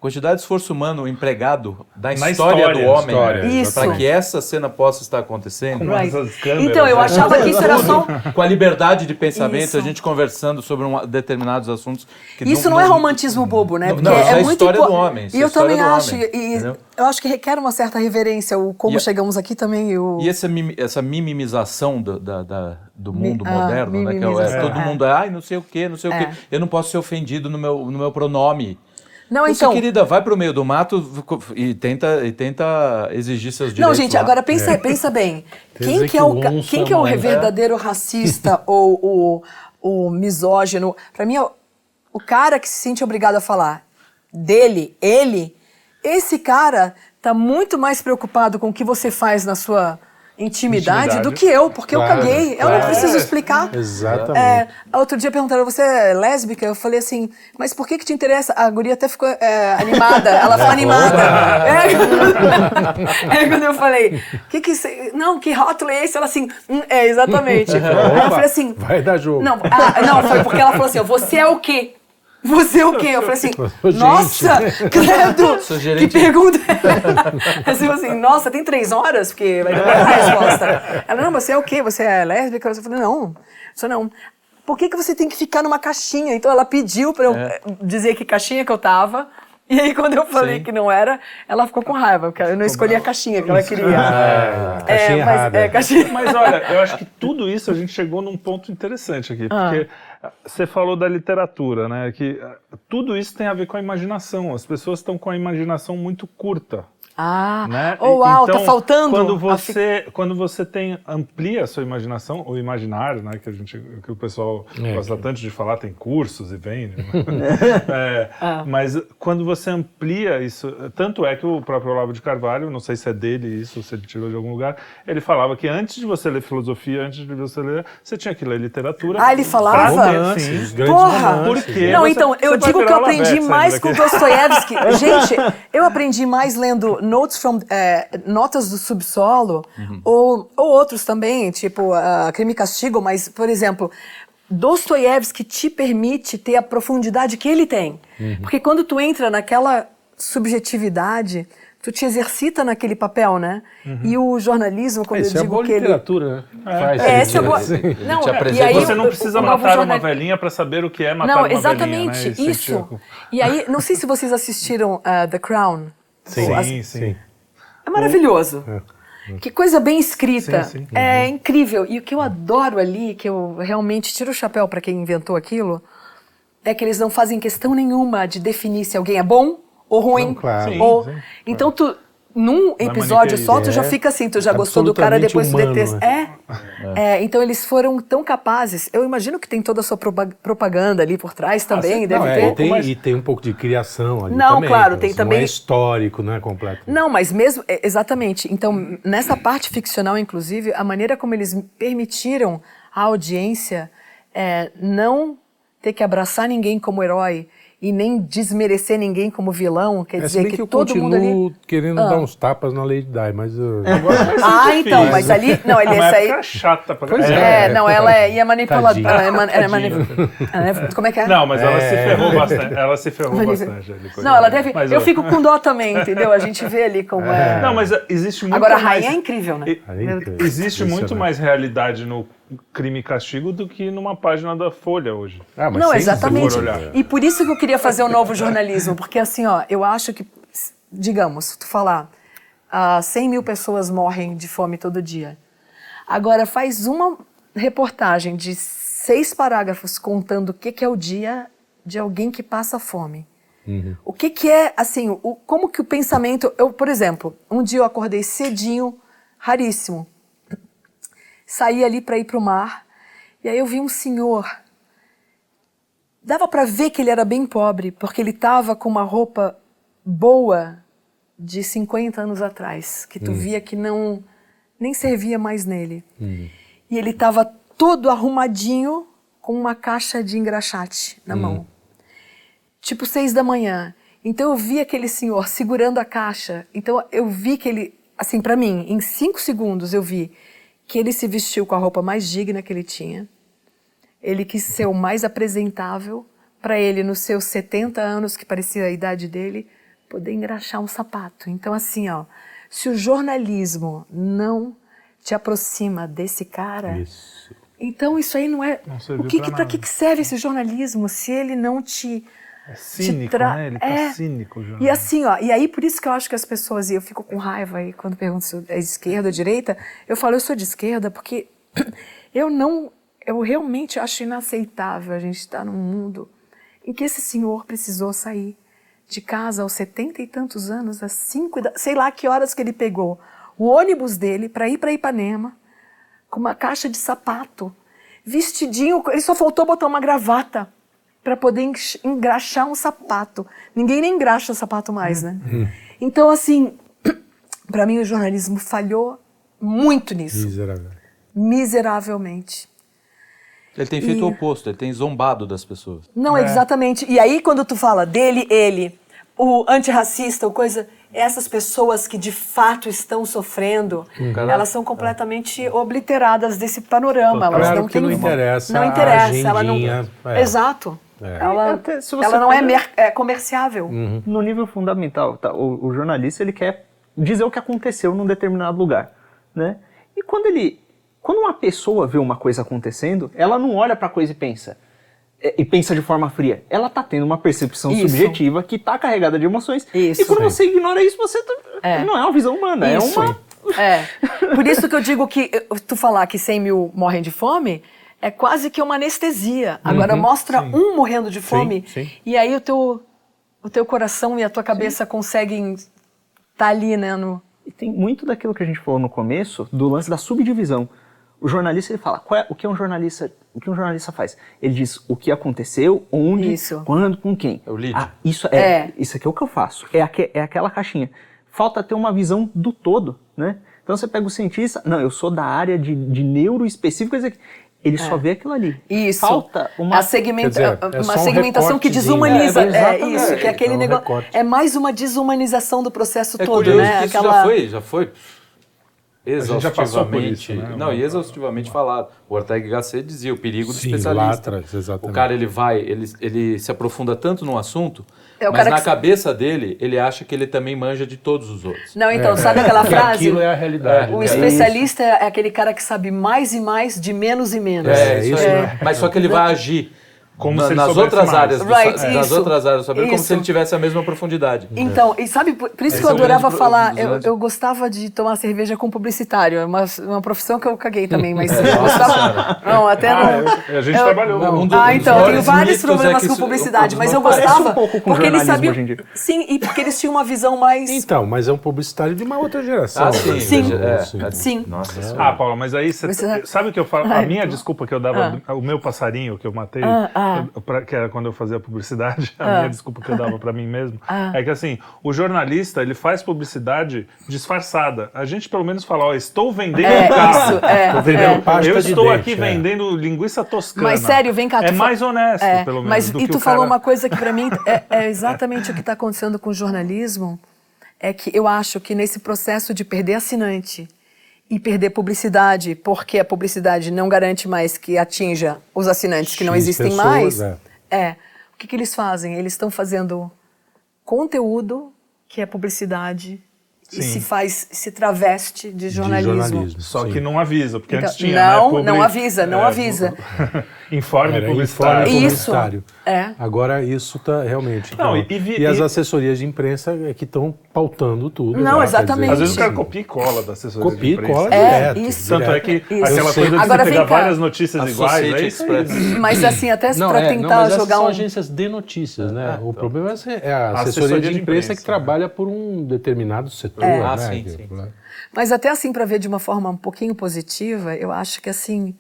quantidade de esforço humano empregado da Na história, história, do homem, Isso. para que essa cena possa estar acontecendo. Com Right. essas câmeras, Então, eu né? achava que isso era só. Com a liberdade de pensamento, Isso. a gente conversando sobre um- determinados assuntos. Que Isso não, é romantismo bobo, né? Não, Porque não, isso é a muito história impo- do homem, isso E é eu história também do acho, homem, e eu acho que requer uma certa reverência, o como E chegamos aqui também. e O... E essa, essa mimimização do, da- da- do mundo ah, moderno, né? Que é, é, todo é. mundo é, ai, não sei o quê, não sei É. o quê. Eu não posso ser ofendido no meu, no meu pronome. Não, Você, então. querida, vai pro meio do mato e tenta, e tenta exigir seus direitos. Não, gente, lá. agora pensa, pensa bem. Quem que, é o, o quem que é o verdadeiro racista ou o, o misógino? Pra mim, é o, o cara que se sente obrigado a falar dele, ele, esse cara tá muito mais preocupado com o que você faz na sua intimidade, Intimidade. do que eu, porque eu Claro, caguei. Eu não claro. preciso explicar. Exatamente. É, outro dia perguntaram, você é lésbica? Eu falei assim, mas por que que te interessa? A guria até ficou é, animada, ela ficou animada. É. Quando eu falei, que que cê- não, que rótulo é esse? Ela assim, "Hum, é, exatamente. Eu falei assim, Vai dar jogo. não, ah, não, foi porque ela falou assim, você é o quê? Você é o quê? Eu falei assim, Gente. nossa, credo, que pergunta é? Eu falei assim, nossa, tem três horas? Porque vai demorar a resposta. Ela, não, você é o quê? Você é lésbica? Eu falei, não, sou não. Por que, que você tem que ficar numa caixinha? Então ela pediu pra eu É. dizer que caixinha que eu tava. E aí, quando eu falei Sim. que não era, ela ficou com raiva, porque eu não escolhi a caixinha que ela queria. É, caixinha mas, errada. é, caixinha. Mas olha, eu acho que tudo isso a gente chegou num ponto interessante aqui, porque ah, você falou da literatura, né? Que ah, tudo isso tem a ver com a imaginação. As pessoas estão com a imaginação muito curta. Ah, né? oh, uau, então, tá faltando. Quando a fi- você, quando você tem amplia a sua imaginação, o imaginário, né, que a gente, que o pessoal É, gosta que- tanto de falar, tem cursos e vende. É, Ah. Mas quando você amplia isso, tanto é que o próprio Olavo de Carvalho, não sei se é dele isso, se ele tirou de algum lugar, ele falava que antes de você ler filosofia, antes de você ler, você tinha que ler literatura. Ah, ele falava? Romances, grandes Porra! romances. Por quê? Não, Você- então, eu digo que eu aprendi mais com. Dostoiévski. Gente, eu aprendi mais lendo Notes from, eh, Notas do Subsolo, Uhum. ou, ou outros também, tipo ah, Crime e Castigo, mas, por exemplo, Dostoiévski te permite ter a profundidade que ele tem. Uhum. Porque quando tu entra naquela subjetividade, tu te exercita naquele papel, né? Uhum. E o jornalismo, quando Isso eu é digo boa que ele... literatura, né? Faz É, essa é boa... assim. Não, Te e aí Você o- não precisa o novo matar uma jornal- velhinha para saber o que é matar não, uma exatamente, velhinha, né? isso. tipo- E aí, não sei se vocês assistiram ah, The Crown. Sim, As- Sim, sim. É maravilhoso. Que coisa bem escriita. Sim, sim. É incrível. E o que eu adoro ali, que eu realmente tiro o chapéu para quem inventou aquilo, é que eles não fazem questão nenhuma de definir se alguém é bom ou ruim. Não, claro. Sim, ou... sim, Então tu num episódio só, tu já É. fica assim, tu já gostou do cara, depois tu humano, detesta. né? É. É, então eles foram tão capazes. Eu imagino que tem toda a sua propa- propaganda ali por trás também, sim. deve Não, é, ter. e, tem, mas- e tem um pouco de criação ali Não, também. claro, tem não também- é histórico, não é completo. Não, mas mesmo, é, exatamente. Então, nessa parte ficcional, inclusive, a maneira como eles permitiram à audiência é, não ter que abraçar ninguém como herói e nem desmerecer ninguém como vilão, quer É, dizer que, que eu todo mundo ali... querendo dar uns tapas na Lady Di, mas... uh, Ah, então, mas ali... Não, ele época aí... chata pra Pois É, É, não, ela é, ia manipuladora. Tadinha. Ela é, man- ela é mani- ela é- Como é que é? Não, mas ela É. se ferrou bastante. Ela se ferrou bastante. ali. Não, ela deve. Mas, eu ó, fico com dó também, entendeu? A gente vê ali como é. Não, mas uh, existe muito Agora, a mais... rainha é incrível, né? E- Existe muito mais realidade no crime e castigo do que numa página da Folha hoje. Ah, mas Não, exatamente. E por isso que eu queria fazer o novo jornalismo, porque assim, ó, eu acho que, digamos, tu falar, ah, 100 mil pessoas morrem de fome todo dia. Agora, faz uma reportagem de seis parágrafos contando o que, que é o dia de alguém que passa fome. O que, que é, assim, o, como que o pensamento... Eu, por exemplo, um dia eu acordei cedinho, raríssimo, saí ali para ir para o mar, e aí eu vi um senhor dava para ver que ele era bem pobre, porque ele estava com uma roupa boa de 50 anos atrás, que tu via que não nem servia mais nele. E ele estava todo arrumadinho com uma caixa de engraxate na mão. Tipo seis da manhã. Então eu vi aquele senhor segurando a caixa. Então eu vi que ele, assim, para mim, em cinco segundos eu vi que ele se vestiu com a roupa mais digna que ele tinha. Ele quis ser o mais apresentável para ele, nos seus 70 anos, que parecia a idade dele, poder engraxar um sapato. Então, assim, ó, se o jornalismo não te aproxima desse cara, Isso. então isso aí não é. Não o que, que, nada. que que serve esse jornalismo se ele não te. É cínico, tra- né? Ele tá É. cínico já. E assim, ó, e aí por isso que eu acho que as pessoas, e eu fico com raiva aí quando perguntam se é esquerda ou direita, eu falo, eu sou de esquerda porque eu não, eu realmente acho inaceitável a gente estar num mundo em que esse senhor precisou sair de casa aos setenta e tantos anos, às cinco, da, sei lá que horas que ele pegou o ônibus dele para ir para Ipanema, com uma caixa de sapato, vestidinho, ele só faltou botar uma gravata para poder engraxar um sapato. Ninguém nem engraxa sapato mais, né? Então, assim, para mim o jornalismo falhou muito nisso, Miserável. miseravelmente. Ele tem feito E- o oposto, ele tem zombado das pessoas. Não, exatamente. E aí, quando tu fala dele, ele, o antirracista, o coisa, essas pessoas que de fato estão sofrendo, Uhum. elas são completamente obliteradas desse panorama. Elas Claro não que têm não interessa Não a interessa. Ela não, agendinha, é. Exato. É. Ela, Até se você ela não é, pega- mer- é comerciável. Uhum. no nível fundamental, tá? o, o jornalista ele quer dizer o que aconteceu num determinado lugar, né? E quando ele, quando uma pessoa vê uma coisa acontecendo, ela não olha para a coisa e pensa é, e pensa de forma fria. Ela tá tendo uma percepção Isso. subjetiva que tá carregada de emoções. Isso. E quando Sim. você ignora isso, você tá- É. não é uma visão humana, Isso. é uma É. Por isso que eu digo que tu falar que 100 mil morrem de fome é quase que uma anestesia. Agora mostra um morrendo de fome sim. e aí o teu, o teu coração e a tua cabeça conseguem tá ali, né? No... E tem muito daquilo que a gente falou no começo, do lance da subdivisão. O jornalista ele fala, qual é- o que um jornalista, o que um jornalista faz? Ele diz o que aconteceu, onde, Isso. quando, com quem. É o lead. Ah, isso é, É. isso aqui é o que eu faço. É, aque- é aquela caixinha. Falta ter uma visão do todo, né? Então você pega o cientista, não, eu sou da área de, de neuro específico, ele só vê aquilo ali. Isso. Falta uma a segmenta- dizer, é uma um segmentação que desumaniza. É, É, exatamente. isso, que é aquele É um negócio. recorte. É mais uma desumanização do processo É todo, curioso né? que isso já foi, já foi exaustivamente, isso, né? não, e exaustivamente falado. O Ortega y Gasset dizia o perigo do Sim, lá especialista. atrás, exatamente. O cara ele vai, ele, ele se aprofunda tanto num assunto, É o mas cara na que- cabeça dele ele acha que ele também manja de todos os outros. Não, então, sabe aquela Que frase? aquilo é a realidade. O né? especialista é aquele cara que sabe mais e mais de menos e menos. É, isso né? Mas só que ele vai agir Como na- se ele nas outras mais. áreas, do, Right, sa- nas isso. outras áreas do saber, como Isso. se ele tivesse a mesma profundidade. Então, e sabe, por, por isso Esse que eu é adorava falar, eu, eu gostava de tomar cerveja com publicitário, é uma, uma profissão que eu caguei também, mas É, gostava. Não, até Ah, não. eu- a gente eu- trabalhou. Não, um do- Ah, então, eu tenho vários é problemas que com publicidade, mas eu gostava Parece um pouco com porque eles sabiam. hoje em dia. Sim, e porque eles tinham uma visão mais. Então, mas é um publicitário de uma outra geração. Ah, sim. Sim. É, Sim. é. Sim. Nossa Ah, senhora. Paula, mas aí você sabe o que eu falo? A minha tô- desculpa que eu dava, o meu passarinho que eu matei, Ah, ah. eu- pra- que era quando eu fazia publicidade, a Ah. minha desculpa que eu dava pra mim mesmo, Ah. é que assim, o jornalista ele faz publicidade disfarçada. A gente pelo menos fala, ó, estou vendendo É, um carro. isso, é. Tô vendendo é. pasta Eu de estou dente, aqui é. vendendo linguiça toscana. Mas sério, vem cá. É mais honesto, É, pelo menos. Mas, do e que tu o falou cara- uma coisa que pra mim é, é exatamente o que está acontecendo com o jornalismo. É que eu acho que nesse processo de perder assinante e perder publicidade, porque a publicidade não garante mais que atinja os assinantes que não X existem pessoas, mais. é. É. O que, que eles fazem? Eles estão fazendo conteúdo que é publicidade e Sim. se faz, se traveste de jornalismo. jornalismo. Só sim. que não avisa, porque Então, antes tinha, não, né? Não avisa, não é, avisa. Informe Era publicitário. informe Isso. É. Agora isso está realmente. Não, então, e- e vi- e as e- assessorias de imprensa é que estão pautando tudo. Não, já, quer exatamente. Às vezes o cara sim. copia e cola da assessoria Copia e de imprensa. cola É, direto. isso. Tanto é que Isso. aquela coisa de Agora você pegar cá. várias notícias iguais, é isso? Mas assim, até para é, tentar não, jogar são um. agências de notícias, né? Ah, o então. problema é a assessoria, de de imprensa imprensa, que trabalha por um determinado setor, É. né? Ah, sim, Que- sim. Mas até assim, para ver de uma forma um pouquinho positiva, eu acho que assim,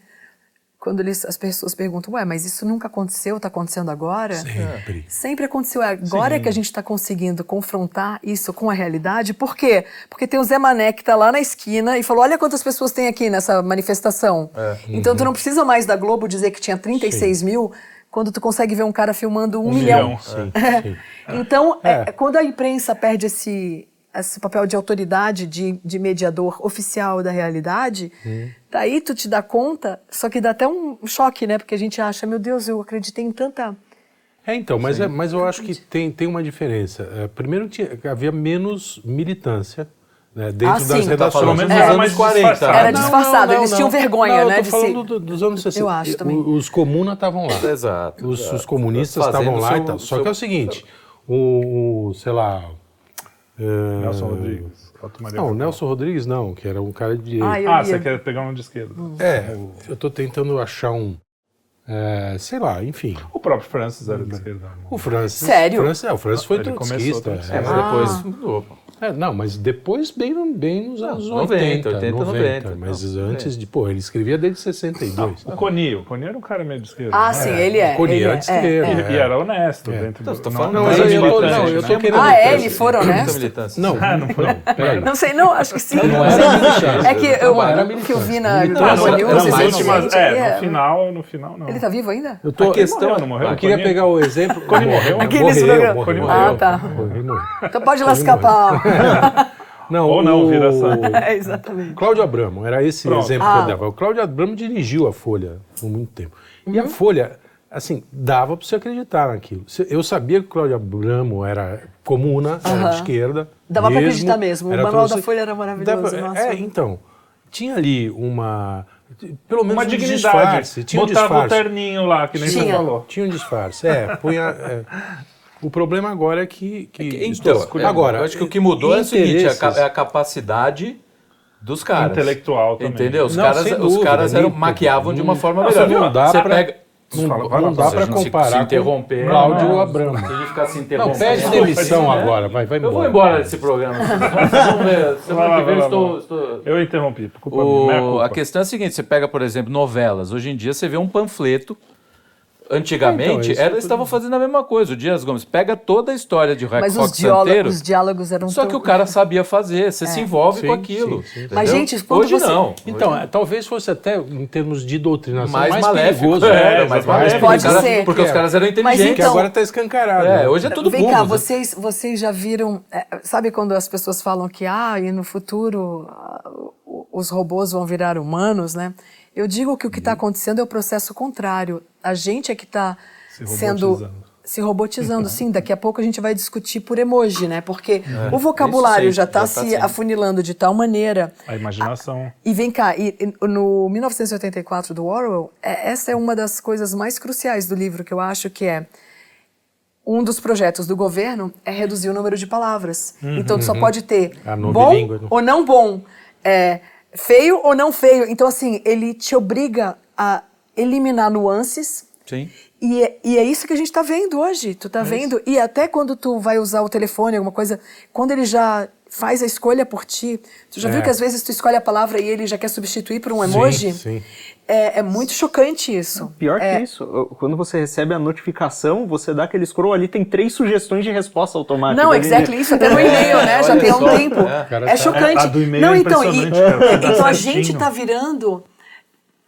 quando eles, as pessoas perguntam, ué, mas isso nunca aconteceu, está acontecendo agora? Sempre. Sempre aconteceu. Agora é que a gente está conseguindo confrontar isso com a realidade. Por quê? Porque tem o Zé Mané que está lá na esquina e falou: olha quantas pessoas tem aqui nessa manifestação. Então tu não precisa mais da Globo dizer que tinha 36 mil. Quando tu consegue ver um cara filmando um, milhão. milhão. Sim, sim. Então, é, É. quando a imprensa perde esse, esse papel de autoridade, de, de mediador oficial da realidade, daí tu te dá conta, só que dá até um choque, né? Porque a gente acha, meu Deus, eu acreditei em tanta. É, então, mas, é, mas eu acho que tem, tem uma diferença. É, primeiro, tinha, havia menos militância né, dentro Ah, das sim. Tá redações. Pelo menos dos era anos mais 40. disfarçado. Era disfarçado, eles tinham vergonha, não, né, Eu tô falando se- do- dos anos 60. Eu acho também. Os comunas estavam lá. Exato. Os, os comunistas estavam lá seu- e tal. Só seu- que é o seguinte, o, o, sei lá... Nelson Rodrigues. Não. Nelson Rodrigues não, que era um cara de... Ah, eu Ah, ia. você quer pegar um de esquerda. É, eu tô tentando achar um... é, sei lá, enfim. O próprio Francis era de esquerda. O Francis... Sério? Francis, é, o Francis foi trotskista. trotskista. É, é. mas depois Ah. mudou. É, não, mas depois bem, bem nos anos 90, 80, 80, 90, Mas não, antes de, pô, ele escrevia desde 62. O Coni, o Coni era um cara meio de esquerda. Ah, né? sim, ele é. Coni ele era é, de esquerda. é, E, e era honesto É. dentro Então, do... não- falando Não, não aí eu tô- militante, não, eu né? tô querendo- Ah, é? Ele for honesto? militância. Não, Ah, não foi. não. Não sei, não, acho que sim. Não Não era. É que eu, Não era o que eu vi na Não, Não, não, é, no final, no final não. Ele tá vivo ainda? Eu, tô, A questão não morreu? eu queria Coni- pegar o exemplo. Coni morreu? Morreu, Ah, tá. Então pode lascar pau. Não, Ou não, o... vira essa- É, exatamente. Cláudio Abramo, era esse Pronto. exemplo Ah. que eu dava. O Cláudio Abramo dirigiu a Folha por muito tempo. E Uhum. a Folha, assim, dava para você acreditar naquilo. Eu sabia que o Cláudio Abramo era comuna, era Aham. de esquerda. Dava pra acreditar mesmo. O era manual da Folha era maravilhoso, Dava- nossa. É, então, tinha ali uma... Pelo menos Uma um dignidade. disfarce. Tinha um Botava o disfarce. terninho lá, que nem você Tinha. falou. Tinha um disfarce. É, punha... é. O problema agora é que... que Então, estou- é, agora, eu acho que o que mudou é o seguinte, a, é a capacidade dos caras. Intelectual também. Entendeu? Os Não, caras, sem os dúvida, caras eram, maquiavam de uma não- forma Nossa, melhor. não dá Você pra- pega, Não, não dá para se- comparar se interromper, com Cláudio né? Abramo. Se a gente ficar se Não, interrompendo... pede demissão agora, vai, vai Eu vou embora. embora desse programa. Vamos ver. Semana que vem vai lá, estou... estou... Eu interrompi, por culpa minha, minha O, culpa. a questão é a seguinte, você pega, por exemplo, novelas. Hoje em dia você vê um panfleto. Antigamente, Então, tudo- estavam fazendo a mesma coisa. O Dias Gomes pega toda a história de Rock Mas Rock os os diálogos eram só tão- que o cara sabia fazer. Você se envolve Sim, com aquilo. sim, sim. Mas, gente, quando Hoje você- não. Então, é, talvez fosse até, em termos de doutrinação, mais, mais, maléfico. perigoso. é, né? mais maléfico. Pode Os caras- ser. Porque os caras eram inteligentes. Que então- agora está escancarado. É, hoje é tudo Vem cá, né? vocês, vocês já viram. é, sabe quando as pessoas falam que ah, e no futuro ah, os robôs vão virar humanos, né? Eu digo que o que está acontecendo é o processo contrário. A gente é que está Se sendo. robotizando. Se robotizando, sim. Daqui a pouco a gente vai discutir por emoji, né? Porque o isso vocabulário já está tá se sim. afunilando de tal maneira. A imaginação. E vem cá, e, e no 1984 do Orwell, é- essa é uma das coisas mais cruciais do livro que eu acho que é um dos projetos do governo é reduzir o número de palavras. Então tu só pode ter A bom né? ou não bom, é, feio ou não feio. Então assim ele te obriga a eliminar nuances. Sim. E é, e é isso que a gente está vendo hoje. Tu tá vendo? E até quando tu vai usar o telefone, alguma coisa, quando ele já faz a escolha por ti, tu já É. viu que às vezes tu escolhe a palavra e ele já quer substituir por um Sim, emoji? sim. É, é muito chocante isso. Pior É, que isso, quando você recebe a notificação, você dá aquele scroll ali, tem três sugestões de resposta automática. Não, exactly, isso até no e-mail, né? Já tem há um tempo. é. É tá- chocante. É, a do e-mail Não, é então, e- dá então a gente tá virando.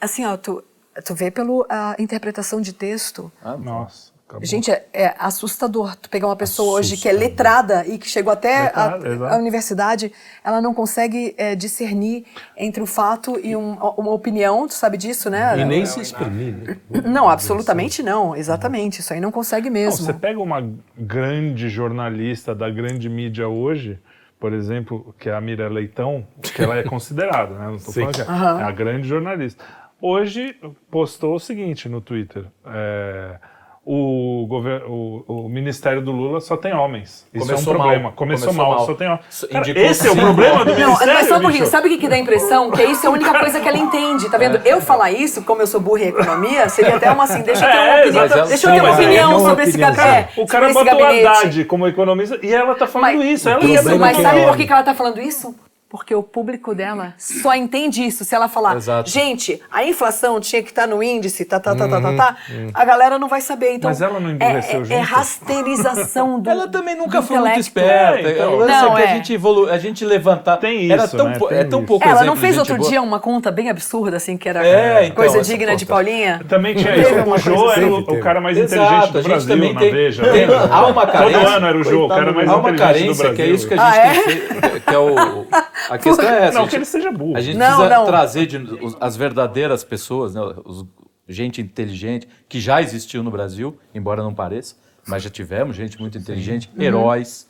Assim, ó, tu, tu vê pela interpretação de texto. Nossa. Acabou. Gente, é, é assustador. Tu pegar uma pessoa hoje que é letrada e que chegou até Letrada, a, a universidade, ela não consegue é, discernir entre o fato e um- uma opinião, tu sabe disso, né? E nem se exprimir. né? Não, absolutamente não. Exatamente. Isso aí não consegue Não, mesmo. você pega uma grande jornalista da grande mídia hoje, por exemplo, que é a Mira Leitão, que ela é considerada, né? Não tô Sim. falando que é, é a grande jornalista. Hoje postou o seguinte no Twitter. é, o, o, o Ministério do Lula só tem homens. Isso Começou é um problema. mal. Começou, Começou mal, mal. só tem homens. Cara, esse é o problema do Não, Ministério, mas só um pouquinho. Sabe o que, que dá a impressão? Que isso é a única coisa que ela entende, tá vendo? Eu falar isso, como eu sou burra em economia, seria até uma assim, deixa eu ter uma É, opinião, deixa eu ter uma é opinião sobre esse café. O cara botou gabinete. Haddad como economista e ela tá falando Mas- isso. Ela isso, não mas sabe é- por que ela tá falando isso? Porque o público dela só entende isso. Se ela falar, Exato. gente, a inflação tinha que estar no índice, tá, tá, tá, tá, tá, tá, a galera não vai saber. Então, Mas ela não emburreceu é, é, junto? é rasterização do Ela também nunca foi muito intelecto. esperta. É, então. Não, é que é. a gente evolu... a gente levantar. Tem Era isso, tão né? é tão isso. pouco Ela não de fez gente outro boa. dia uma conta bem absurda, assim, que era É, então, coisa digna de conta. Paulinha? Também tinha isso. uma O Jô era o, o cara mais Exato, inteligente a do gente Brasil na tem- Veja. tem- há uma carência- Todo ano era o Jô, o cara mais Há uma inteligente do carência Brasil. que é isso que a Ah, gente é? tem que, que é o. A questão é essa. Não a que gente- ele seja burro. A gente Não, precisa não. trazer de- os- as verdadeiras pessoas, né, os- gente inteligente, que já existiu no Brasil, embora não pareça, mas já tivemos gente muito inteligente, Uhum. heróis,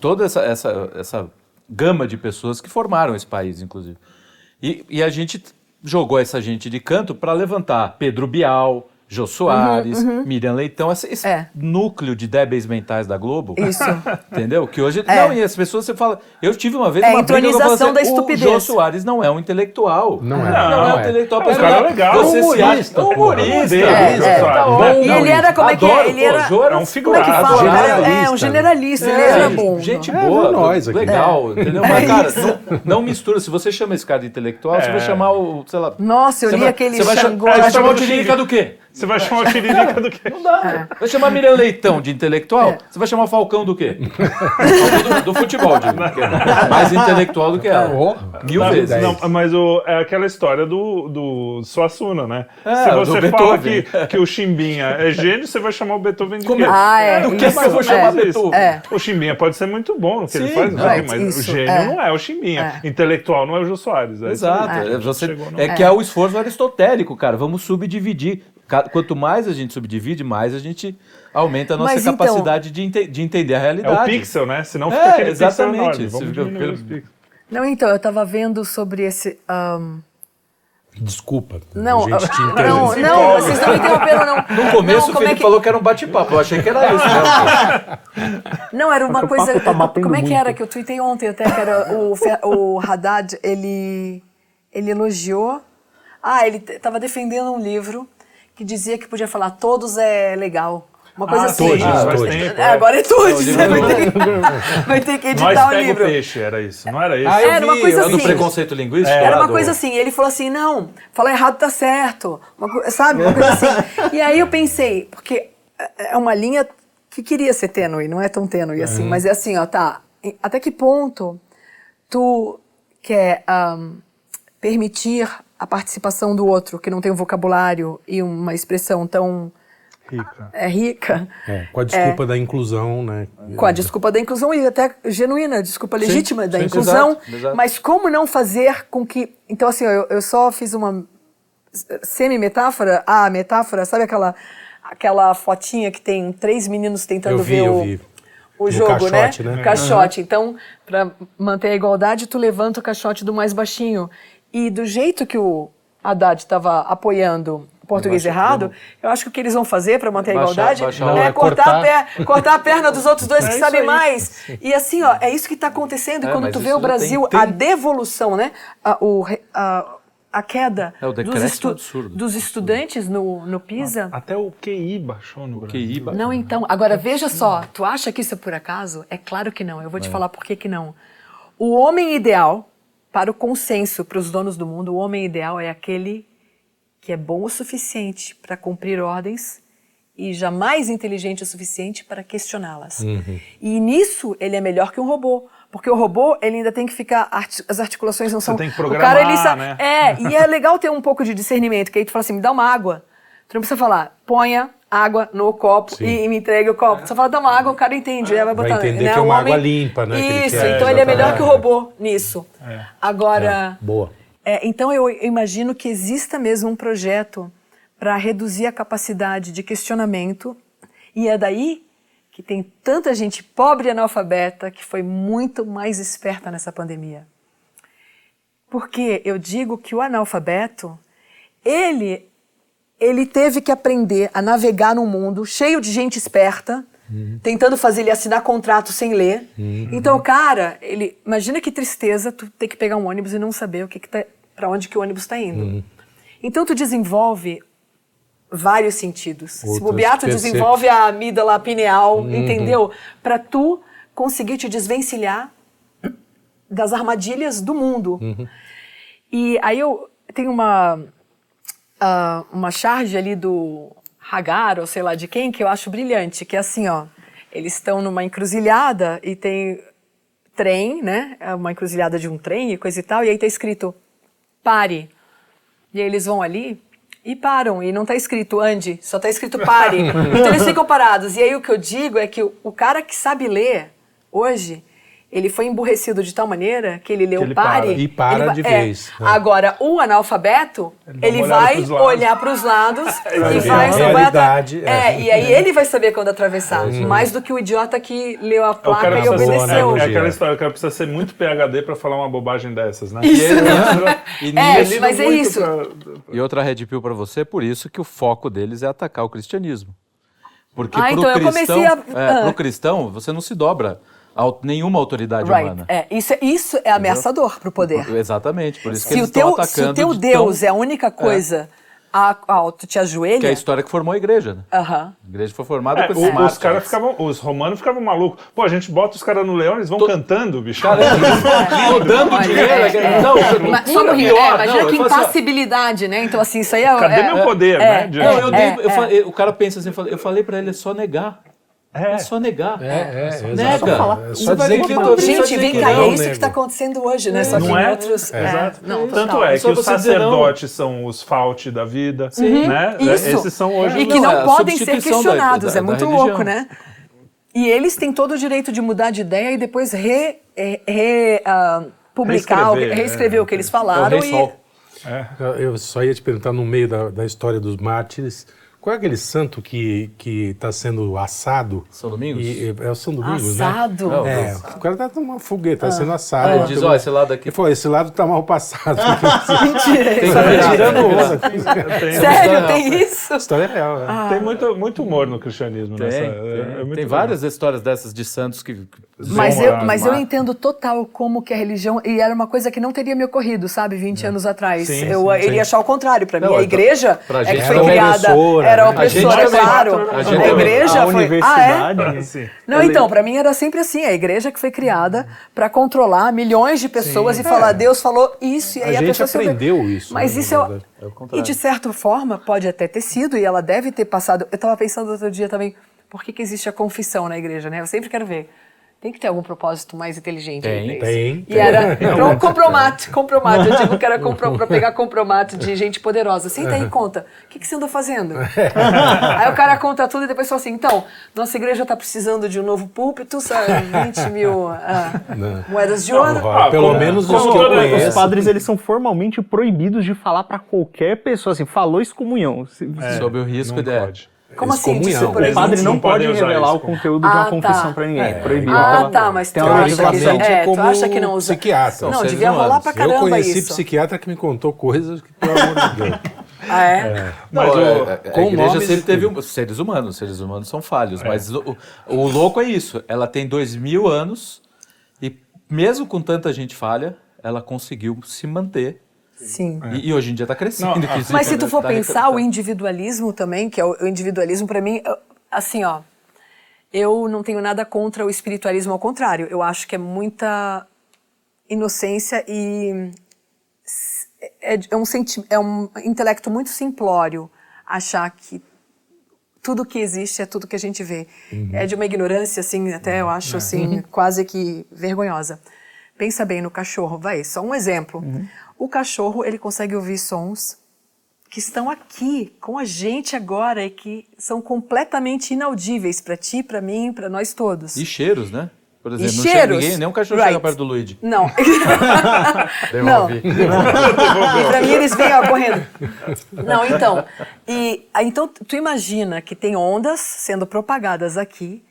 toda essa, essa, essa gama de pessoas que formaram esse país, inclusive. E, e a gente jogou essa gente de canto para levantar Pedro Bial, Jô Soares, Miriam Leitão, esse Uhum, É. núcleo de débeis mentais da Globo. Isso. Entendeu? Que hoje. É. Não, e as pessoas você fala. Eu tive uma vez É a uma briga que eu falei entronização da assim, estupidez. O Jô Soares não é um intelectual. Não é. Não, é Não um é. intelectual. É um cara legal. Você Humorista. É um humorista. É, é. Tá Não, E ele era, como é que é? adoro, Ele era. Jô era um Como é que fala? Generalista, É, um generalista, ele É, era bom. Gente É, boa, é nós aqui. legal, entendeu? Mas, cara, não, mistura. Se você chama esse cara de intelectual, você É. vai chamar o, sei lá... Nossa, eu li aquele Você vai, cha- Xangô. você vai É, chamar o Tiririca do quê? Você vai chamar o Tiririca do quê? Não dá. Vai chamar Miriam Leitão de intelectual? Você vai chamar Falcão do quê? Falcão do, do futebol, digo. é Mais intelectual do que ela. Oh, Mil vezes. não, mas o, é aquela história do, do Suassuna, né? É, Se você fala que, que o Chimbinha é gênio, você vai chamar o Beethoven de quê? Ah, é. Do que isso, que eu vou é. chamar Beethoven? É. O Chimbinha pode ser muito bom no que ele Sim, faz, não o right, mas o isso, gênio é. não é o Chimbinha. Intelectual não é o Jô Soares. É. Exato. É, você- é que é o esforço aristotélico, cara. Vamos subdividir. Quanto mais a gente subdivide, mais a gente aumenta a nossa Mas então- capacidade de, ente- de entender a É realidade. o pixel, né? Senão fica É, aquele exatamente. pixel enorme. Vamos pelo- os pixels. Não, então, eu tava vendo sobre esse. ahn, Desculpa. Não, gente te não, não, vocês não me interromperam, não. No começo não, o como é Felipe que- falou que era um bate-papo. Eu achei que era isso. Né? Não, era uma coisa. tá como é que muito. era que eu tuitei ontem até que era o, o Haddad, ele, ele elogiou. Ah, ele t- tava defendendo um livro que dizia que podia falar todos é legal. Uma coisa Ah, assim. todos, Ah, faz todos. tempo, É, é. agora é tudo. É, o Você livro vai ter, vai ter que Nós editar o pega o livro. peixe, era isso, não era isso? Ah, Era uma coisa É o do assim. preconceito linguístico? Era lá uma coisa assim, ele falou assim, não, falar errado tá certo, uma sabe, uma coisa assim. e aí eu pensei, porque é é uma linha que queria ser tênue, não é tão tênue assim, mas é assim, ó, tá, até que ponto tu quer ahn, permitir a participação do outro, que não tem um vocabulário e uma expressão tão Rica. é, rica, É, com a desculpa da inclusão, né? com a desculpa da inclusão e até genuína, a desculpa legítima da sim, inclusão, exato, exato. mas como não fazer com que... Então, assim, eu, eu só fiz uma semi-metáfora, a metáfora, sabe aquela, aquela fotinha que tem três meninos tentando vi, ver o, o jogo, caixote, né? né? Caixote. Então, para manter a igualdade, tu levanta o caixote do mais baixinho. E do jeito que o Haddad estava apoiando o português errado, eu acho que o que eles vão fazer para manter a igualdade baixar é, Não, cortar, cortar- A per- cortar a perna dos outros dois que isso sabem aí. mais. E assim, ó, é isso que está acontecendo É, quando tu vê o Brasil, tem- a tem- devolução, né? A, o a, a queda É, o dos, decréscimo absurdo. dos estudantes no, no PISA. Até o QI baixou no Brasil. QI, ba- Não, então. Agora, veja só. Tu acha que isso é por acaso? É claro que não. Eu vou te falar por que que não. O homem ideal, para o consenso, para os donos do mundo, o homem ideal é aquele que é bom o suficiente para cumprir ordens e jamais inteligente o suficiente para questioná-las. E nisso ele é melhor que um robô. Porque o robô, ele ainda tem que ficar. as articulações não são. tem que o cara, ele programar, né? É, e é legal ter um pouco de discernimento, que aí tu fala assim: me dá uma água. Tu não precisa falar, ponha água no copo Sim. e, e me entregue o copo. Você fala, dá uma água, o cara entende. aí vai Vai botar, entender né, que é o uma homem- água limpa, né, que ele Isso, quer, então ele é melhor que o robô nisso. Agora. Boa. É, então eu imagino que exista mesmo um projeto para reduzir a capacidade de questionamento e é daí que tem tanta gente pobre e analfabeta que foi muito mais esperta nessa pandemia. Porque eu digo que o analfabeto, ele ele teve que aprender a navegar num mundo cheio de gente esperta, tentando fazer ele assinar contrato sem ler. Então, cara, ele imagina que tristeza tu ter que pegar um ônibus e não saber o que, que tá, para onde que o ônibus está indo. Então tu desenvolve vários sentidos. Se bobear, tu desenvolve a amígdala pineal, entendeu? Para tu conseguir te desvencilhar das armadilhas do mundo. E aí eu tenho uma ah, uma charge ali do Hagar, ou sei lá de quem, que eu acho brilhante, que é assim, ó, eles estão numa encruzilhada e tem trem, né? É uma encruzilhada de um trem e coisa e tal, e aí tá escrito pare. E aí eles vão ali e param, e não tá escrito ande, só tá escrito pare. então eles ficam parados. E aí o que eu digo é que o, o cara que sabe ler hoje, ele foi emburrecido de tal maneira que ele leu Que ele pare. para. E para ele va- de é. vez, né? Agora, o analfabeto, Ele ele, vai olhar para os lados e vai, a vai É, é. e aí ele vai saber quando atravessar. Mais do que o idiota que leu a O placa e obedeceu. é, é aquela história, o cara precisa ser muito PHD pra falar uma bobagem dessas, né? E ele entrou- e É, mas é isso. pra- E outra red pill para você, por isso que o foco deles é atacar o cristianismo. Porque Ah, pro então eu cristão, comecei a- é, ah. pro cristão, você não se dobra nenhuma autoridade Right. humana. É, isso, é- isso é ameaçador pro poder. Exatamente, por isso que Se eles o, teu, estão se atacando o teu de Deus tão- é a única coisa a qual tu te ajoelha. que é a história que formou a igreja, né? A igreja foi formada É, o- esses os caras ficavam, os romanos ficavam malucos. Pô, a gente bota os caras no leão, eles vão cantando, bicho. Rodando Olha, dinheiro, é, é, é. não, só pior, é, imagina não, que assim, impassibilidade, né? Então, assim, isso aí é. Cadê é, meu poder, é, né? Não, eu é, eu é. o cara pensa assim, eu falei, eu falei pra ele, é só negar. É. É só negar. É, é, Nega. exato. É só Você vai dizer ver que não. Só Gente, vem que cá, é isso que está acontecendo hoje, né? Só que Não é? outros. é, Exato. não, Tanto é Só que os sacerdotes são os falte da vida, né? Isso. Esses são hoje E que não, é podem ser questionados, da- é muito louco, né? E eles têm todo o direito de mudar de ideia e depois re, re- re- ah, publicar, Reescrever, reescrever é. o que eles É falaram. rei e, sol. Eu só ia te perguntar no meio da, da história dos mártires, Qual é aquele santo que, que tá sendo assado? São Domingos? E- é o São Domingos, né? Assado. Não, É, o cara tá numa fogueira, tá sendo assado. Ele Ele diz, ó, esse lado aqui. Ele falou, esse lado tá mal passado. Mentira. Tem é virar. Tirando onda. Sério, tem isso? História real, né? Ah. tem muito, muito humor no cristianismo. Tem, nessa, tem, é- é muito tem várias histórias dessas de santos que. Mas, eu, mas eu entendo total como que a religião. E era uma coisa que não teria me ocorrido, sabe, 20 anos atrás. Sim, eu sim, iria achar o contrário. Pra mim, a então, igreja pra é que foi criada. Opressora, Era né? A gente opressora, claro. A A, gente também. igreja a foi. universidade. Ah, é? Sim. Não, então, pra mim era sempre assim, a igreja que foi criada pra controlar milhões de pessoas e falar, Deus falou isso, e A aí a, gente pessoa se obede- aprendeu isso, Mas né, isso na é. É. E de certa forma, pode até ter sido, e ela deve ter passado. Eu tava pensando outro dia também, por que, que existe a confissão na igreja, né? Eu sempre quero ver. Tem que ter algum propósito mais inteligente. aí Tem, tem, E era pro, compromate, compromate. Eu digo que era compro, pra pegar compromate de gente poderosa. Senta aí e conta. O que, que você andou fazendo? aí o cara conta tudo e depois fala assim: então, nossa igreja tá precisando de um novo púlpito, sabe? 20 mil ah, moedas de ouro. Ah, Pelo menos os que eu toda- os conheço. padres eles são formalmente proibidos de falar pra qualquer pessoa assim, falou excomunhão. Se- sob o risco Não de. pode. Como assim? por O padre exemplo? não não pode revelar isso o como- conteúdo de Ah, uma confissão tá. pra ninguém. É, proibido. Ah, pela- tá, mas tem tu uma acha, que, Teoricamente, é, é tu como acha que não usa? psiquiatra. Não, devia rolar pra Eu caramba conheci isso. psiquiatra que me contou coisas que, pelo amor de Deus. Ah, é? Não, Mas a- o- a, a com igreja sempre teve um- seres humanos, seres humanos são falhos, mas o, o- o louco é isso. Ela tem dois mil anos e mesmo com tanta gente falha, ela conseguiu se manter Sim. e, e hoje em dia está crescendo. Não, Mas se tu né? for Tá pensar, o individualismo também, que é o, o individualismo pra mim, assim, ó, eu não tenho nada contra o espiritualismo, ao contrário, eu acho que é muita inocência e é, é um senti é um intelecto muito simplório achar que tudo que existe é tudo que a gente vê. É de uma ignorância, assim, até eu acho, assim, quase que vergonhosa. Pensa bem no cachorro, vai, só um exemplo. O cachorro, ele consegue ouvir sons que estão aqui com a gente agora e que são completamente inaudíveis para ti, para mim, para nós todos. E cheiros, né? Por E exemplo, não chega cheiros. ninguém, nem um cachorro Right. chega perto do Luigi. Não. não. E pra mim eles vêm ó, correndo. Não, então. E aí, então tu imagina que tem ondas sendo propagadas aqui,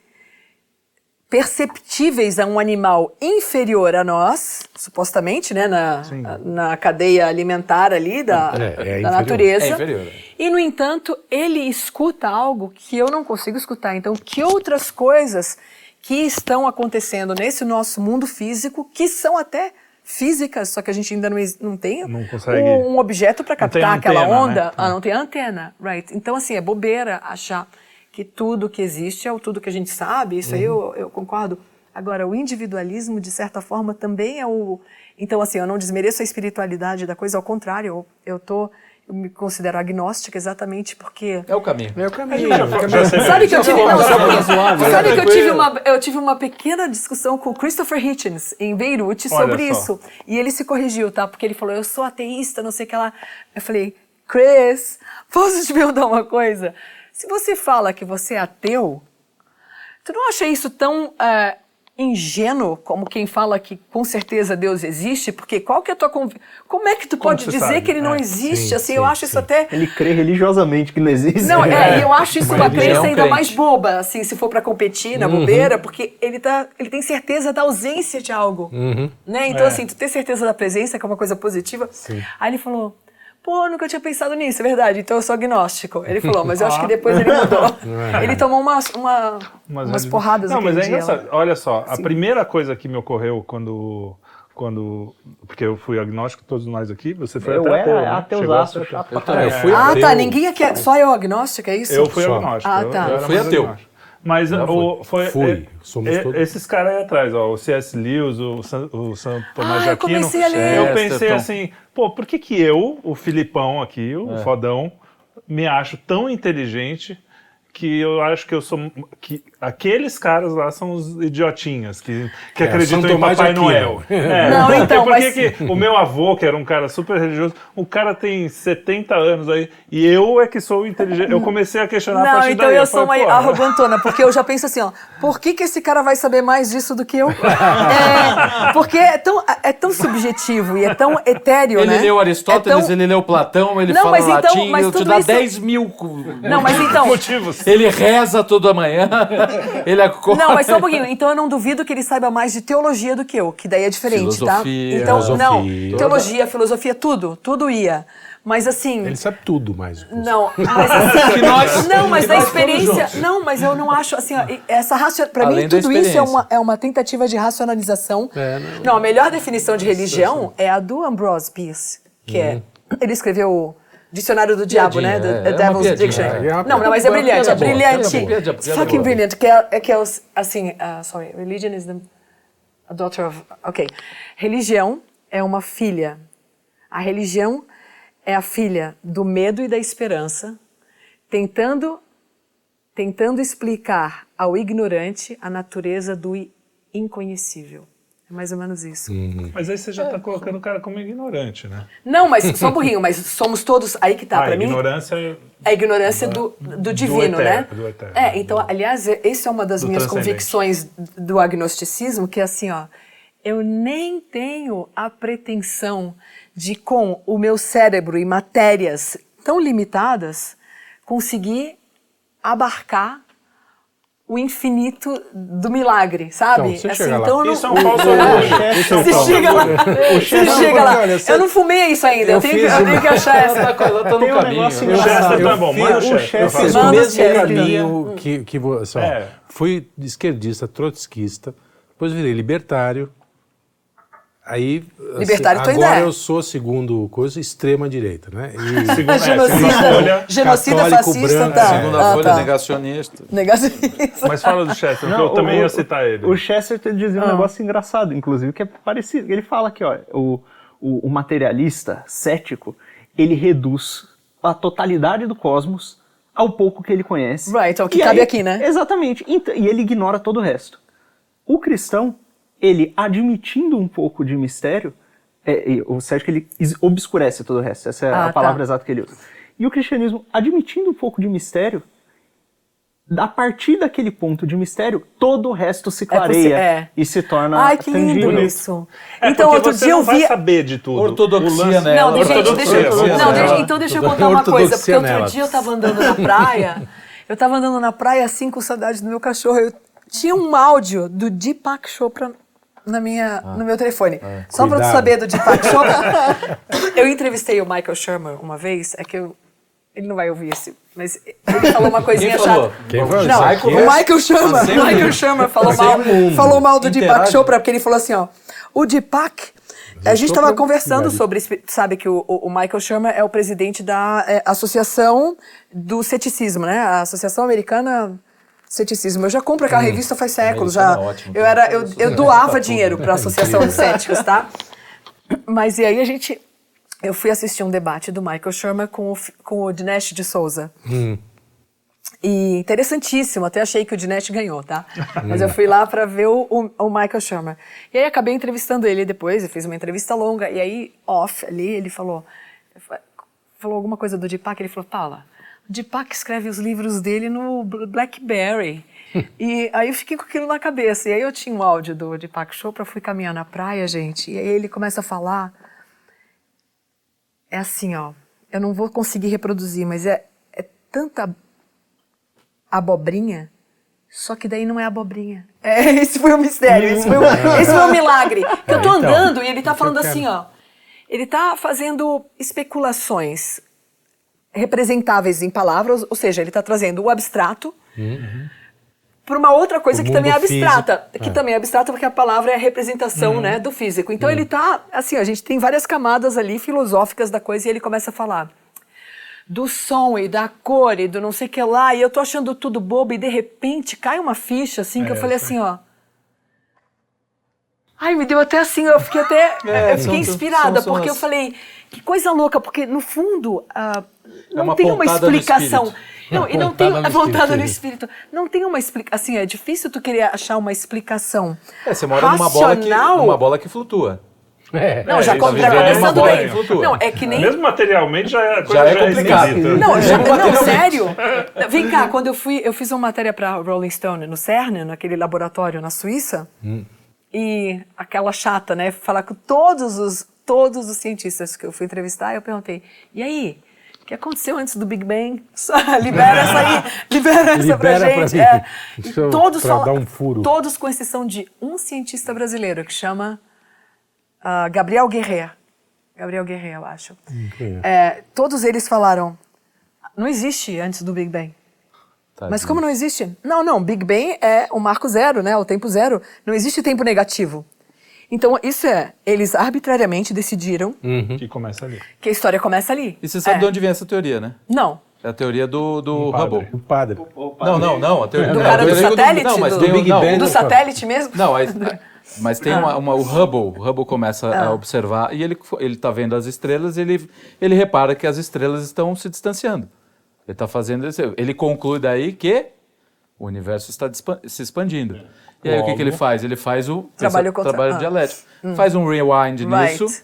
perceptíveis a um animal inferior a nós, supostamente, né, na, na cadeia alimentar ali da, É, é da inferior. natureza. É inferior. E no entanto, ele escuta algo que eu não consigo escutar. Então, que outras coisas que estão acontecendo nesse nosso mundo físico, que são até físicas, só que a gente ainda não, não tem Não consegue- um, um objeto para captar aquela antena, onda. né? Ah, não tem antena, right? Então, assim, é bobeira achar que tudo que existe é o tudo que a gente sabe, isso aí eu, eu concordo. Agora, o individualismo, de certa forma, também é o... Então, assim, eu não desmereço a espiritualidade da coisa, ao contrário, eu, eu tô... Eu me considero agnóstica exatamente porque... É o caminho. É o caminho. Sabe que eu tive, não, sabe, que eu tranquilo. tive uma eu tive uma pequena discussão com o Christopher Hitchens em Beirute sobre isso. E ele se corrigiu, tá? Porque ele falou: "Eu sou ateísta, não sei o que lá". Eu falei: "Chris, posso te perguntar uma coisa? Se você fala que você é ateu, tu não acha isso tão ah, ingênuo como quem fala que com certeza Deus existe? Porque qual que é a tua conv... Como é que tu pode dizer sabe? que ele não É, existe? sim, assim, sim, eu acho isso sim. até Ele crê religiosamente que não existe. não, é, e eu acho isso Uma uma crença ainda crente. mais boba, assim, se for pra competir na bobeira, porque ele, tá, ele tem certeza da ausência de algo. Né? Então, É. assim, tu ter certeza da presença, que é uma coisa positiva. Aí ele falou. Pô, eu nunca tinha pensado nisso, é verdade. Então eu sou agnóstico. Ele falou, mas eu acho que depois ele mudou. ele tomou umas, uma, Mas umas é- porradas Não, mas é engraçado. Olha só, a primeira coisa que me ocorreu quando. quando porque eu fui agnóstico, todos nós aqui, você foi Eu até era ateu, né? ateuzaço, pra Eu também. Eu fui Ah, ateu. tá. Ninguém aqui é. Só eu agnóstico, é isso? Eu fui Só. agnóstico. Ah, eu- tá. eu era Fui ateu. agnóstico. Mas o, foi. Fui. é- Somos é- todos. Esses caras aí atrás, ó, o C.S. Lewis, o, San, o Santo Tomás Ah, eu Aquino. comecei a ler. Eu Chesterton. pensei assim, pô, por que que eu, o Filipão aqui, o É. fodão, me acho tão inteligente que eu acho que eu sou. que aqueles caras lá são os idiotinhas que, que É, acreditam São em Tomás Papai Aquino. Noel. É, Não, então, porque mas- que o meu avô, que era um cara super religioso, o cara tem 70 anos aí, e eu é que sou inteligente. Eu comecei a questionar a Não, partir então daí. eu sou uma arrogantona, porque eu já penso assim, ó, por que, que esse cara vai saber mais disso do que eu? É, porque é tão, é tão subjetivo e é tão etéreo, Ele né? leu Aristóteles, É tão- ele leu Platão, ele Não, fala mas então- latim, mas ele te tudo dá isso- 10 mil. Não, mas então... motivos. Ele reza toda manhã, ele acorda. Não, mas só um pouquinho. Então eu não duvido que ele saiba mais de teologia do que eu, que daí é diferente, Filosofia. tá? Então, não, Filosofia. teologia, filosofia, tudo, tudo ia. Mas assim, Ele sabe tudo mais. Não, mas assim, nós- não, mas da experiência, não, mas eu não acho assim, ó, essa racio, para Além mim tudo isso é uma, é uma tentativa de racionalização. É, não. a melhor definição de religião é a do Ambrose Bierce, que é ele escreveu Dicionário do Diabo, né? The, é, é Devil's piadinha, Dictionary. é uma não, não, mas é brilhante, é brilhante. It's fucking brilliant, que é, é que é os, assim, ah, sorry, religion is the a daughter of, ok. Religião é uma filha. A religião é a filha do medo e da esperança, tentando tentando explicar ao ignorante a natureza do inconhecível. É mais ou menos isso. Mas aí você já tá colocando o cara como ignorante, né? Não, mas só um pouquinho, mas somos todos aí que tá ah, para mim. ignorância é A ignorância do, do divino, eterno, né? do eterno. É, então, aliás, essa é uma das Do minhas convicções do agnosticismo, que é assim, ó, eu nem tenho a pretensão de, com o meu cérebro e matérias tão limitadas, conseguir abarcar o infinito do milagre, sabe? Então, você assim, então eu não... Isso é um falso orgulho. É o Você chega lá, você chega lá. olha, você- Eu não fumei isso ainda, eu, Eu tenho, que, eu tenho que achar essa. Tá, ela tá no um caminho. negócio? Chester engraçado. tá bom, manda o o Chester. Eu. Fiz o o mesmo caminho que, que você. ó, É. Fui esquerdista, trotskista, depois virei libertário. Aí. assim, Libertário, tua agora ideia. eu sou, segundo coisa, extrema-direita, né? E Segundo, é, Genocida, segunda genocida Católico fascista, branco, tá. Segunda Ah, folha tá. negacionista. Negacionista. Mas fala do Chester, porque Não, eu também o- ia citar ele. O Chesterton dizia um Ah. negócio engraçado, inclusive, que é parecido. Ele fala que ó, o, o, o materialista cético, ele reduz a totalidade do cosmos ao pouco que ele conhece. Right, ao que E cabe aqui, né? Exatamente. E ele ignora todo o resto. O cristão, ele admitindo um pouco de mistério, é, é, o cético ele obscurece todo o resto. Essa é Ah, a palavra tá. exata que ele usa. E o cristianismo, admitindo um pouco de mistério, a partir daquele ponto de mistério, todo o resto se possi- clareia é. e se torna Ai, que lindo tangível. isso. É, então, outro dia eu não vai vi. saber de tudo. Ortodoxia, né? Não, gente, Ortodoxia, deixa eu, ortodoxia. não, deixa, então deixa eu contar uma coisa, porque outro nela. dia eu tava andando na praia, eu tava andando na praia assim com saudade do meu cachorro, eu tinha um áudio do Deepak Chopra na minha, no meu telefone. Só pra tu Cuidado. saber do Deepak Chopra, eu entrevistei o Michael Shermer uma vez, é que eu, ele não vai ouvir esse, mas ele falou uma coisinha Quem falou? chata. Quem falou? Não, Isso aqui o é- Michael Shermer, o Michael Shermer falou mal, falou mal do Deepak Interage. Chopra, porque ele falou assim, ó, o Deepak, a gente estava é conversando sobre, sabe que o, o- o Michael Shermer é o presidente da é, Associação do Ceticismo, né? A Associação Americana Ceticismo. Eu já compro aquela revista faz séculos, já. É ótimo, eu era, eu, eu doava dinheiro para a Associação dos Céticos, tá? Mas e aí a gente, eu fui assistir um debate do Michael Shermer com o, com o Dinesh de Souza. E interessantíssimo, até achei que o Dinesh ganhou, tá? Mas eu fui lá para ver o, o, o Michael Shermer. E aí acabei entrevistando ele depois, eu fiz uma entrevista longa, e aí, off, ali, ele falou, falou alguma coisa do Deepak, ele falou, Paula, o Deepak escreve os livros dele no Bl- BlackBerry. e aí eu fiquei com aquilo na cabeça. E aí eu tinha um áudio do Deepak Chopra, fui caminhar na praia, gente, e aí ele começa a falar, é assim, ó, eu não vou conseguir reproduzir, mas é, é tanta abobrinha, só que daí não é abobrinha. É, esse foi o mistério, esse foi o, esse foi o milagre. Eu tô É, então, andando e ele tá falando assim, ó, ele tá fazendo especulações representáveis em palavras, ou seja, ele está trazendo o abstrato para uma outra coisa O que também é abstrata, físico, que é. também é abstrata porque a palavra é a representação, né, do físico. Então ele tá, assim, a gente tem várias camadas ali filosóficas da coisa e ele começa a falar do som e da cor e do não sei o que lá, e eu tô achando tudo bobo e de repente cai uma ficha assim que eu É, falei sim. assim, ó, Ai, me deu até assim, eu fiquei até. É, eu fiquei são- inspirada, são- são porque eu falei, que coisa louca, porque no fundo ah, não uma tem uma explicação. Não, e não tem no montada no espírito. Não tem uma explicação. Assim, é difícil tu querer achar uma explicação. É, você mora numa bola, que, numa bola que flutua. É. Não, É, já isso com- já já é uma começando bem. flutua. Não, é que nem. Mesmo materialmente já é, a coisa Já é já complicado. esquisita. Não, já, não, sério. Vem cá, quando eu fui, eu fiz uma matéria para Rolling Stone no CERN, naquele laboratório na Suíça, e aquela chata, né, falar com todos os todos os cientistas que eu fui entrevistar, eu perguntei: "E aí, o que aconteceu antes do Big Bang? Só libera essa aí, libera essa pra Libera pra gente. mim. É. E todos pra falam- um todos com exceção de um cientista brasileiro que chama ah, Gabriel Guerreiro. Gabriel Guerreiro, eu acho. É, todos eles falaram: não existe antes do Big Bang. Tá, Mas como não existe? Não, não, Big Bang é o marco zero, né? O tempo zero. Não existe tempo negativo. Então, isso é, eles arbitrariamente decidiram Que começa ali. que a história começa ali. E você sabe É. de onde vem essa teoria, né? Não. É a teoria do, do padre. Hubble. O padre. Não, não, não. A teoria, Do não, cara do satélite? Não, mas Do- tem Do Big não, Bang? Do satélite mesmo? Não, mas, mas tem uma, uma- o Hubble, o Hubble começa Ah. a observar e ele ele está vendo as estrelas, e ele ele repara que as estrelas estão se distanciando. Ele está fazendo ele conclui daí que o universo está se expandindo. E aí o que, que ele faz? Ele faz o Trabalho contra- trabalho ah. dialético. Faz um rewind Right. nisso.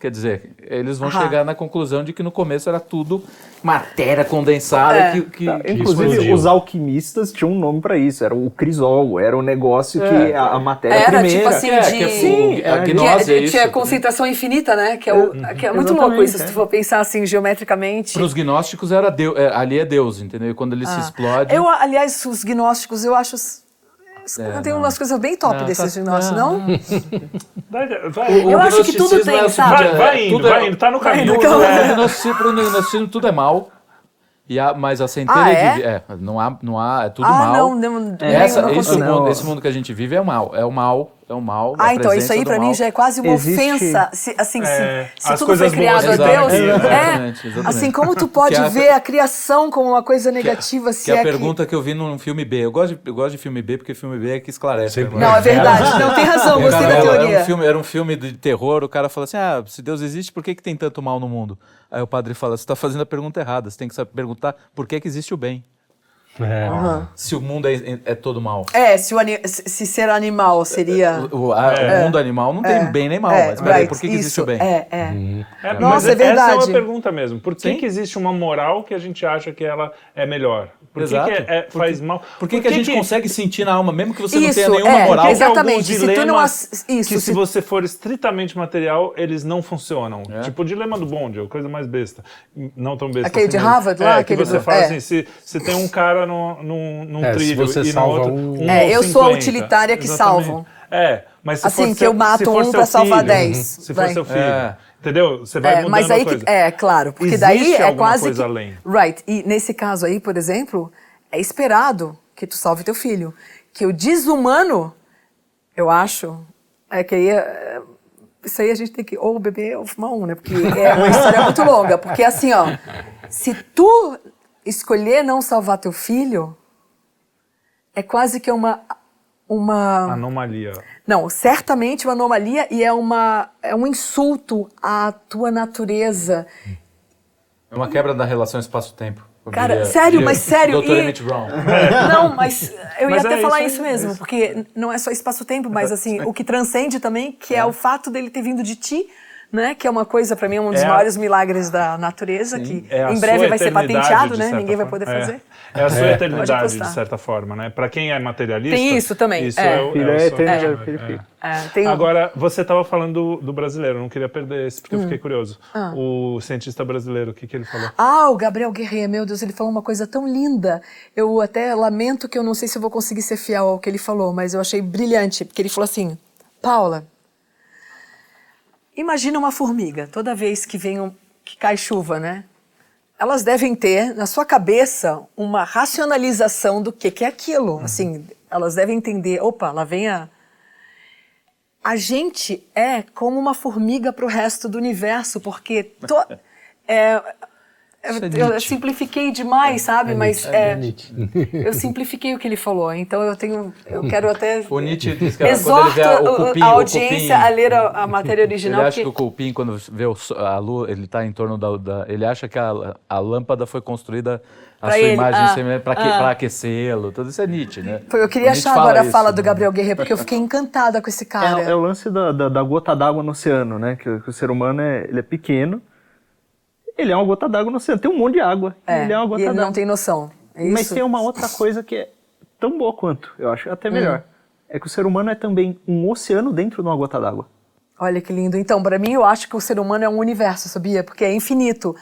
Quer dizer, eles vão Aham. chegar na conclusão de que no começo era tudo matéria condensada É. que, que, que Inclusive, explodiu. os alquimistas tinham um nome pra isso, era o crisol, era o negócio que a, a matéria Era primeira. tipo assim É, de. que é sim, a que gnose é, é isso. tinha concentração infinita, né? Que é, o, que é muito louco isso, se tu Exatamente, for pensar assim geometricamente. Para os gnósticos era Deus, é, ali é Deus, entendeu? E quando ele se Ah. explode. Eu, aliás, os gnósticos, eu acho. É, tem não. umas coisas bem top Não, desses tá- gnósticos, não, não? Vai, vai, Eu acho que tudo tem, é sabe? vai, vai é, indo, tudo vai é- indo, tá no Vai caminho. indo, Pro calma. gnosticismo, tudo é mal. E a, mas a centelha Ah, é? de. É, não há, não há, é tudo ah, mal. não, não, não, Essa, não esse, mundo, esse mundo que a gente vive é o mal. É o mal, é o mal. Ah, a então isso aí pra mim já é quase uma Existe- ofensa. Se, assim, É, se, se tudo foi criado boas a Deus, exatamente, é, exatamente. assim, como tu pode Que é a- ver a criação como uma coisa negativa, se Que é é a pergunta que eu vi num filme B. Eu gosto de, eu gosto de filme B porque filme B é que esclarece. Sempre. né? Não, é verdade. Não, tem razão, O gostei cara- da Era teoria. um, filme, era um filme de terror, o cara fala assim: ah, se Deus existe, por que, que tem tanto mal no mundo? Aí o padre fala: você está fazendo a pergunta errada, você tem que saber perguntar por que, que existe o bem. É. Se o mundo é, é todo mal. É, se, o se se ser animal seria... O, o- a- o mundo animal não tem bem nem mal, É, mas peraí, right, por que, que existe o bem? É, é. É, Nossa, é Essa é verdade. uma pergunta mesmo. Por que, que existe uma moral que a gente acha que ela é melhor? Por que, Exato. que é- faz mal? Por que, que a gente consegue sentir na alma, mesmo que você Isso, não tenha nenhuma é, moral? Exatamente, se tu não isso, que se, se- você for estritamente material, eles não funcionam. É. Tipo o dilema do bonde, a coisa mais besta. Não tão besta Aquele assim, de Harvard lá, É, aquele que você do- fala é. assim, se, se tem um cara no, num, num É, se trilho você e no salva outro... um- É, ou eu sou a 50. utilitária que Exatamente. salvo. É, mas se Assim, for que seu- eu mato um pra salvar filho, 10. Se for Vai. seu filho. É. Entendeu? Você vai É, mudando mas a aí coisa. que, é claro, porque Existe daí é quase coisa que, além. right. E nesse caso aí, por exemplo, é esperado que tu salve teu filho, que o desumano, eu acho, é que aí é, isso aí a gente tem que ou beber ou fumar um, né? Porque é uma história muito longa, porque assim, ó, se tu escolher não salvar teu filho, é quase que uma uma Anomalia. não, certamente uma anomalia e é, uma, é um insulto à tua natureza. É uma quebra da relação espaço-tempo. Cara, diria- sério, diria mas sério, Dr. e- Emmett Brown. Não, mas eu ia Mas até é falar isso isso, é mesmo, isso. porque não é só espaço-tempo, mas assim, o que transcende também, que é. o fato dele ter vindo de ti, né? Que é uma coisa, para mim, um dos É a- maiores milagres da natureza, que É em breve vai ser patenteado, né? Ninguém vai forma. poder É. fazer. É a sua Pode eternidade, de certa forma, né? Pra quem é materialista. Tem isso também, Isso é. é, o- Filho é é é, é. É, tem Agora, você estava falando do, do brasileiro, eu não queria perder esse, porque eu Hum. fiquei curioso. Ah. O cientista brasileiro, o que, que ele falou? Ah, o Gabriel Guerreiro, meu Deus, ele falou uma coisa tão linda. Eu até lamento que eu não sei se eu vou conseguir ser fiel ao que ele falou, mas eu achei brilhante, porque ele falou assim: Paula, imagina uma formiga, toda vez que vem um, que cai chuva, né? Elas devem ter na sua cabeça uma racionalização do que, que é aquilo. Assim, elas devem entender, opa, lá vem a, a gente é como uma formiga para o resto do universo, porque to- é, Eu, é eu Nietzsche. simplifiquei demais, sabe? Mas É é, eu simplifiquei o que ele falou. Então eu tenho, eu quero até O Nietzsche diz que ele exorto o a, cupim, a o audiência cupim- a ler a, a matéria Ele original. acha que porque- o cupim, quando vê o a lua, ele está em torno da, da- Ele acha que a, a lâmpada foi construída a Pra sua ele, imagem ah, para ah. aquecê-lo. Tudo isso é Nietzsche, né? Eu queria O achar agora a fala né? do Gabriel Guerreiro, porque eu fiquei encantada com esse cara. É, é o lance da, da, da gota d'água no oceano, né? Que, que o ser humano é, ele é pequeno, ele é uma gota d'água no oceano. Tem um monte de água, É, ele é uma e gota ele d'água. não tem noção. É Mas tem uma outra coisa que é tão boa quanto, eu acho, até melhor. Hum. É que o ser humano é também um oceano dentro de uma gota d'água. Olha que lindo. Então, para mim, eu acho que o ser humano é um universo, sabia? Porque é infinito.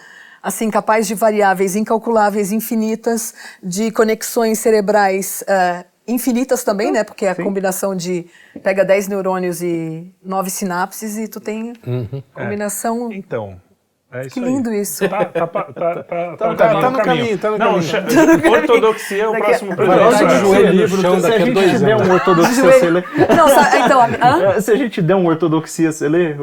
Assim, capaz de variáveis incalculáveis, infinitas, de conexões cerebrais eh, infinitas também, né? Porque é a combinação de pega 10 neurônios e 9 sinapses e tu tem combinação. Então, é isso Que aí. lindo isso. Tá, tá, tá, tá, tá, Tá- no tá caminho, no caminho, tá no Não, caminho. ortodoxia é o próximo Vai programa. estar de joelho no chão se daqui a a gente anos. um ortodoxia, você lê. Não, então, a-? Se a gente der um ortodoxia, você lê?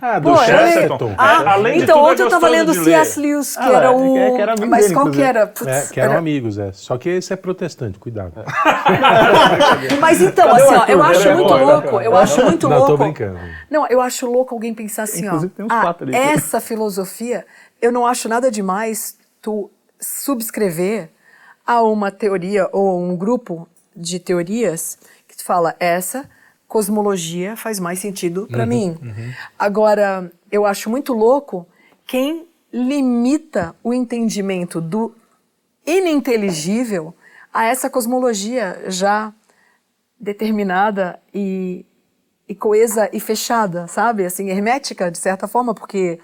O... Ah, do Pô, Chesterton. Ah, É, além de então tudo, é ontem eu tava gostoso lendo C.S. Lewis, que Ah, era é, o. que- que era amigo Mas dele, qual que era? É, Putz, que eram era- amigos, é. Só que esse é protestante, cuidado. Mas então, Cadê assim, o ó, eu acho é muito é louco, eu acho muito Não, louco. tô brincando. Não, eu acho louco alguém pensar assim, Inclusive, ó. tem uns ah, quatro ali. essa filosofia, eu não acho nada demais tu subscrever a uma teoria ou um grupo de teorias que tu fala, essa cosmologia faz mais sentido para mim. Agora, eu acho muito louco quem limita o entendimento do ininteligível a essa cosmologia já determinada e, e coesa e fechada, sabe? Assim, hermética, de certa forma, porque,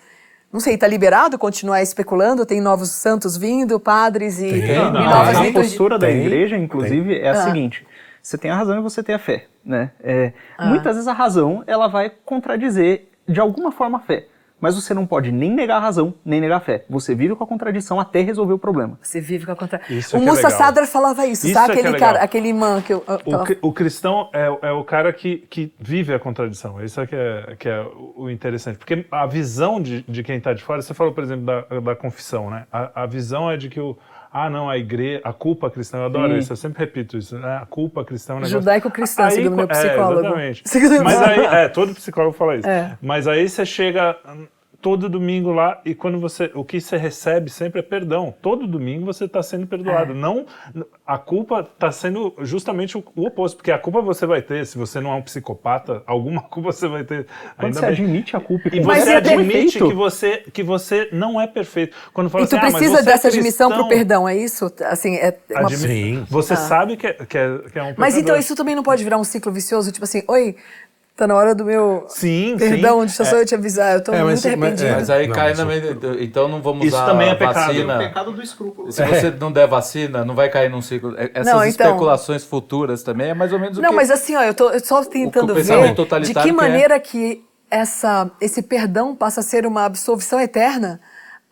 não sei, tá liberado continuar especulando? Tem novos santos vindo, padres e, Tem, e não, novas a postura da Tem, igreja, inclusive, é a Ah. seguinte: você tem a razão e você tem a fé, né? É, Muitas vezes a razão ela vai contradizer de alguma forma a fé, mas você não pode nem negar a razão nem negar a fé. Você vive com a contradição até resolver o problema. Você vive com a contra... Isso O é é Musa falava isso, Isso sabe? é que é aquele legal. cara, aquele imã que eu... eu O, tava- cri- o cristão é, é o cara que, que vive a contradição. Isso é que é, que é o o interessante. Porque a visão de, de quem está de fora, você falou, por exemplo, da, da confissão, né? A, a visão é de que o. Ah, não, a igreja, a culpa cristã, eu adoro Sim. isso, eu sempre repito isso, né? A culpa cristã é um negócio... Judaico-cristã, segundo meu psicólogo. É, exatamente. Mas aí, é, todo psicólogo fala isso. É. Mas aí você chega todo domingo lá e quando você, o que você recebe sempre é perdão. Todo domingo você está sendo perdoado. É. Não, a culpa está sendo justamente o, o oposto, porque a culpa você vai ter, se você não é um psicopata, alguma culpa você vai ter. Quando Ainda você bem. admite a culpa E você é admite que você, que você não é perfeito. Quando fala E tu assim, ah, mas precisa você é dessa admissão cristão, pro perdão, é isso? Assim, é uma... admi- Sim. Você sabe que é, que é, que é um Mas então pecador. isso também não pode virar um ciclo vicioso? Tipo assim, oi, tá na hora do meu Sim, perdão, sim. deixa eu só eu te avisar, eu tô É, mas- muito mas- arrependido. é. Mas aí Não, cai mas na. Então não vamos Isso também é pecado. vacina. do escrúpulo. Se você não der vacina, não vai cair num ciclo. É- Essas Não, então- especulações futuras também é mais ou menos o Não, que. mas assim, ó, eu tô só tentando ver de que que é. maneira que essa, esse perdão passa a ser uma absolvição eterna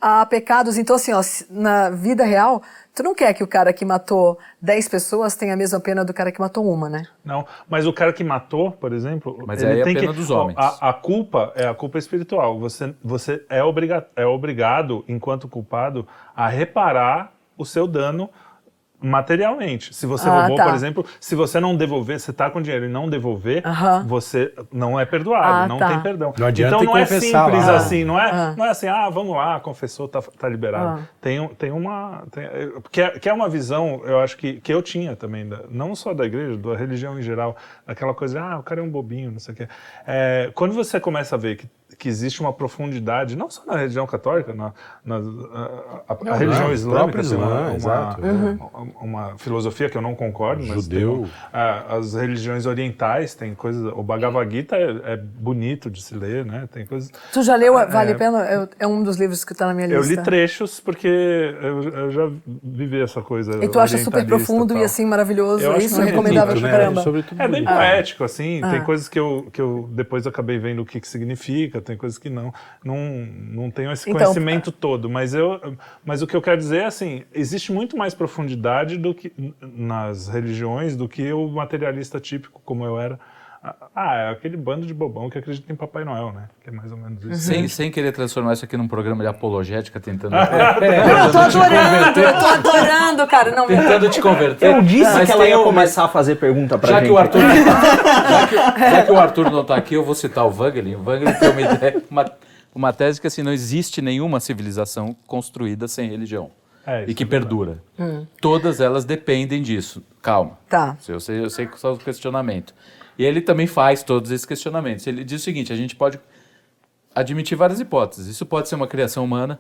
a pecados. Então, assim, ó, na vida real, tu não quer que o cara que matou 10 pessoas tenha a mesma pena do cara que matou uma, né? Não, mas o cara que matou, por exemplo, Mas ele aí é a tem pena que, dos homens. A, a culpa é a culpa espiritual. Você, você é, obriga, é obrigado, enquanto culpado, a reparar o seu dano materialmente. Se você Ah, roubou, tá. por exemplo, se você não devolver, você está com dinheiro e não devolver, Aham. você não é perdoado, Ah, não tá. tem perdão. Não adianta então não é simples lá. assim, não é, Ah. não é assim, ah, vamos lá, confessou, tá, tá liberado. Ah. Tem, um- tem uma. Tem, é, que, é, que é uma visão, eu acho que, que eu tinha também, da- não só da igreja, da religião em geral, aquela coisa, ah, o cara é um bobinho, não sei o quê. É, quando você começa a ver que, que existe uma profundidade, não só na religião católica, na, na- a, a- a Não, religião não, islâmica, tem Islã, uma, exato. uma- uma filosofia que eu não concordo, mas tem Judeu. ah, as religiões orientais tem coisas. O Bhagavad Gita é, é bonito de se ler, né? Tem coisas. Tu já leu Vale a Pena? É, é um dos livros que tá na minha Eu lista. li trechos porque eu, eu já vivi essa coisa. E tu acha super profundo e assim maravilhoso, Eu é isso? muito Recomendável bonito, pra né? caramba. É bem bonito. poético, assim. Ah. Tem coisas que eu, que eu depois acabei vendo o que, que significa, tem coisas que não. Não, não tenho esse Então, conhecimento todo. Mas, eu, mas o que eu quero dizer é assim: existe muito mais profundidade do que nas religiões do que o materialista típico, como eu era, Ah, é aquele bando de bobão que acredita em Papai Noel, né? Que é mais ou menos isso. Sem, sem querer transformar isso aqui num programa de apologética, tentando, Não, eu tô adorando, eu tô adorando, cara. Não, tentando te converter. Eu disse Mas que ela ia um- começar a fazer pergunta pra Já gente. que, o Arthur, já, que, já que o Arthur não está aqui, eu vou citar o Wangelin. O Wangelin tem uma ideia, uma, uma tese que assim, não existe nenhuma civilização construída sem religião É, e que é perdura. Todas elas dependem disso. Calma. Tá. Eu sei, eu sei que só o questionamento. E ele também faz todos esses questionamentos. Ele diz o seguinte: a gente pode admitir várias hipóteses. Isso pode ser uma criação humana.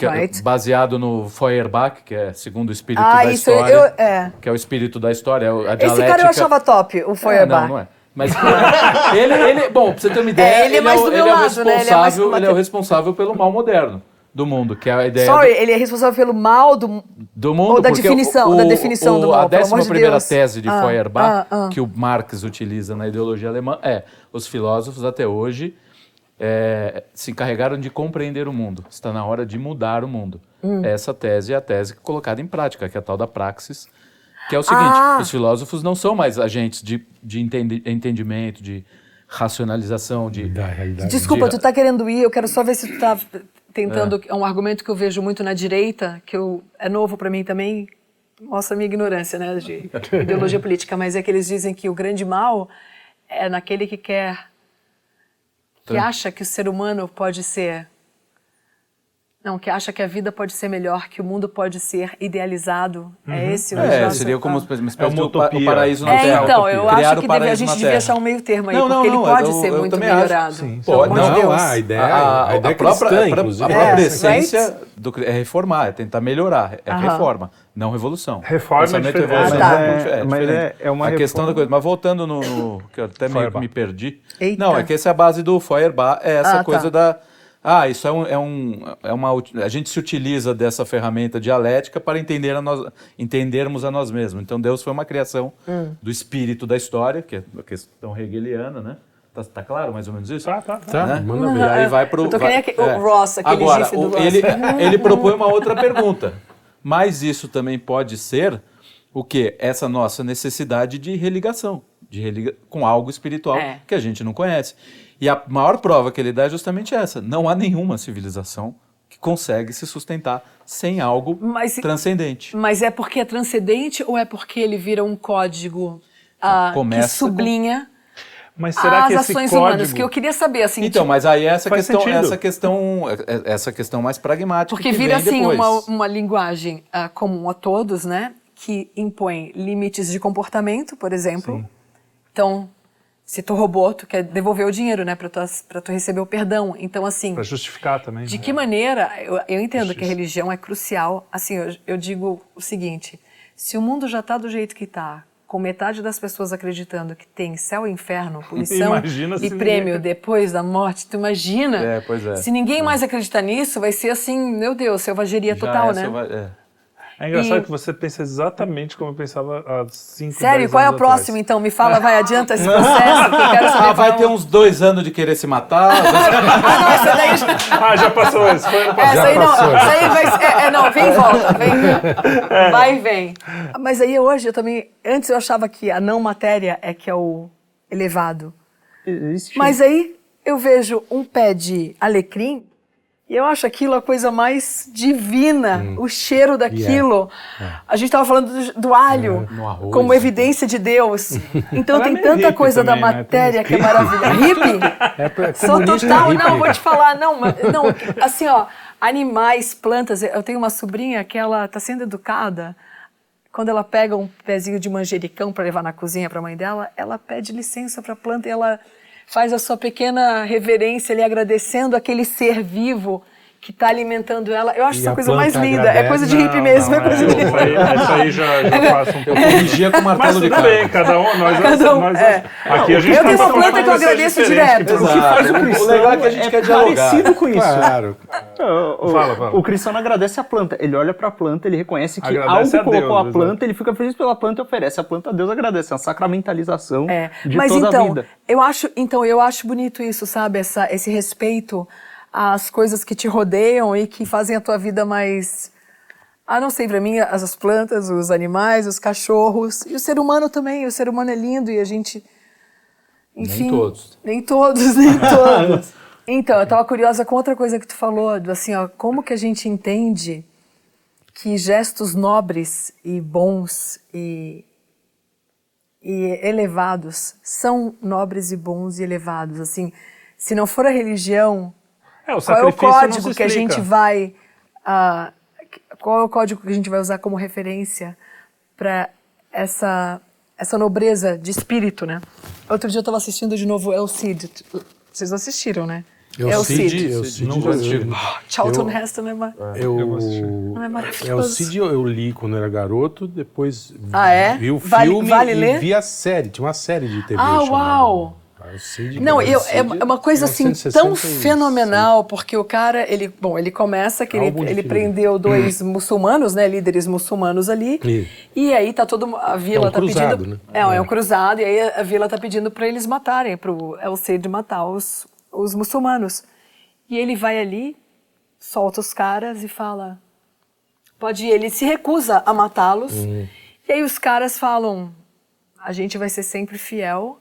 é Right. baseado no Feuerbach, que é segundo o espírito Ah, da isso história, eu. É. que é o espírito da história, é a Esse dialética. cara eu achava top, o É, Feuerbach. não, não é. Mas ele, ele, bom, pra você ter uma ideia, É, ele é mais o- ele é o lado, né? Ele é mais responsável, ele é o responsável pelo mal moderno do mundo, que é a ideia Sorry, do, ele é responsável pelo mal do. do mundo. Ou da definição, o, da definição o, do mal, A décima de primeira Deus. tese de Ah, Feuerbach, ah, ah. que o Marx utiliza na ideologia alemã, é os filósofos até hoje é, se encarregaram de compreender o mundo. Está na hora de mudar o mundo. Hum. Essa tese é a tese colocada em prática, que é a tal da praxis, que é o seguinte, Ah. os filósofos não são mais agentes de, de entendi- entendimento, de racionalização, de... Da realidade. Desculpa, de- tu tá querendo ir, eu quero só ver se tu tá tentando. É um argumento que eu vejo muito na direita, que eu, é novo pra mim também. Mostra a minha ignorância, né, de ideologia política, mas é que eles dizem que o grande mal é naquele que quer. que acha que o ser humano pode ser. Não, que acha que a vida pode ser melhor, que o mundo pode ser idealizado. É esse o É, seria como uma espécie, É utopia. o paraíso na É, Terra. então, eu Criar acho que deve- a gente devia achar um meio termo aí, Não, não, porque ele não, pode eu- ser eu muito também acho. melhorado. Sim, Pode, não, Deus. ah, a ideia, A, a ideia a própria, cristã, a pró- inclusive. a própria É, essência do, é reformar, é tentar melhorar, é Aham. reforma, não revolução. Reforma é diferente. evolução Ah, tá. é, Mas é- mas diferente. é- é uma a questão reforma- da coisa. Mas voltando no, no- que eu até meio que me perdi. Eita. Não, é que essa é a base do Feuerbach, é essa Ah, coisa tá. da ah, isso é um, é um é uma a gente se utiliza dessa ferramenta dialética para entender a nós, entendermos a nós mesmos. Então Deus foi uma criação Hum. do espírito da história, que é a questão hegeliana, né? Tá, tá claro mais ou menos isso? Tá, tá, tá. Tá, né? manda E ver. aí vai pro. Eu tô que vai- aquele- o Ross, aquele Agora, gif do o- Ross. Ele, ele propõe uma outra pergunta. Mas isso também pode ser o quê? Essa nossa necessidade de religação, de religa com algo espiritual É. que a gente não conhece. E a maior prova que ele dá é justamente essa. Não há nenhuma civilização que consegue se sustentar sem algo Mas- transcendente. Mas é porque é transcendente ou é porque ele vira um código ah, que sublinha Mas será as que esse ações código... humanas? Que eu queria saber, assim, Então, mas aí essa Faz questão, sentido. essa questão, é- essa questão mais pragmática Porque que vira vem assim uma, uma linguagem ah, comum a todos, né? Que impõe limites de comportamento, por exemplo. Então, se tu roubou, tu quer devolver o dinheiro, né? Pra tu, pra tu receber o perdão. Então, assim, Pra justificar também. de né? que maneira, eu, eu entendo que a Justiça. religião é crucial. Assim, eu, eu digo o seguinte: se o mundo já está do jeito que está, com metade das pessoas acreditando que tem céu e inferno, punição e ninguém prêmio acredita. depois da morte, tu imagina? É, pois é. Se ninguém mais acreditar nisso, vai ser assim, meu Deus, selvageria Já total, essa né? vai- é. É engraçado E- que você pensa exatamente como eu pensava há 5 Sério, qual é o próximo então? Me fala, vai, adianta esse processo, que eu quero saber Ah, vai qual é ter uns dois anos de querer se matar. Ah, não, essa daí já... Ah, já passou esse. Foi ano passado. Essa aí não, passou. essa aí vai ser- é, é, não, vem e volta, vem, vai e vem. Mas aí hoje eu também, antes eu achava que a não matéria é que é o elevado. Existe. Mas aí eu vejo um pé de alecrim e eu acho aquilo a coisa mais divina, o cheiro daquilo. A gente estava falando do, do alho arroz. como evidência de Deus. Então Ela é tem tanta coisa da também, né? Tem matéria uns que é maravilhosa. Hippie? É, pra- Sou total, hippie. não, vou te falar, não, não, assim, ó, animais, plantas, eu tenho uma sobrinha que ela está sendo educada, quando ela pega um pezinho de manjericão para levar na cozinha para a mãe dela, ela pede licença para a planta e ela faz a sua pequena reverência ali, agradecendo aquele ser vivo que está alimentando ela. Eu acho E essa a coisa mais linda, é agradece. coisa de hippie Não, mesmo, não, é coisa é, de isso aí, isso aí já, já passa um Eu pouco. corrigia com o Mas martelo de tudo carne. bem, cada um, nós, Cada um, nós é. aqui a gente Eu tenho tá uma planta que eu agradeço direto. que O que faz o cristão O legal é que a gente quer dialogar. parecido com isso. Claro. O, Fala, fala. o cristão não agradece a planta, ele olha pra planta, ele reconhece que Agradece algo a colocou Deus, a planta, ele fica feliz pela planta e oferece a planta a Deus agradece, é uma sacramentalização É, de mas toda então, a vida. eu acho, então eu acho bonito isso, sabe? Essa, esse respeito às coisas que te rodeiam e que fazem a tua vida mais ah, não sei, pra mim as, as plantas, os animais, os cachorros e o ser humano também. O ser humano é lindo e a gente Enfim, Nem todos. Nem todos, nem todos. Então, eu tava curiosa com outra coisa que tu falou, do assim, ó, como que a gente entende que gestos nobres e bons e, e elevados são nobres e bons e elevados, assim, se não for a religião, É, o qual é o código que a gente vai ah, qual é o código que a gente vai usar como referência para essa essa nobreza de espírito, né? Outro dia eu estava assistindo de novo El Cid. Vocês assistiram, né? Eu El Cid, Cid. eu Cid, Não vou assistir. Charlton eu- Heston é, ma- Eu, não é maravilhoso. Cid eu, eu li quando era garoto, depois Ah, é? vi o Vale- filme vale e ler? vi a série. Tinha uma série de TV Ah, chamada- uau! O Não, eu, o é é uma coisa assim tão 1966. fenomenal, porque o cara, ele, bom, ele começa que ele, ele prendeu dois muçulmanos, né, líderes muçulmanos ali, E- e aí tá todo a vila É um tá cruzado, pedindo, né? é, é É. um cruzado, e aí a, vila tá pedindo para eles matarem, pro El Cid matar os, os muçulmanos. E ele vai ali, solta os caras e fala, pode ir, ele se recusa a matá-los, Uhum. e aí os caras falam, a gente vai ser sempre fiel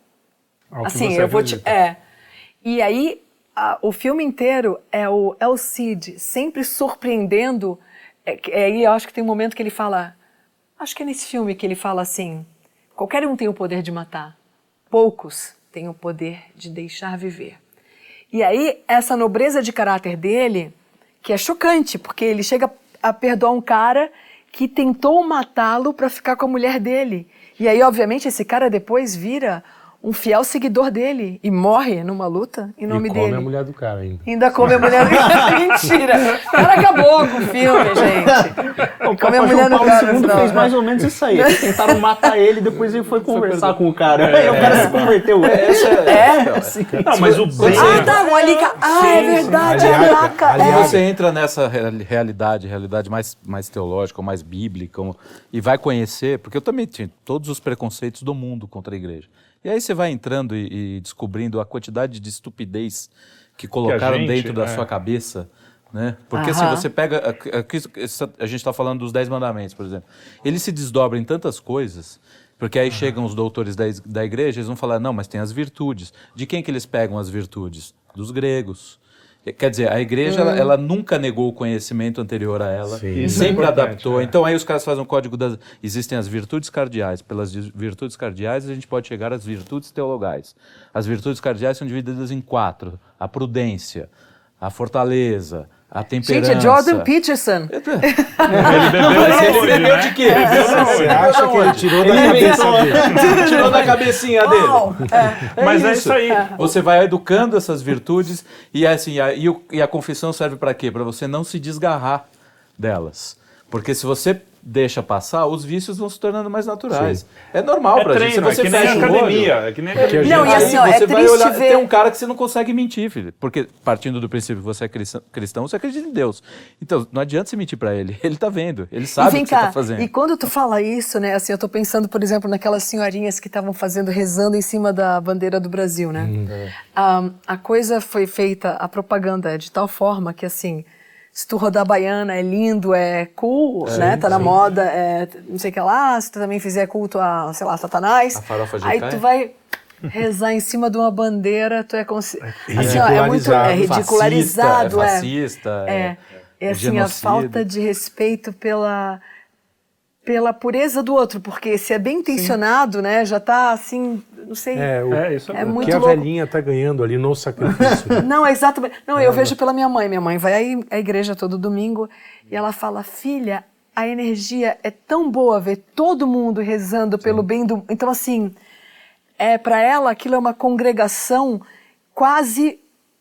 Ao que assim, eu vou te. acredita. É. E aí, a- o filme inteiro é o El Cid sempre surpreendendo. É, é, aí eu acho que tem um momento que ele fala. Acho que é nesse filme que ele fala assim: qualquer um tem o poder de matar, poucos têm o poder de deixar viver. E aí, essa nobreza de caráter dele, que é chocante, porque ele chega a perdoar um cara que tentou matá-lo para ficar com a mulher dele. E aí, obviamente, esse cara depois vira um fiel seguidor dele e morre numa luta em nome e come dele. a mulher do cara ainda. Ainda come a mulher. Mentira! O cara acabou com o filme, gente. O Come a mulher João Paulo cara, II não, fez né? mais ou menos isso aí. Eles tentaram matar ele, depois ele foi conversar com o cara. Aí o cara se converteu. É? Sim. Não, mas o bem. Ah, tá, o Alica. Ah, é verdade, Aliaca, a Aliaca. Quando aliaca. É. você entra nessa real- realidade, realidade mais, mais teológica, mais bíblica, e vai conhecer, porque eu também tinha todos os preconceitos do mundo contra a igreja. E aí você vai entrando e, e descobrindo a quantidade de estupidez que colocaram gente, dentro da é. sua cabeça. Né? Porque assim, Aham. você pega. a- aqui- essa- A, gente está falando dos Dez Mandamentos, por exemplo. Ele se desdobra em tantas coisas. Porque aí chegam os doutores da, da igreja, eles vão falar, não, mas tem as virtudes. De quem que eles pegam as virtudes? Dos gregos. Quer dizer, a igreja, ela, ela nunca negou o conhecimento anterior a ela, Sim. É sempre importante, adaptou. é. Então aí os caras fazem um código das... Existem as virtudes cardeais. Pelas vi- virtudes cardeais a gente pode chegar às virtudes teologais. As virtudes cardeais são divididas em quatro. A prudência, a fortaleza, a temperança... Gente, é Jordan Peterson. Ele bebeu ele bebeu né? de quê? Você acha que ele tirou da Ele cabeça dele? tirou da cabecinha dele. Uau, é. Mas é isso aí. Você vai educando essas virtudes e assim, a, e, o- e a confissão serve para quê? Para você não se desgarrar delas. Porque se você deixa passar, os vícios vão se tornando mais naturais. É normal É pra gente. Treino, é você que nem fecha o olho, academia. É que nem academia. Não, e assim, ó, é você vai triste olhar, ver- tem um cara que você não consegue mentir, filho. Porque partindo do princípio que você é cristão, cristão, você acredita em Deus. Então, não adianta você mentir pra ele. Ele tá vendo, ele sabe vem o que você cá, tá fazendo. e quando tu fala isso, né, assim, eu tô pensando, por exemplo, naquelas senhorinhas que estavam fazendo, rezando em cima da bandeira do Brasil, né? Ah, a coisa foi feita, a propaganda é de tal forma que, assim, se tu rodar baiana é lindo, é cool, né? Tá na moda, é não sei o que lá, se tu também fizer culto a, sei lá, Satanás. A farofa de Aí Caia? tu vai rezar em cima de uma bandeira, tu é consci... assim, ó, é muito é ridicularizado. ridicularizado, é. fascista, é, É, é assim, a falta de respeito pela, pela pureza do outro, porque se é bem intencionado, né, já tá assim, não sei. É, o, É, isso é É muito que a louco. velhinha tá ganhando ali no sacrifício. né? Não, é exatamente. Não, eu vejo pela minha mãe. Minha mãe vai aí à igreja todo domingo e ela fala: Filha, a energia é tão boa ver todo mundo rezando pelo bem do. Então, assim, é para ela aquilo é uma congregação quase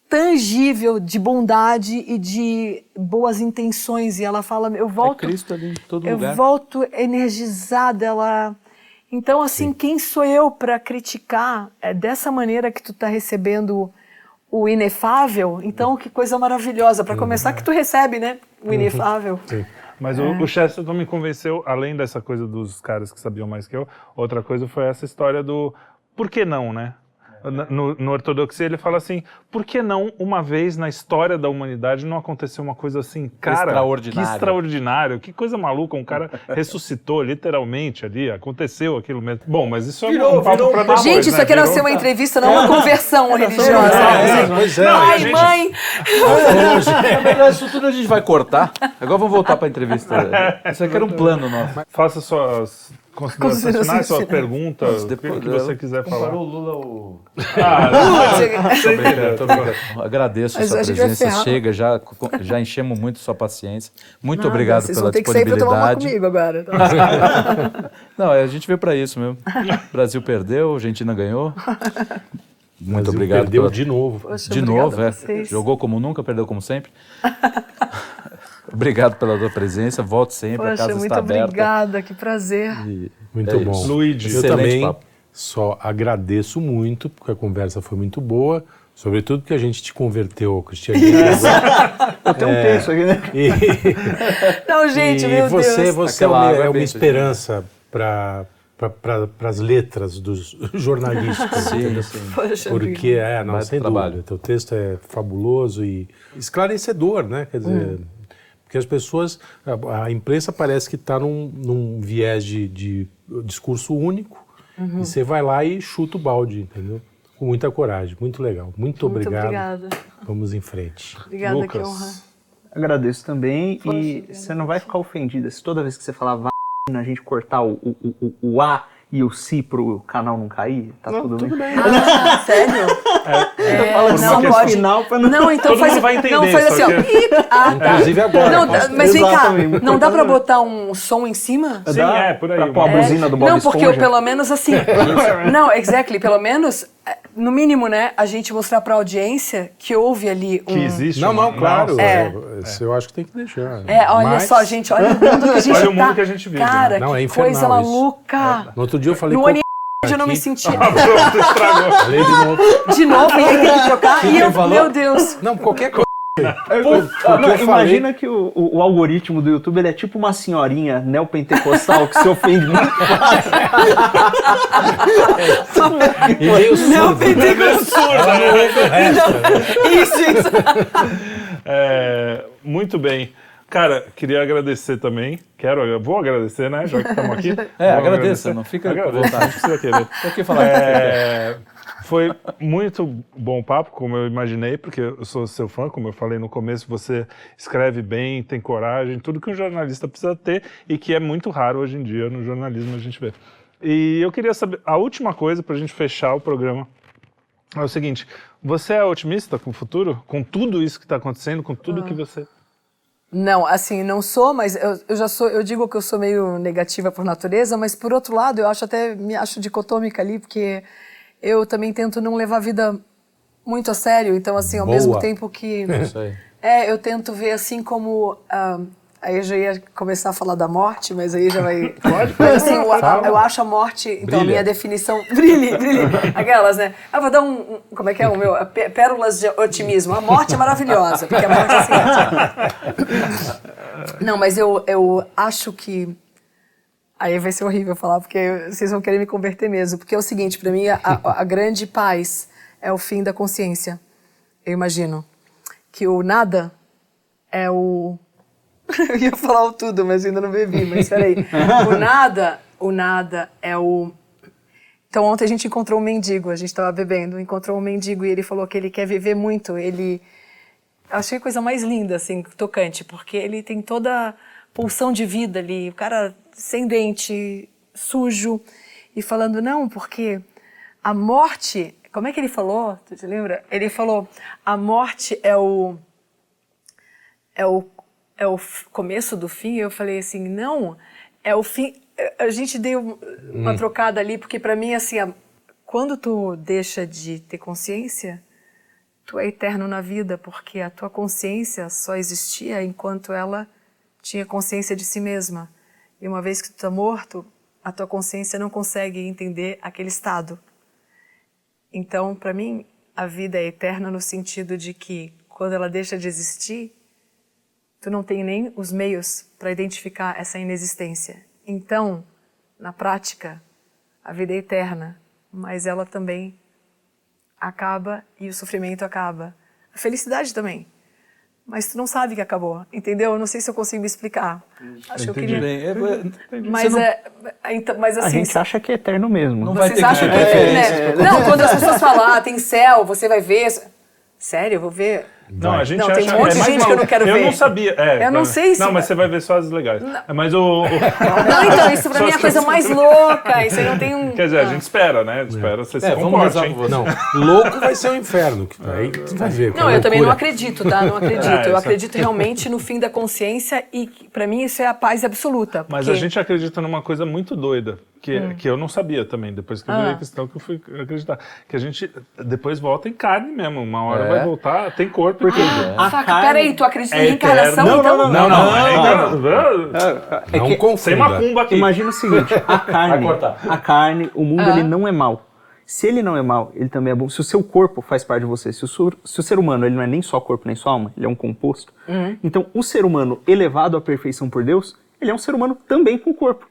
tangível de bondade e de boas intenções. E ela fala: Eu É volto. Cristo ali em todo eu lugar. volto energizada, ela. Então, assim, quem sou eu para criticar é dessa maneira que tu tá recebendo o inefável? Então, que coisa maravilhosa. Para começar, que tu recebe, né? O inefável. Mas o, o Chesterton me convenceu, além dessa coisa dos caras que sabiam mais que eu, outra coisa foi essa história do por que não, né? Na- no, no Ortodoxia, ele fala assim: por que não uma vez na história da humanidade não aconteceu uma coisa assim, cara? Extraordinária. Que extraordinário, que coisa maluca. Um cara ressuscitou literalmente ali, aconteceu aquilo mesmo. Bom, mas isso é Virou- um papo virou pra depois, Gente, isso né? aqui era Virou- ser uma entrevista, não uma conversão religiosa. É, pois é. Pai, gente- mãe, Na verdade, isso tudo a gente vai cortar. Agora vamos voltar para a entrevista. Isso aqui era um plano nosso. Faça suas considerações finais, suas finais. perguntas, o que, que você quiser falar. Comparou o Lula ao... Ah, brincando. Agradeço a Mas sua presença. Chega, já, já enchemos muito sua paciência. Muito Nada, obrigado vocês pela vão ter que sair pra tomar uma disponibilidade. comigo agora. tá? Não, a gente veio para isso mesmo. O Brasil perdeu, a Argentina ganhou. Muito Brasil obrigado. Perdeu pela- de novo. Poxa, De novo, é. Jogou como nunca, perdeu como sempre. obrigado pela tua presença. Volte sempre, a Poxa, casa muito está aberta. obrigada, que prazer. E Muito é bom. isso. Luigi. Eu também papo. só agradeço muito, porque a conversa foi muito boa, sobretudo porque a gente te converteu ao cristianismo. Eu tenho um texto aqui, né? E, Não, gente, e meu você, Deus. você é Aquela uma, água é é uma bem- esperança para para as letras dos jornalistas. Sim, sim. Poxa, Porque é, não, Baita sem trabalho. dúvida. Teu texto é fabuloso e esclarecedor, né? Quer dizer, porque as pessoas, a, a imprensa parece que está num, num viés de, de discurso único e você vai lá e chuta o balde, entendeu? Com muita coragem, muito legal. Muito, Muito obrigado. obrigada. Vamos em frente. Obrigada, que Lucas. honra. Agradeço também e você não vai ficar ofendida se toda vez que você falar a gente cortar o, o, o, o A e o Si pro canal não cair, tá tudo, bem. Ah, sério? É, Fala não, só no pode. final pra não... Não, então Todo faz, mundo vai entender, não, faz assim, ó. que- ah, tá. Inclusive agora. Não, posso- mas vem cá, não dá pra botar um som em cima? Sim, é, por aí. Pra pôr a buzina do Bob não, porque eu, pelo menos assim. não, exactly. Pelo menos, é, no mínimo, né? A gente mostrar pra audiência que houve ali um. Que existe Não, não, claro. É. é, Isso eu acho que tem que deixar. É, olha Mas, só, gente, olha o mundo que a gente Olha o mundo tá. que a gente vive, Cara, né? Não, que é infernal coisa maluca. No outro dia eu falei No eu não me senti. Pronto, estragou. Falei de novo. De novo, e aí tem que trocar. E eu, falou? meu Deus. Não, qualquer coisa. Ah, não, imagina que o, o- o algoritmo do YouTube ele é tipo uma senhorinha neopentecostal que se ofende muito fácil. E meio surdo. Absurda, né? Isso, isso. É, muito bem. Cara, queria agradecer também. Quero, eu vou agradecer, né? Já que estamos aqui. É, agradeça, não fica com Agradeço, vontade. não precisa querer. Tô aqui falando. É, foi muito bom papo, como eu imaginei, porque eu sou seu fã, como eu falei no começo, você escreve bem, tem coragem, tudo que um jornalista precisa ter e que é muito raro hoje em dia no jornalismo a gente vê. E eu queria saber, a última coisa para a gente fechar o programa é o seguinte: você é otimista com o futuro? Com tudo isso que está acontecendo, com tudo que você. Não, assim, não sou, mas eu, eu já sou, eu digo que eu sou meio negativa por natureza, mas por outro lado, eu acho até, me acho dicotômica ali, porque eu também tento não levar a vida muito a sério, então assim, ao Boa. mesmo tempo que... Aí. É, eu tento ver assim como... ah, aí eu já ia começar a falar da morte, mas aí já vai... Pode, Mas assim, eu, eu acho a morte, então a Brilha. minha definição... Brilhe, brilhe. Aquelas, né? Eu vou dar um... um- como é que é o meu? Pé- Pérolas de otimismo. A morte é maravilhosa, porque a morte é assim... Não, mas eu, eu acho que. Aí vai ser horrível falar, porque vocês vão querer me converter mesmo. Porque é o seguinte, para mim, a, a grande paz é o fim da consciência. Eu imagino. Que o nada é o. Eu ia falar o tudo, mas ainda não bebi, mas peraí. O nada, o nada é o. Então ontem a gente encontrou um mendigo, a gente estava bebendo, encontrou um mendigo e ele falou que ele quer viver muito, ele eu achei a coisa mais linda, assim, tocante, porque ele tem toda a pulsão de vida ali, o cara sem dente, sujo, e falando, não, porque a morte, como é que ele falou? Tu te lembra? Ele falou, a morte é o é o, é o começo do fim. Eu falei assim, não, é o fim. A gente deu uma trocada ali, porque para mim, assim, a- quando tu deixa de ter consciência, tu é eterno na vida, porque a tua consciência só existia enquanto ela tinha consciência de si mesma. E uma vez que tu está morto, a tua consciência não consegue entender aquele estado. Então, para mim, a vida é eterna no sentido de que quando ela deixa de existir, tu não tem nem os meios para identificar essa inexistência. Então, na prática, a vida é eterna, mas ela também acaba e o sofrimento acaba. A felicidade também. Mas tu não sabe que acabou, entendeu? Eu não sei se eu consigo me explicar. Acho que eu queria. bem. É, é, Mas não- é. Então, mas A assim. gente acha que é eterno mesmo. Não vai ter acham que que- é, É, né? Não, quando as pessoas falam, ah, tem céu, você vai ver. Sério, eu vou ver. Não, a gente Não, acha tem um monte é de mais gente que eu não quero Eu ver. não sabia. É, Eu não sei se- Não, mas você vai ver só as legais. É, Mas o. o- Não, então, isso pra mim é a coisa mais louca. Isso aí não tem um. Quer dizer, a gente espera, né? Espera você se É, vamos comporte, hein? você. Não, louco vai ser o inferno. que- Aí tu vai ver. Não, é eu também não acredito, tá? Não acredito. É, eu acredito realmente no fim da consciência e pra mim isso é a paz absoluta. Mas a gente acredita numa coisa muito doida, que, que eu não sabia também, depois que eu virei Ah. cristão, que eu fui acreditar. Que a gente depois volta em carne mesmo, uma hora É. vai voltar, tem corpo e tudo. A Saca, carne- peraí, tu acredita É em reencarnação, eterno. então? Não, não, não. é não, engraçado. É Não que- confunda. Sem macumba aqui. Imagina o seguinte, a carne, a carne, o mundo Ah. ele não é mal. Se ele não é mal, ele também é bom. Se o seu corpo faz parte de você, se o, sur- se o ser humano ele não é nem só corpo nem só alma, ele é um composto. Uhum. Então, o ser humano elevado à perfeição por Deus, ele é um ser humano também com corpo.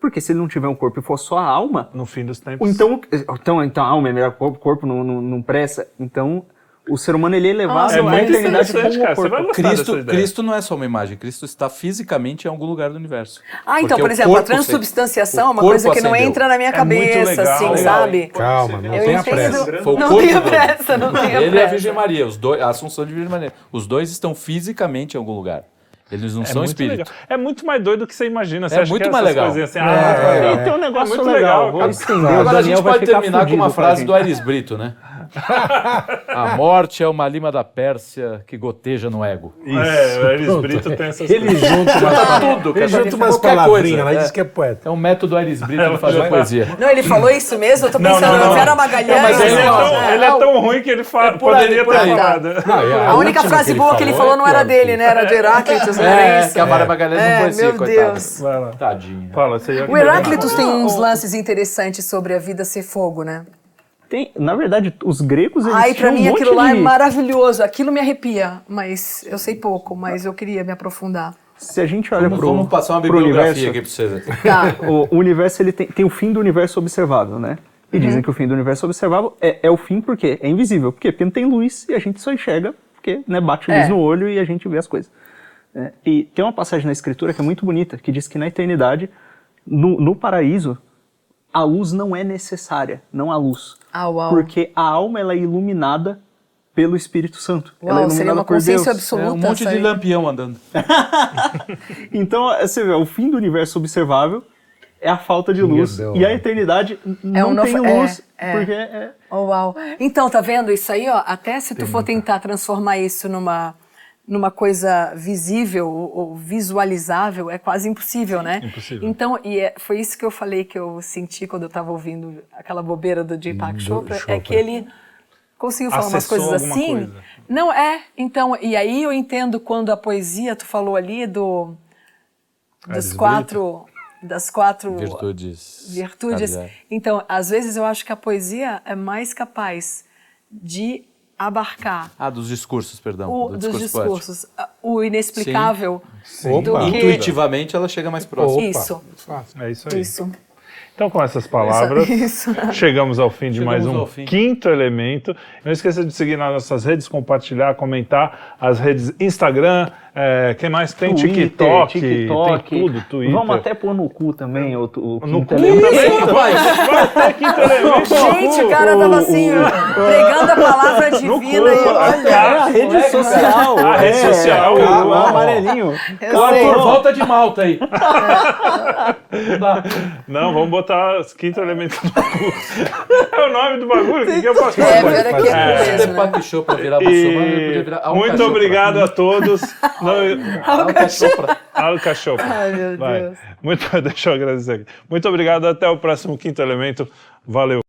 Porque se ele não tiver um corpo e for só a alma, No fim dos tempos. então, então, então a alma é melhor que o corpo, o corpo não, não, não presta. Então, o ser humano ele é elevado Ah, é é à muito eternidade cara. o Você vai corpo. Cristo, dessa ideia. Cristo não é só uma imagem, Cristo está fisicamente em algum lugar do universo. Ah, então, Porque por exemplo, a corpo transubstanciação é uma corpo coisa que não acendeu. entra na minha É muito cabeça, legal, assim, legal, sabe? Calma, não Eu tenha entendo. pressa. Não corpo tenha pressa, não tenha Ele e a pressa. Virgem Maria, os dois, a Assunção de Virgem Maria. Os dois estão fisicamente em algum lugar. Eles não É são espíritos. legal. É muito mais doido do que você imagina. Você É acha muito que mais essas legal. assim, ah, muito legal. E tem um negócio muito legal, legal, vou estender. Agora a gente vai pode terminar com uma frase do Aires Brito, né? a morte é uma lima da Pérsia que goteja no ego. É, o Elis Brito tem essas Ele coisas. junta umas, tudo, ele junta umas qualquer palavrinhas coisa. lá e É. diz que é poeta. É um método Aires Brito de fazer poesia. Não, ele falou isso mesmo? Eu tô Não, pensando não, não. no Vera Magalhães. Mas ele é, tão, ele é tão ruim que ele fa- por aí, poderia por ter aí. falado. Não, e A única frase boa que ele falou é não era dele, né? Era do Heráclitos, não era É, isso? que a Mara Magalhães não É, conhecia, meu coitada. Tadinha. Fala, você ia O Heráclitos tem uns lances interessantes sobre a vida ser fogo, né? Tem, na verdade, os gregos eles Ai, pra um mim monte aquilo lá é de- maravilhoso. Aquilo me arrepia, mas eu sei pouco, mas eu queria me aprofundar. Se a gente olha Vamos, pro, vamos passar uma bibliografia universo, aqui pra vocês. Tá. o, o universo ele tem, tem o fim do universo observável, né? E Uhum. dizem que o fim do universo observável é, é o fim porque é invisível. Por quê? Porque não tem luz e a gente só enxerga porque né, bate luz É. no olho e a gente vê as coisas. É, e tem uma passagem na escritura que é muito bonita, que diz que na eternidade, no, no paraíso, a luz não é necessária, não há luz. Ah, uau. Porque a alma ela é iluminada pelo Espírito Santo. ela é Uau, iluminada seria uma por consciência Deus. absoluta. É um monte de aí. lampião andando. Então, é, você vê, o fim do universo observável é a falta de luz. Deus. E a eternidade É não um tem novo- é, luz, é. porque é... Oh, uau. Então, tá vendo isso aí, ó? Até se tu for tentar transformar isso numa numa coisa visível ou visualizável, é quase impossível, né? Impossível. Então, e é- foi isso que eu falei que eu senti quando eu estava ouvindo aquela bobeira do Deepak Do Chopra, é Chopra. que ele conseguiu falar umas Acessou coisas alguma assim. coisa. Não é, então, e aí eu entendo quando a poesia, tu falou ali do dos Ares quatro das quatro Virtudes. virtudes. Então, às vezes eu acho que a poesia é mais capaz de abarcar Ah, dos discursos, perdão. o, do dos discurso poético. discursos, a- o inexplicável do Opa. que Intuitivamente ela chega mais próximo. Opa, Isso. É isso aí. isso. Então, com essas palavras, Isso. chegamos ao fim de Chegamos mais um quinto elemento. Não esqueça de seguir nas nossas redes, compartilhar, comentar as redes Instagram, é, quem mais tem? Twitter, TikTok, TikTok. tem tudo, Twitter. Vamos até pôr no cu também, o, o no quinto cu elemento. também, rapaz. Vai até quinto elemento. Gente, o cara tava assim, pregando a palavra divina e olha. É a rede social. A rede é, social, é, o- o amarelinho. Arthur, volta de malta aí. Não, vamos botar os quinto elemento no cu. É o nome do bagulho? O que, eu posso É, fazer? pera que é É. mesmo, né? Deepak Chopra virar muçulmano, podia virar Alka muito obrigado a todos. Não, Alka Chopra. Alka Chopra. Ai, meu Vai. Deus. Muito, deixa eu agradecer aqui. Muito obrigado. Até o próximo Quinto Elemento. Valeu.